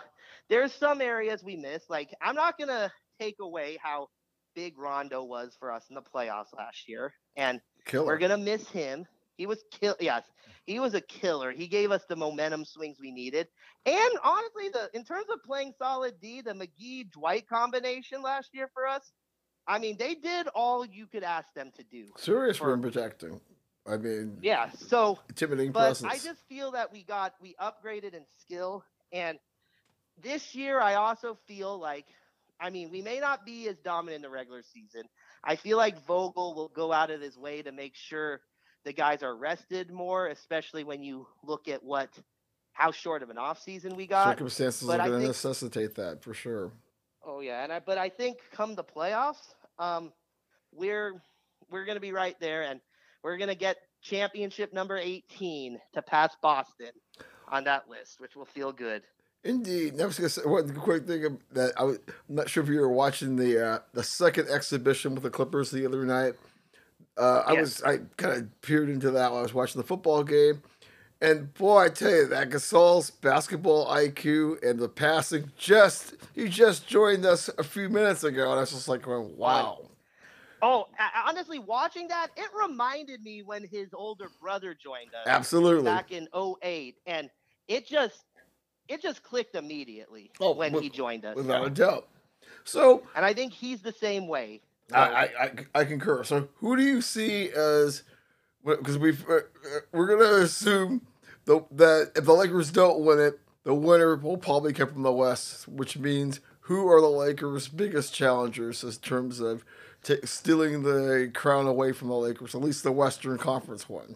there's some areas we missed. Like I'm not gonna take away how big Rondo was for us in the playoffs last year, and Killer. we're gonna miss him. He was kill. Yes, he was a killer. He gave us the momentum swings we needed. And honestly, the in terms of playing solid D, the McGee Dwight combination last year for us, I mean, they did all you could ask them to do. Serious for- rim protecting. I mean, Yeah. So, intimidating but. I just feel that we got we upgraded in skill, and this year I also feel like, I mean, we may not be as dominant in the regular season. I feel like Vogel will go out of his way to make sure the guys are rested more, especially when you look at what how short of an offseason we got. Circumstances but are going to necessitate that for sure. Oh yeah, and I but I think come the playoffs, um, we're we're gonna be right there, and we're gonna get championship number 18 to pass Boston on that list, which will feel good. Indeed. And I was going to say one quick thing that I was I'm not sure if you were watching the uh, the second exhibition with the Clippers the other night. Uh, I Yes. was I kind of peered into that while I was watching the football game, and boy, I tell you that Gasol's basketball IQ and the passing just he just joined us a few minutes ago, and I was just like going, wow. Oh, honestly, watching that, it reminded me when his older brother joined us Absolutely. back in 08, and it just it just clicked immediately Oh, when with- he joined us. Without a doubt. So And I think he's the same way. I, I, I, concur. So who do you see as because we uh, we're gonna assume the, that if the Lakers don't win it, the winner will probably come from the West, which means who are the Lakers' biggest challengers in terms of t- stealing the crown away from the Lakers, at least the Western Conference one?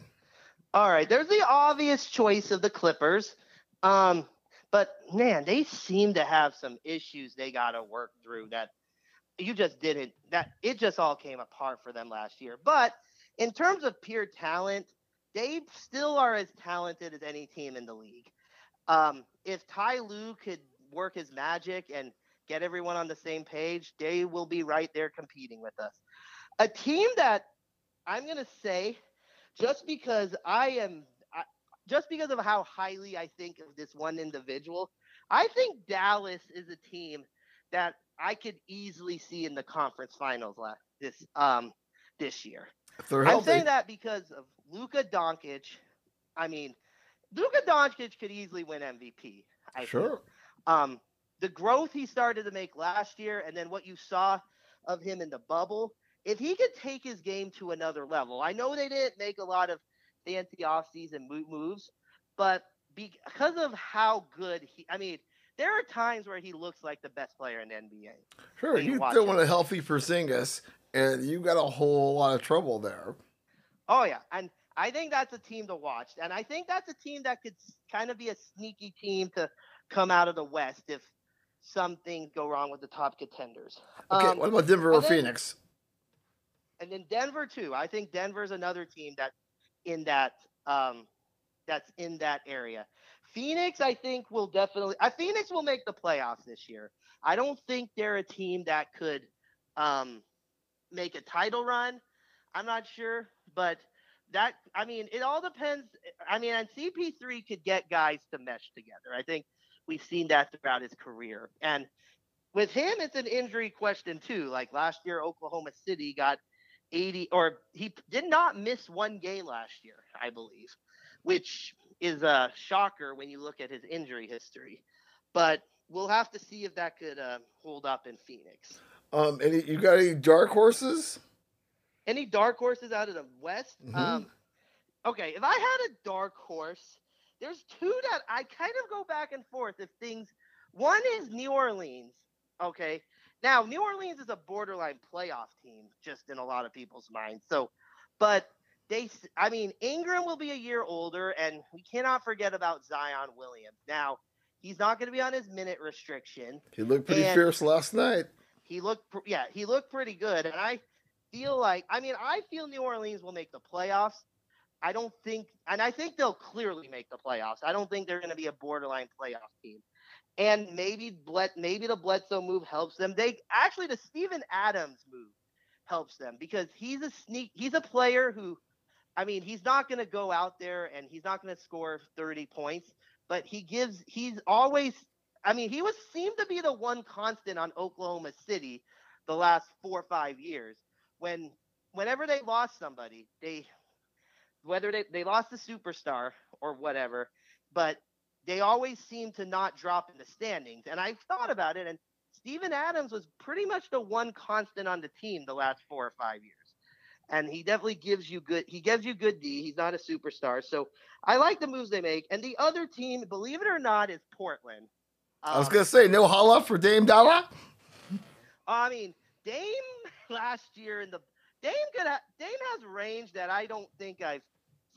All right, there's the obvious choice of the Clippers. Um, but man, they seem to have some issues they got to work through that you just didn't that it just all came apart for them last year. But in terms of pure talent, they still are as talented as any team in the league. Um, if Ty Lue could work his magic and get everyone on the same page, they will be right there competing with us. A team that I'm going to say, just because I am, I, just because of how highly I think of this one individual, I think Dallas is a team that I could easily see in the conference finals last this um this year. I'm saying that because of Luka Doncic. I mean, Luka Doncic could easily win MVP. I sure. Think. Um, the growth he started to make last year, and then what you saw of him in the bubble, if he could take his game to another level, I know they didn't make a lot of fancy offseason moves, but because of how good he, I mean, there are times where he looks like the best player in the NBA. Sure, you throw in a healthy Porzingis, and you got a whole lot of trouble there. Oh yeah, and I think that's a team to watch, and I think that's a team that could kind of be a sneaky team to come out of the West if some things go wrong with the top contenders. Okay, um, what about Denver or then, Phoenix? And then Denver too. I think Denver's another team that in that um, that's in that area. Phoenix, I think, will definitely. Phoenix will make the playoffs this year. I don't think they're a team that could um, make a title run. I'm not sure, but that I mean, it all depends. I mean, and CP3 could get guys to mesh together. I think we've seen that throughout his career, and with him, it's an injury question too. Like last year, Oklahoma City got 80, or he did not miss one game last year, I believe, which is a shocker when you look at his injury history. But we'll have to see if that could uh, hold up in Phoenix. Um, any you got any dark horses? Any dark horses out of the West? Mm-hmm. Um, okay, if I had a dark horse, there's two that I kind of go back and forth. If things, one is New Orleans. Okay, now New Orleans is a borderline playoff team, just in a lot of people's minds. So, but they, I mean, Ingram will be a year older, and we cannot forget about Zion Williams. Now, he's not going to be on his minute restriction. He looked pretty fierce last night. He looked, yeah, he looked pretty good, and I feel like, I mean, I feel New Orleans will make the playoffs. I don't think, and I think they'll clearly make the playoffs. I don't think they're going to be a borderline playoff team. And maybe Bled, maybe the Bledsoe move helps them. They actually the Steven Adams move helps them because he's a sneak. He's a player who I mean, he's not going to go out there and he's not going to score 30 points, but he gives, he's always, I mean, he was seemed to be the one constant on Oklahoma City the last four or five years. When, whenever they lost somebody, they, whether they, they lost a superstar or whatever, but they always seem to not drop in the standings. And I thought about it, and Steven Adams was pretty much the one constant on the team the last four or five years and he definitely gives you good. He gives you good D. He's not a superstar, so I like the moves they make. And the other team, believe it or not, is Portland. Um, I was gonna um, say no holla for Dame Dolla. I mean, Dame last year in the Dame could ha, Dame has range that I don't think I've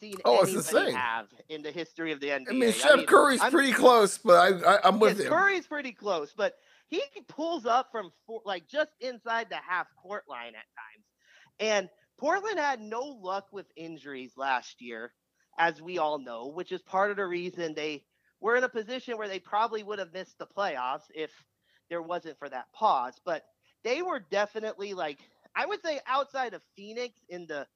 seen oh, anybody have in the history of the NBA. I mean, Chef I mean, Curry's I'm, pretty close, but I, I am with yes, him. Curry's pretty close, but he pulls up from four, like just inside the half court line at times, and Portland had no luck with injuries last year, as we all know, which is part of the reason they were in a position where they probably would have missed the playoffs if there wasn't for that pause. But they were definitely like I would say outside of Phoenix in the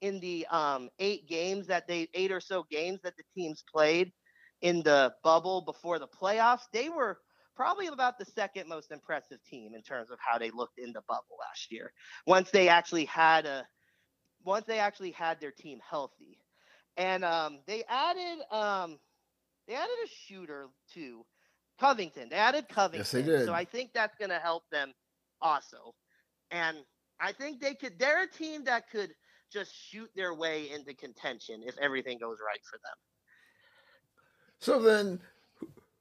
in the um, eight games that they eight or so games that the teams played in the bubble before the playoffs, they were probably about the second most impressive team in terms of how they looked in the bubble last year. Once they actually had a once they actually had their team healthy. And um, they added um, they added a shooter too, Covington. They added Covington. Yes, they did. So I think that's going to help them also. And I think they could. They're a team that could just shoot their way into contention if everything goes right for them. So then,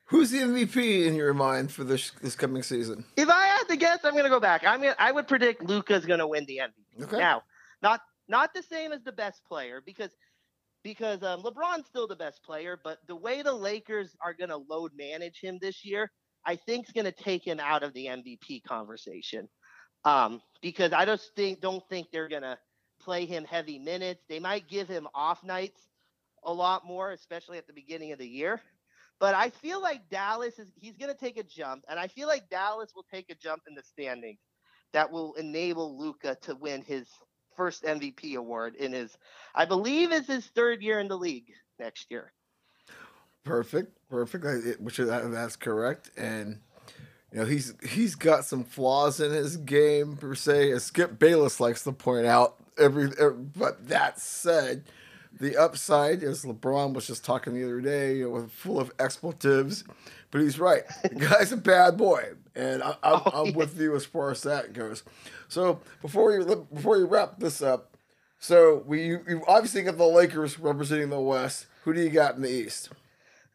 Who's the MVP in your mind for this this coming season? If I had to guess, I'm going to go back. I'm gonna, I would predict Luka's going to win the MVP. Okay. Now, not not the same as the best player because because um, LeBron's still the best player, but the way the Lakers are going to load manage him this year, I think is going to take him out of the MVP conversation. Um, because I just think don't think they're going to play him heavy minutes. They might give him off nights a lot more, especially at the beginning of the year. But I feel like Dallas is he's going to take a jump, and I feel like Dallas will take a jump in the standings that will enable Luka to win his first MVP award in his, I believe, is his third year in the league next year. Perfect, perfect. Which that's correct, and you know he's he's got some flaws in his game per se, as Skip Bayless likes to point out. Every, every but that said, the upside, as LeBron was just talking the other day, you know, full of expletives, but he's right. The [laughs] guy's a bad boy, and I, am oh, I'm with you as far as that goes. So before you before you wrap this up, so we you obviously got the Lakers representing the West. Who do you got in the East?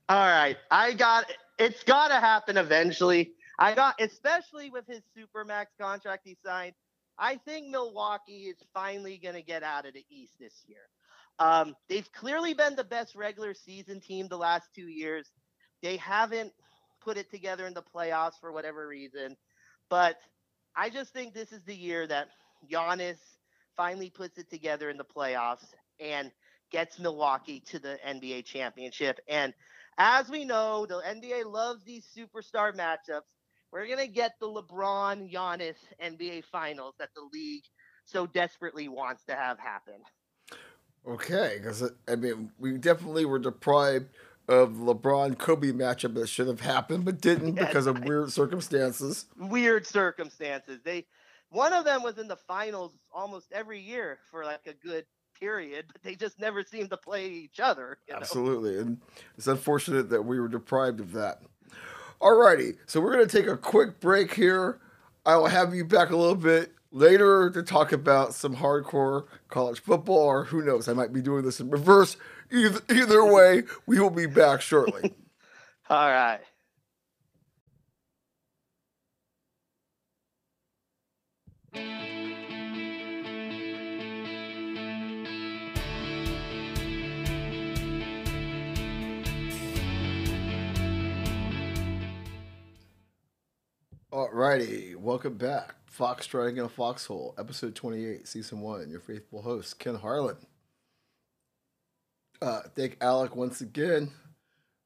All right, I got it's got to happen eventually. I got especially with his supermax contract he signed. I think Milwaukee is finally going to get out of the East this year. Um, they've clearly been the best regular season team the last two years. They haven't put it together in the playoffs for whatever reason, but I just think this is the year that Giannis finally puts it together in the playoffs and gets Milwaukee to the NBA championship. And as we know, the NBA loves these superstar matchups. We're going to get the LeBron Giannis NBA finals that the league so desperately wants to have happen. Okay, because I mean, we definitely were deprived of LeBron Kobe matchup that should have happened, but didn't yes, because of weird circumstances. Weird circumstances. They, one of them was in the finals almost every year for like a good period, but they just never seemed to play each other. Absolutely, know? and it's unfortunate that we were deprived of that. Alrighty, so we're gonna take a quick break here. I will have you back a little bit later to talk about some hardcore college football, or who knows, I might be doing this in reverse. Either, either way, we will be back shortly. [laughs] All right. Alrighty, welcome back. Foxtrotting in a Foxhole, episode 28, season one. Your faithful host, Ken Harlan. Uh, thank Alec once again.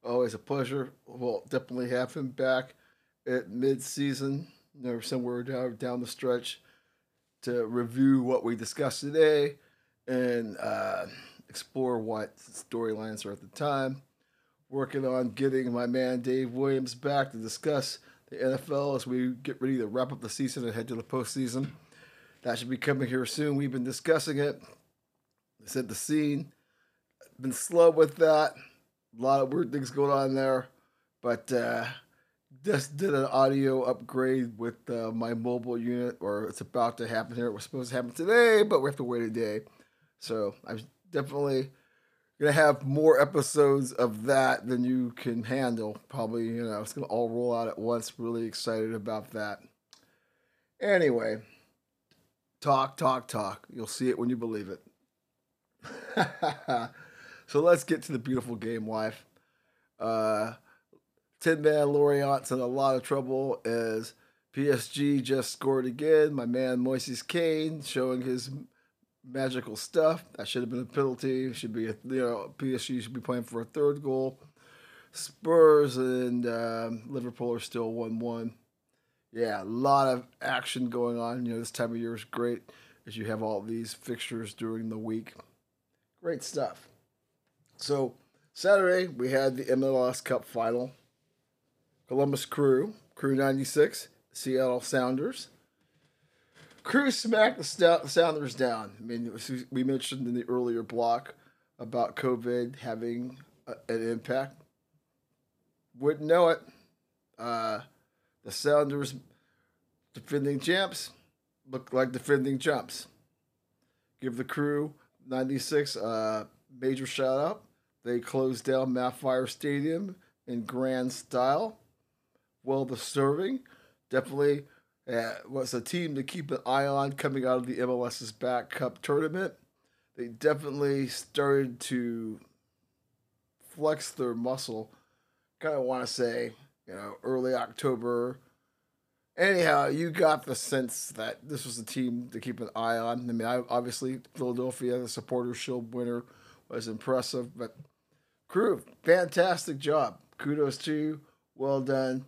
Always a pleasure. We'll definitely have him back at mid season, you know, somewhere down, down the stretch to review what we discussed today and uh, explore what storylines are at the time. Working on getting my man Dave Williams back to discuss the NFL as we get ready to wrap up the season and head to the postseason. That should be coming here soon. We've been discussing it. Said the scene. Been slow with that. A lot of weird things going on there. But uh, just did an audio upgrade with uh, my mobile unit, or it's about to happen here. It was supposed to happen today, but we have to wait a day. So I'm definitely gonna have more episodes of that than you can handle. Probably, you know, it's gonna all roll out at once. Really excited about that. Anyway, talk, talk, talk. You'll see it when you believe it. [laughs] so let's get to the beautiful game wife. Uh, Tin Man Lorient's in a lot of trouble as PSG just scored again. My man Moises Kean showing his magical stuff. That should have been a penalty. Should be a, you know PSG should be playing for a third goal. Spurs and um, Liverpool are still one one. Yeah, a lot of action going on. You know, this time of year is great as you have all these fixtures during the week. Great stuff. So Saturday we had the MLS Cup final. Columbus Crew, Crew 96, Seattle Sounders Crew smacked the Sounders down. I mean, we mentioned in the earlier block about COVID having a, an impact. Wouldn't know it. Uh, the Sounders, defending champs, look like defending champs. Give the crew 96 uh, major shout out. They closed down Fire Stadium in grand style. Well deserving. Definitely was a team to keep an eye on coming out of the MLS's back cup tournament. They definitely started to flex their muscle. Kind of want to say, you know, early October. Anyhow, you got the sense that this was a team to keep an eye on. I mean, I, obviously, Philadelphia, the Supporter Shield winner, was impressive, but crew, fantastic job. Kudos to you. Well done.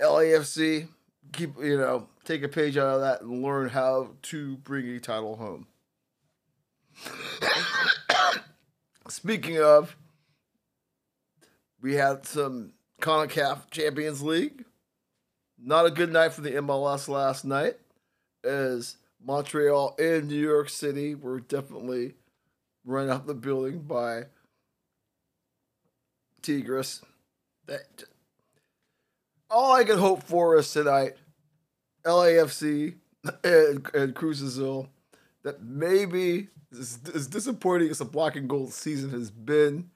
LAFC, keep, you know, take a page out of that and learn how to bring a title home. [coughs] Speaking of, we had some CONCACAF Champions League. Not a good night for the MLS last night, as Montreal and New York City were definitely run out of the building by Tigres. That all I can hope for is tonight, LAFC and, and Cruz Azul, that maybe as, as disappointing as the black and gold season has been,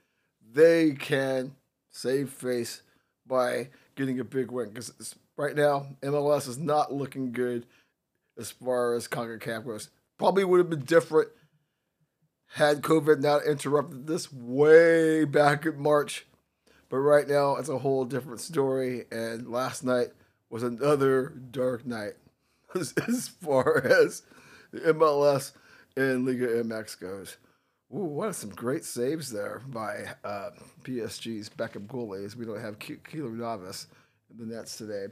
they can save face by getting a big win. Because right now, MLS is not looking good as far as CONCACAF goes. Probably would have been different had COVID not interrupted this way back in March. But right now, it's a whole different story. And last night was another dark night [laughs] as, far as the MLS and Liga MX goes. Ooh, what are some great saves there by uh, PSG's backup goalies. We don't have Ke- Keylor Navas in the nets today.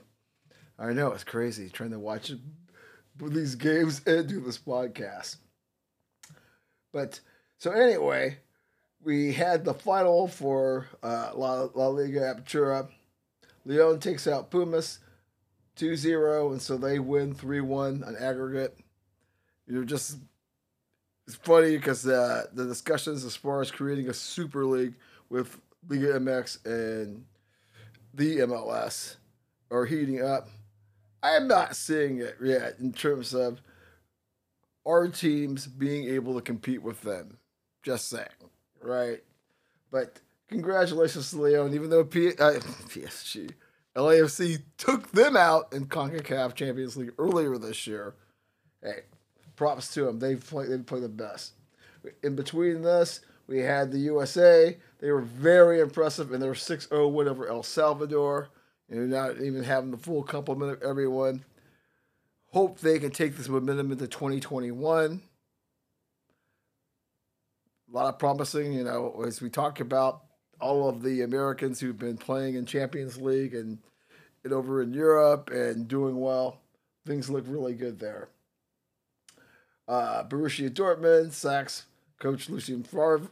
I know it's crazy trying to watch these games and do this podcast. But so anyway, we had the final for uh, La, La Liga Apertura. Leon takes out Pumas 2-0, and so they win 3-1 on aggregate. You know, just it's funny because uh, the discussions as far as creating a super league with Liga MX and the MLS are heating up. I am not seeing it yet in terms of our teams being able to compete with them. Just saying, right? But congratulations to Leon, even though P- uh, [laughs] PSG, LAFC took them out in CONCACAF Champions League earlier this year. Hey, props to them. They've played, they played the best. In between this, we had the USA. They were very impressive in their 6 0 win over El Salvador. Know, not even having the full complement of everyone. Hope they can take this momentum into 2021 a lot of promising, you know, as we talk about all of the Americans who've been playing in Champions League and, and over in Europe and doing well. Things look really good there. Uh, Borussia Dortmund sacks coach Lucien Favre.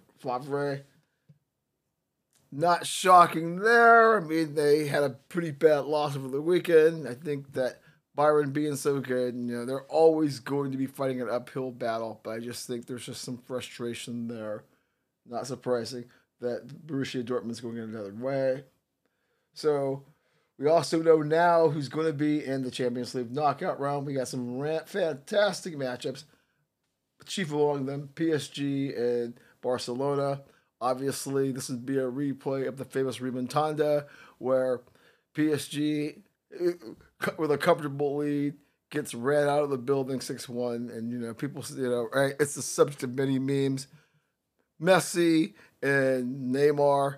Not shocking there. I mean, they had a pretty bad loss over the weekend. I think that Bayern being so good, and, you know, they're always going to be fighting an uphill battle, but I just think there's just some frustration there. Not surprising that Borussia Dortmund's going in another way. So we also know now who's going to be in the Champions League knockout round. We got some fantastic matchups. Chief among them, PSG and Barcelona. Obviously, this would be a replay of the famous Remontada where PSG with a comfortable lead, gets ran out of the building 6 1. And, you know, people, you know, right? It's the subject of many memes. Messi and Neymar.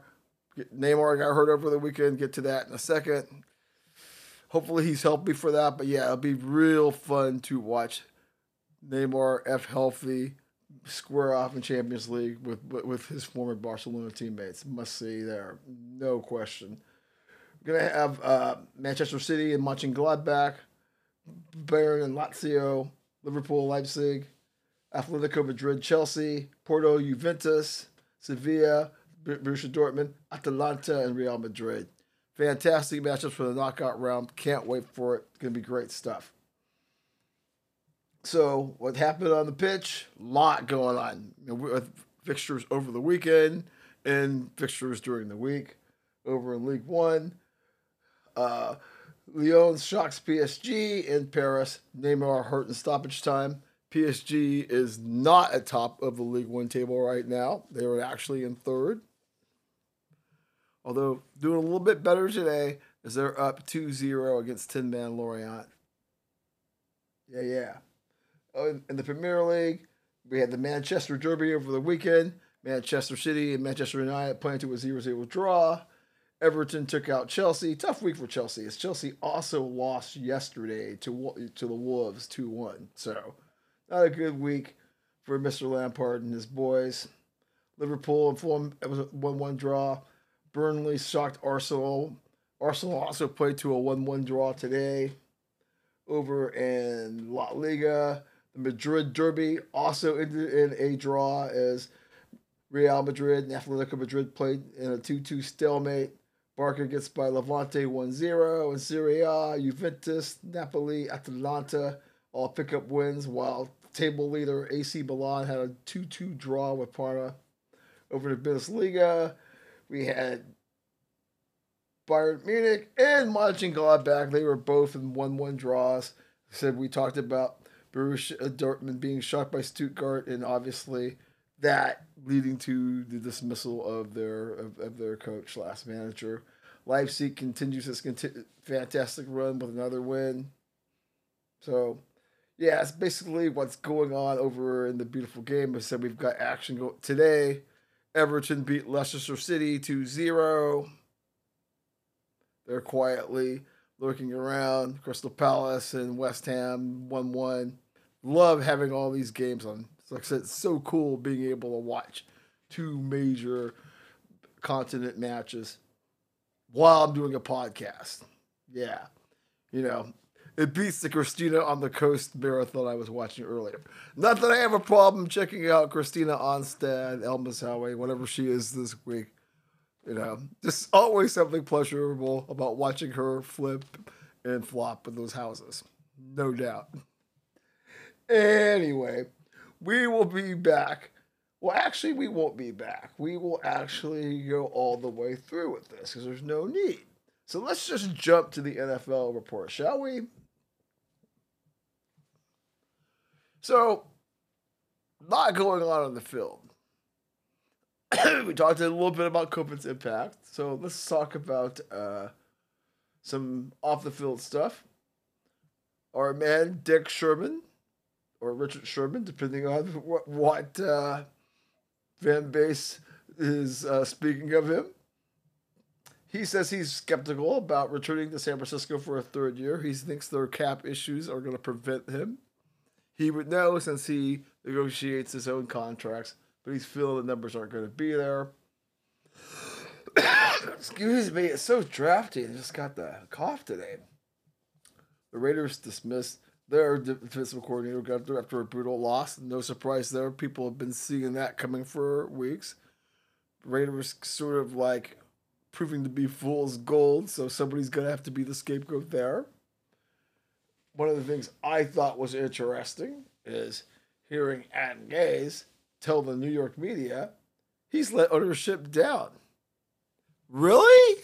Neymar got hurt over the weekend. Get to that in a second. Hopefully he's healthy for that. But yeah, it'll be real fun to watch Neymar F healthy square off in Champions League with with his former Barcelona teammates. Must see there, no question. Gonna have uh, Manchester City and Mönchengladbach, Bayern and Lazio, Liverpool, Leipzig, Atletico Madrid, Chelsea, Porto, Juventus, Sevilla, Borussia Dortmund, Atalanta, and Real Madrid. Fantastic matchups for the knockout round. Can't wait for it. It's gonna be great stuff. So, what happened on the pitch? Lot going on. You know, with fixtures over the weekend and fixtures during the week. Over in League One, uh, Lyon shocks PSG in Paris. Neymar hurt in stoppage time. PSG is not at top of the League One table right now. They are actually in third. Although doing a little bit better today as they're up 2-0 against Tin Man Lorient. Yeah, yeah. Oh, in the Premier League, we had the Manchester Derby over the weekend. Manchester City and Manchester United playing to a 0-0 draw. Everton took out Chelsea. Tough week for Chelsea, as Chelsea also lost yesterday to to the Wolves 2-1. So, not a good week for Mr. Lampard and his boys. Liverpool and Fulham, it was a 1-1 draw. Burnley shocked Arsenal. Arsenal also played to a 1-1 draw today. Over in La Liga, the Madrid Derby also ended in a draw as Real Madrid and Atletico Madrid played in a 2-2 stalemate. Barca gets by Levante 1-0. In Serie A, Juventus, Napoli, Atalanta all pick up wins, while table leader AC Milan had a 2-2 draw with Parma. Over to Bundesliga, we had Bayern Munich and Mönchengladbach. They were both in 1-1 draws. Said we talked about Borussia Dortmund being shocked by Stuttgart, and obviously that leading to the dismissal of their of, of their coach last manager. Leipzig continues this conti- fantastic run with another win. So, yeah, it's basically what's going on over in the beautiful game. I said we've got action go- today. Everton beat Leicester City 2 0. They're quietly lurking around. Crystal Palace and West Ham 1 1. Love having all these games on like I said, it's so cool being able to watch two major continent matches while I'm doing a podcast. Yeah. You know, it beats the Christina on the Coast marathon I was watching earlier. Not that I have a problem checking out Christina Anstead, Elmas Howie, whatever she is this week. You know, just always something pleasurable about watching her flip and flop in those houses. No doubt. Anyway, we will be back. Well, actually, we won't be back. We will actually go all the way through with this because there's no need. So let's just jump to the NFL report, shall we? So, not going on in the field. [coughs] we talked a little bit about COVID's impact. So let's talk about uh, some off the field stuff. Our man, Dick Sherman, or Richard Sherman, depending on [laughs] what, what uh, fan base is uh, speaking of him. He says he's skeptical about returning to San Francisco for a third year. He thinks their cap issues are going to prevent him. He would know since he negotiates his own contracts, but he's feeling the numbers aren't going to be there. [coughs] Excuse me, it's so drafty. I just got the cough today. The Raiders dismissed their defensive coordinator got after a brutal loss. No surprise there. People have been seeing that coming for weeks. Raiders sort of like proving to be fool's gold, so somebody's gonna have to be the scapegoat there. One of the things I thought was interesting is hearing Adam Gase tell the New York media he's let ownership down. Really?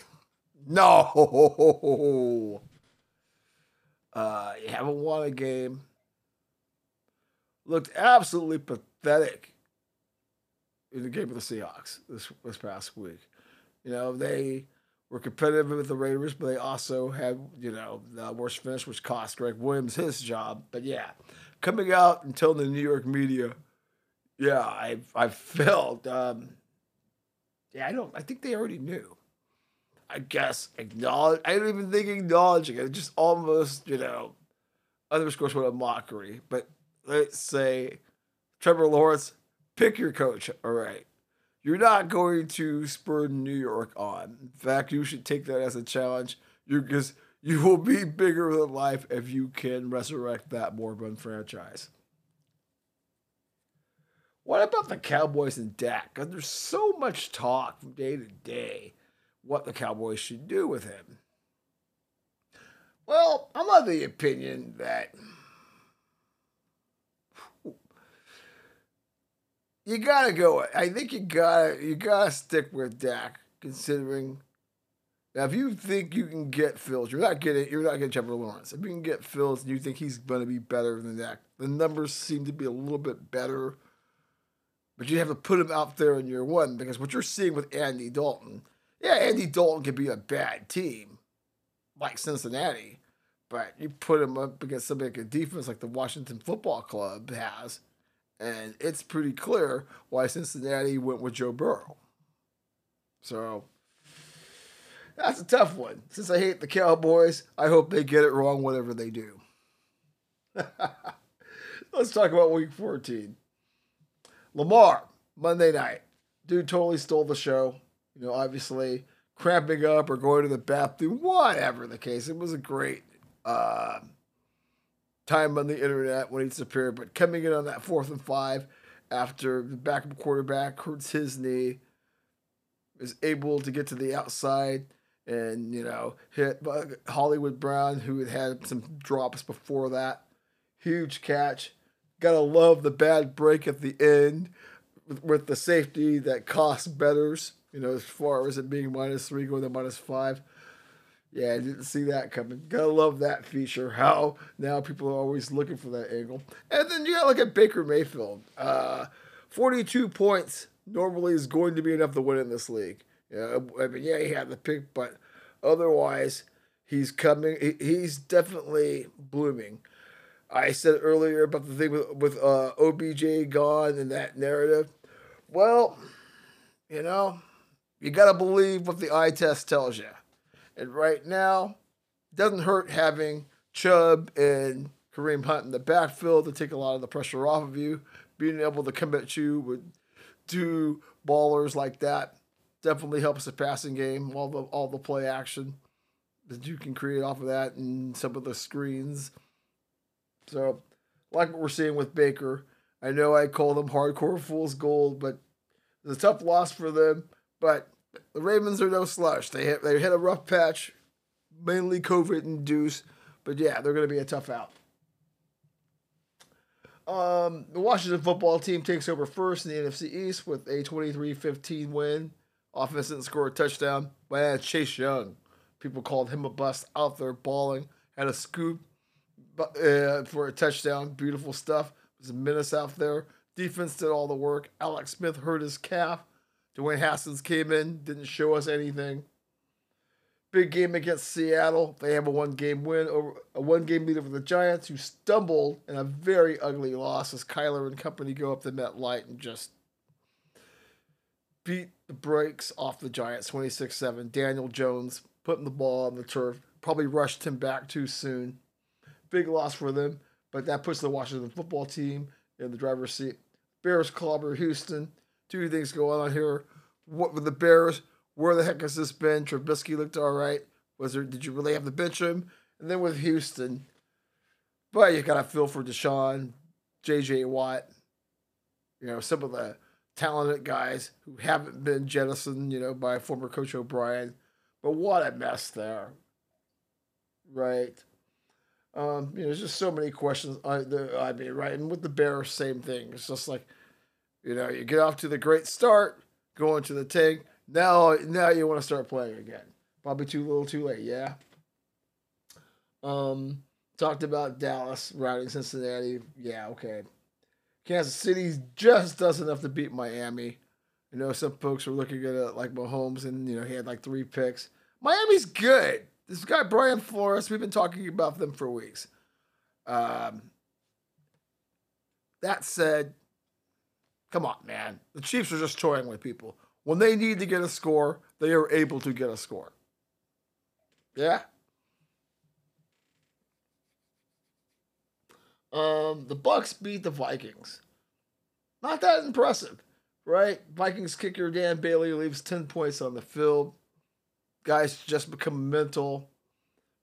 No. [laughs] Uh, you haven't won a game. Looked absolutely pathetic in the game with the Seahawks this this past week. You know, they were competitive with the Raiders, but they also had, you know, the worst finish, which cost Gregg Williams his job. But yeah, coming out and telling the New York media, yeah, I I felt, um, yeah, I don't, I think they already knew. I guess acknowledge. I don't even think acknowledging it. Just almost, you know, underscores what a mockery. But let's say Trevor Lawrence, pick your coach. All right. You're not going to spur New York on. In fact, you should take that as a challenge. You because you will be bigger than life if you can resurrect that moribund franchise. What about the Cowboys and Dak? There's so much talk from day to day what the Cowboys should do with him. Well, I'm of the opinion that you gotta go. I think you gotta you gotta stick with Dak, considering. Now, if you think you can get Fields, you're not getting you're not getting Trevor Lawrence. If you can get Fields and you think he's to be better than Dak, the numbers seem to be a little bit better. But you have to put him out there in year one because what you're seeing with Andy Dalton Yeah, Andy Dalton could be a bad team, like Cincinnati, but you put him up against somebody like a defense like the Washington Football Club has, and it's pretty clear why Cincinnati went with Joe Burrow. So that's a tough one. Since I hate the Cowboys, I hope they get it wrong whatever they do. [laughs] Let's talk about week 14. Lamar, Monday night. Dude totally stole the show. You know, obviously cramping up or going to the bathroom, whatever the case. It was a great uh, time on the internet when he disappeared. But coming in on that fourth and five after the backup quarterback hurts his knee, is able to get to the outside and, you know, hit Hollywood Brown, who had had some drops before that. Huge catch. Gotta love the bad break at the end with, with the safety that costs betters, you know, as far as it being minus three going to minus five. Yeah, I didn't see that coming. Gotta love that feature. How now people are always looking for that angle. And then you gotta look at Baker Mayfield. Uh, 42 points normally is going to be enough to win in this league. Yeah, I mean, yeah, he had the pick, but otherwise, he's coming. He, he's definitely blooming. I said earlier about the thing with, with uh, OBJ gone and that narrative. Well, you know, you got to believe what the eye test tells you. And right now, doesn't hurt having Chubb and Kareem Hunt in the backfield to take a lot of the pressure off of you. Being able to come at you with two ballers like that definitely helps the passing game. All the all the play action that you can create off of that and some of the screens. So, like what we're seeing with Baker, I know I call them hardcore fool's gold, but it's a tough loss for them. But the Ravens are no slush. They hit, they hit a rough patch, mainly COVID induced. But yeah, they're going to be a tough out. Um, the Washington football team takes over first in the NFC East with a 23 15 win. Offense didn't score a touchdown. Man, Chase Young, people called him a bust out there balling. Had a scoop uh, for a touchdown. Beautiful stuff. It was a menace out there. Defense did all the work. Alex Smith hurt his calf. Dwayne Haskins came in, didn't show us anything. Big game against Seattle. They have a one game win over a one game lead over the Giants, who stumbled in a very ugly loss as Kyler and company go up the MetLife and just beat the brakes off the Giants 26 7. Daniel Jones putting the ball on the turf. Probably rushed him back too soon. Big loss for them, but that puts the Washington football team in the driver's seat. Bears clobber Houston. Two things going on here. What with the Bears? Where the heck has this been? Trubisky looked all right. Was there? Did you really have to bench him? And then with Houston, but you got to feel for Deshaun, J.J. Watt. You know some of the talented guys who haven't been jettisoned, you know, by former coach O'Brien. But what a mess there. Right. Um, you know, there's just so many questions. I, the, I mean, right, and with the Bears, same thing. It's just like, you know, you get off to the great start, going to the tank. Now, now you want to start playing again. Probably too little, too late. Yeah. Um, talked about Dallas routing Cincinnati. Yeah, okay. Kansas City just does enough to beat Miami. You know, some folks were looking at it like Mahomes, and you know he had like three picks. Miami's good. This guy Brian Flores, we've been talking about them for weeks. Um, that said, come on, man. The Chiefs are just toying with people. When they need to get a score, they are able to get a score. Yeah. Um, the Bucs beat the Vikings. Not that impressive, right? Vikings kicker Dan Bailey leaves 10 points on the field. Guys just become mental.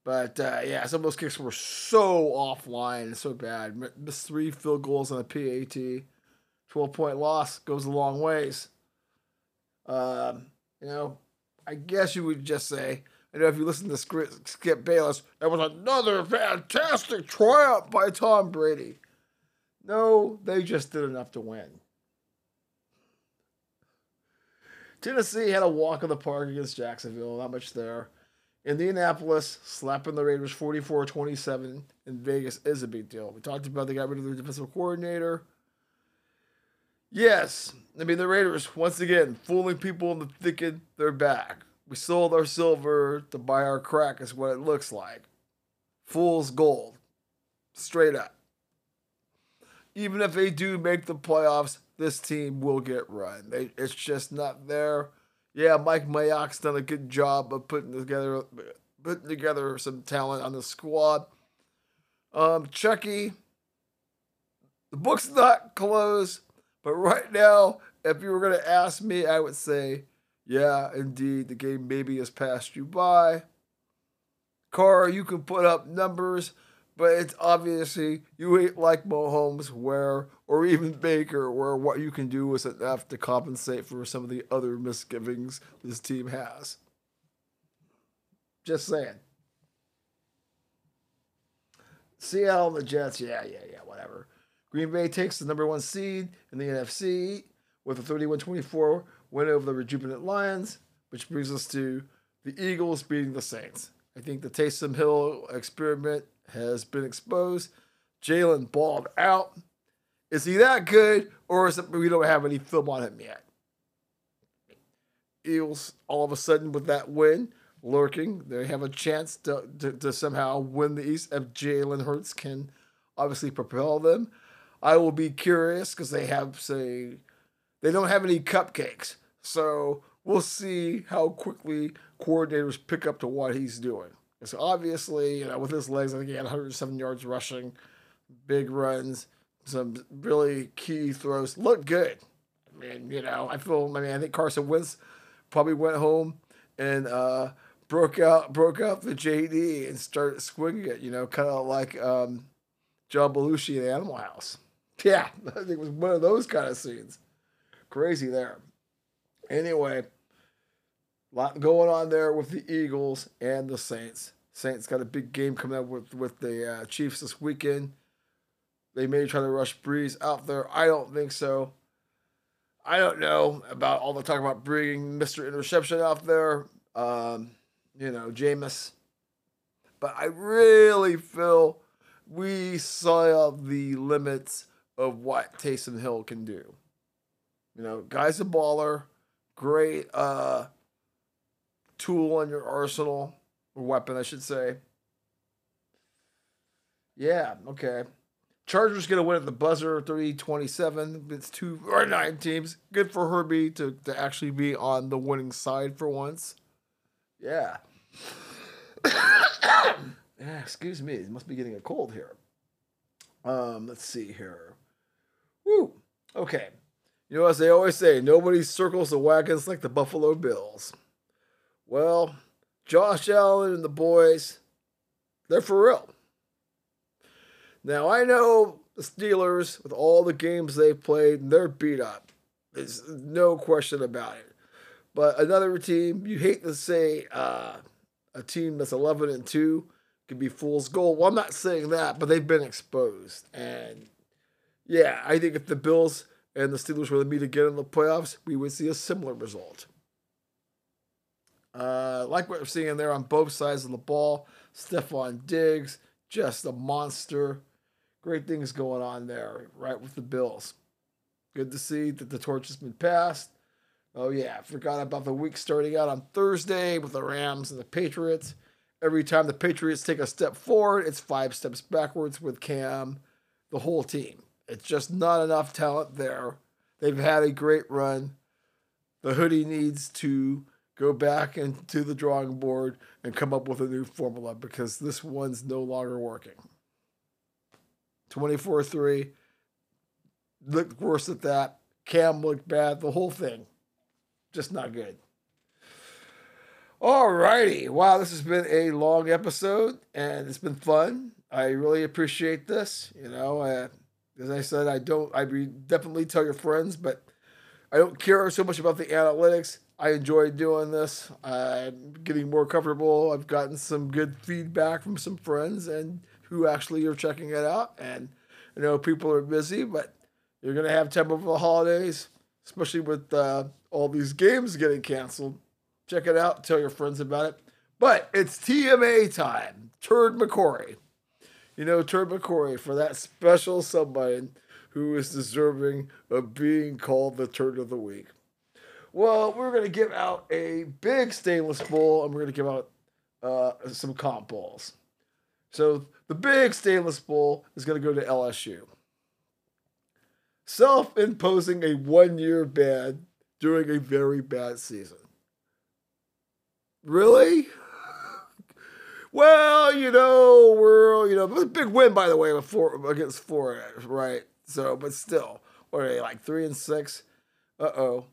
But uh, yeah, some of those kicks were so offline and so bad. Missed three field goals on a PAT. 12 point loss goes a long ways. Um, you know, I guess you would just say I know if you listen to Skip Bayless, that was another fantastic triumph by Tom Brady. No, they just did enough to win. Tennessee had a walk in the park against Jacksonville, not much there. Indianapolis slapping the Raiders 44 27 in Vegas is a big deal. We talked about they got rid of their defensive coordinator. Yes, I mean, the Raiders, once again, fooling people into thinking they're back. we sold our silver to buy our crack, is what it looks like. Fool's gold. Straight up. Even if they do make the playoffs, this team will get run. They, it's just not there. Yeah, Mike Mayock's done a good job of putting together putting together some talent on the squad. Um, Chucky, the book's not closed, but right now, if you were going to ask me, I would say, yeah, indeed, the game maybe has passed you by. Carr, you can put up numbers, but it's obviously you ain't like Mahomes, where or even Baker, where what you can do is enough to compensate for some of the other misgivings this team has. Just saying. Seattle and the Jets, yeah, yeah, yeah, whatever. Green Bay takes the number one seed in the NFC with a 31 24 win over the rejuvenant Lions, which brings us to the Eagles beating the Saints. I think the Taysom Hill experiment has been exposed. Jalen balled out. Is he that good, or is it we don't have any film on him yet? Eagles, all of a sudden, with that win, lurking, they have a chance to, to, to somehow win the East if Jalen Hurts can obviously propel them. I will be curious because they have, say, they don't have any cupcakes. So we'll see how quickly coordinators pick up to what he's doing. So obviously, you know, with his legs, I think he had 107 yards rushing, big runs, some really key throws. Looked good. I mean, you know, I feel. I mean, I think Carson Wentz probably went home and uh, broke out, broke out the JD and started swinging it. You know, kind of like um, John Belushi in Animal House. [laughs] Yeah, I think it was one of those kind of scenes. Crazy there. Anyway, a lot going on there with the Eagles and the Saints. Saints got a big game coming up with with the uh, Chiefs this weekend. They may try to rush Brees out there. I don't think so. I don't know about all the talk about bringing Mr. Interception out there. Um, you know, Jameis. But I really feel we saw the limits of what Taysom Hill can do. You know, guy's a baller, great uh, tool on your arsenal, or weapon, I should say. Yeah, okay. Chargers going to win at the buzzer 30 27. It's two or nine teams. Good for Herbie to, to actually be on the winning side for once. Yeah. yeah. [coughs] Excuse me. It must be getting a cold here. Um, let's see here. Woo. Okay. You know, as they always say, nobody circles the wagons like the Buffalo Bills. Well, Josh Allen and the boys, they're for real. Now, I know the Steelers, with all the games they've played, they're beat up. There's no question about it. But another team, you hate to say uh, a team that's 11 and 2 could be fool's gold. Well, I'm not saying that, but they've been exposed. And yeah, I think if the Bills and the Steelers were to meet again in the playoffs, we would see a similar result. Uh, like what we're seeing there on both sides of the ball, Stefon Diggs, just a monster. Great things going on there, right with the Bills. Good to see that the torch has been passed. Oh, yeah, forgot about the week starting out on Thursday with the Rams and the Patriots. Every time the Patriots take a step forward, it's five steps backwards with Cam, the whole team. It's just not enough talent there. They've had a great run. The hoodie needs to go back into the drawing board and come up with a new formula because this one's no longer working. 24 3. Looked worse at that. Cam looked bad. The whole thing. Just not good. All righty. Wow, this has been a long episode and it's been fun. I really appreciate this. You know, uh, as I said, I don't, I definitely tell your friends, but I don't care so much about the analytics. I enjoy doing this. I'm getting more comfortable. I've gotten some good feedback from some friends and who actually are checking it out. And I know people are busy, but you're going to have time over the holidays, especially with uh, all these games getting canceled. Check it out. Tell your friends about it. But it's TMA time. Turd McCory you know, McCory for that special somebody who is deserving of being called the Turd of the Week. Well, we're gonna give out a big stainless bowl, and we're gonna give out uh, some comp balls. So the big stainless bowl is gonna go to LSU. Self-imposing a one-year ban during a very bad season. Really? Well, you know, we're you know, it was a big win by the way four against four, right? So, but still, what are they like three and six? Uh oh.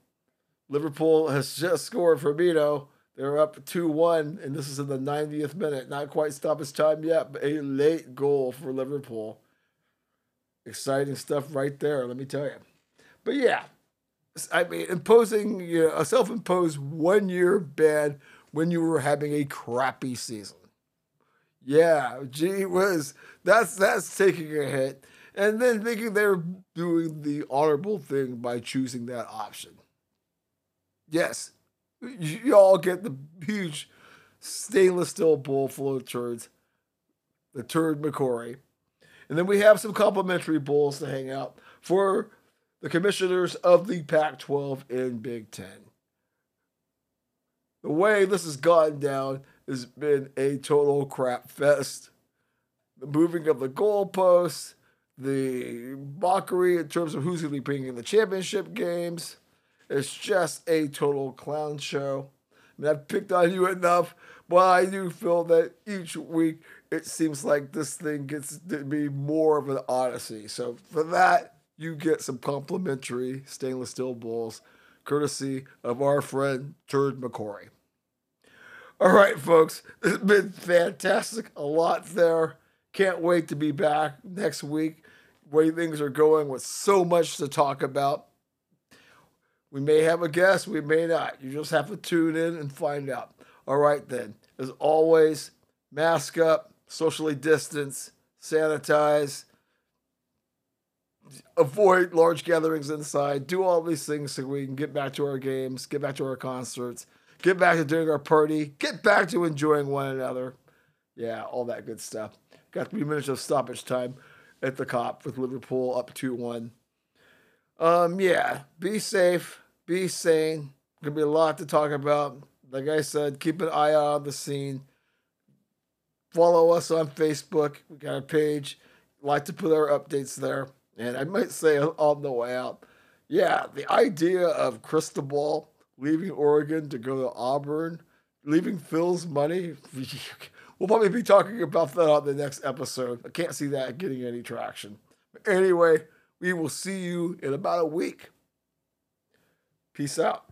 Liverpool has just scored for Firmino. They're up 2 1, and this is in the 90th minute. Not quite stoppage time yet, but a late goal for Liverpool. Exciting stuff right there, let me tell you. But yeah, I mean, imposing you know, a self imposed one year ban when you were having a crappy season. Yeah, gee whiz, that's that's taking a hit, and then thinking they're doing the honorable thing by choosing that option. Yes, you all get the huge stainless steel bowl full of turds, the turd McCory, and then we have some complimentary bowls to hang out for the commissioners of the Pac-12 and Big Ten. The way this has gone down has been a total crap fest. The moving of the goalposts, the mockery in terms of who's going to be playing in the championship games. It's just a total clown show. I mean, I've picked on you enough, but I do feel that each week it seems like this thing gets to be more of an odyssey. So for that, you get some complimentary stainless steel bowls, courtesy of our friend Turd McCory. All right, folks, it's been fantastic. A lot there. Can't wait to be back next week. Way things are going with so much to talk about. We may have a guest, we may not. You just have to tune in and find out. All right, then. As always, mask up, socially distance, sanitize, avoid large gatherings inside, do all these things so we can get back to our games, get back to our concerts get back to doing our party, get back to enjoying one another. Yeah, all that good stuff. Got three minutes of stoppage time at the Kop with Liverpool up 2 1. Um, yeah, be safe, be sane. Gonna be a lot to talk about. Like I said, keep an eye out on the scene. Follow us on Facebook. We got a page. Like to put our updates there. And I might say on the way out, yeah, the idea of Cristobal leaving Oregon to go to Auburn, leaving Phil's money. [laughs] we'll probably be talking about that on the next episode. I can't see that getting any traction. But anyway, we will see you in about a week. Peace out.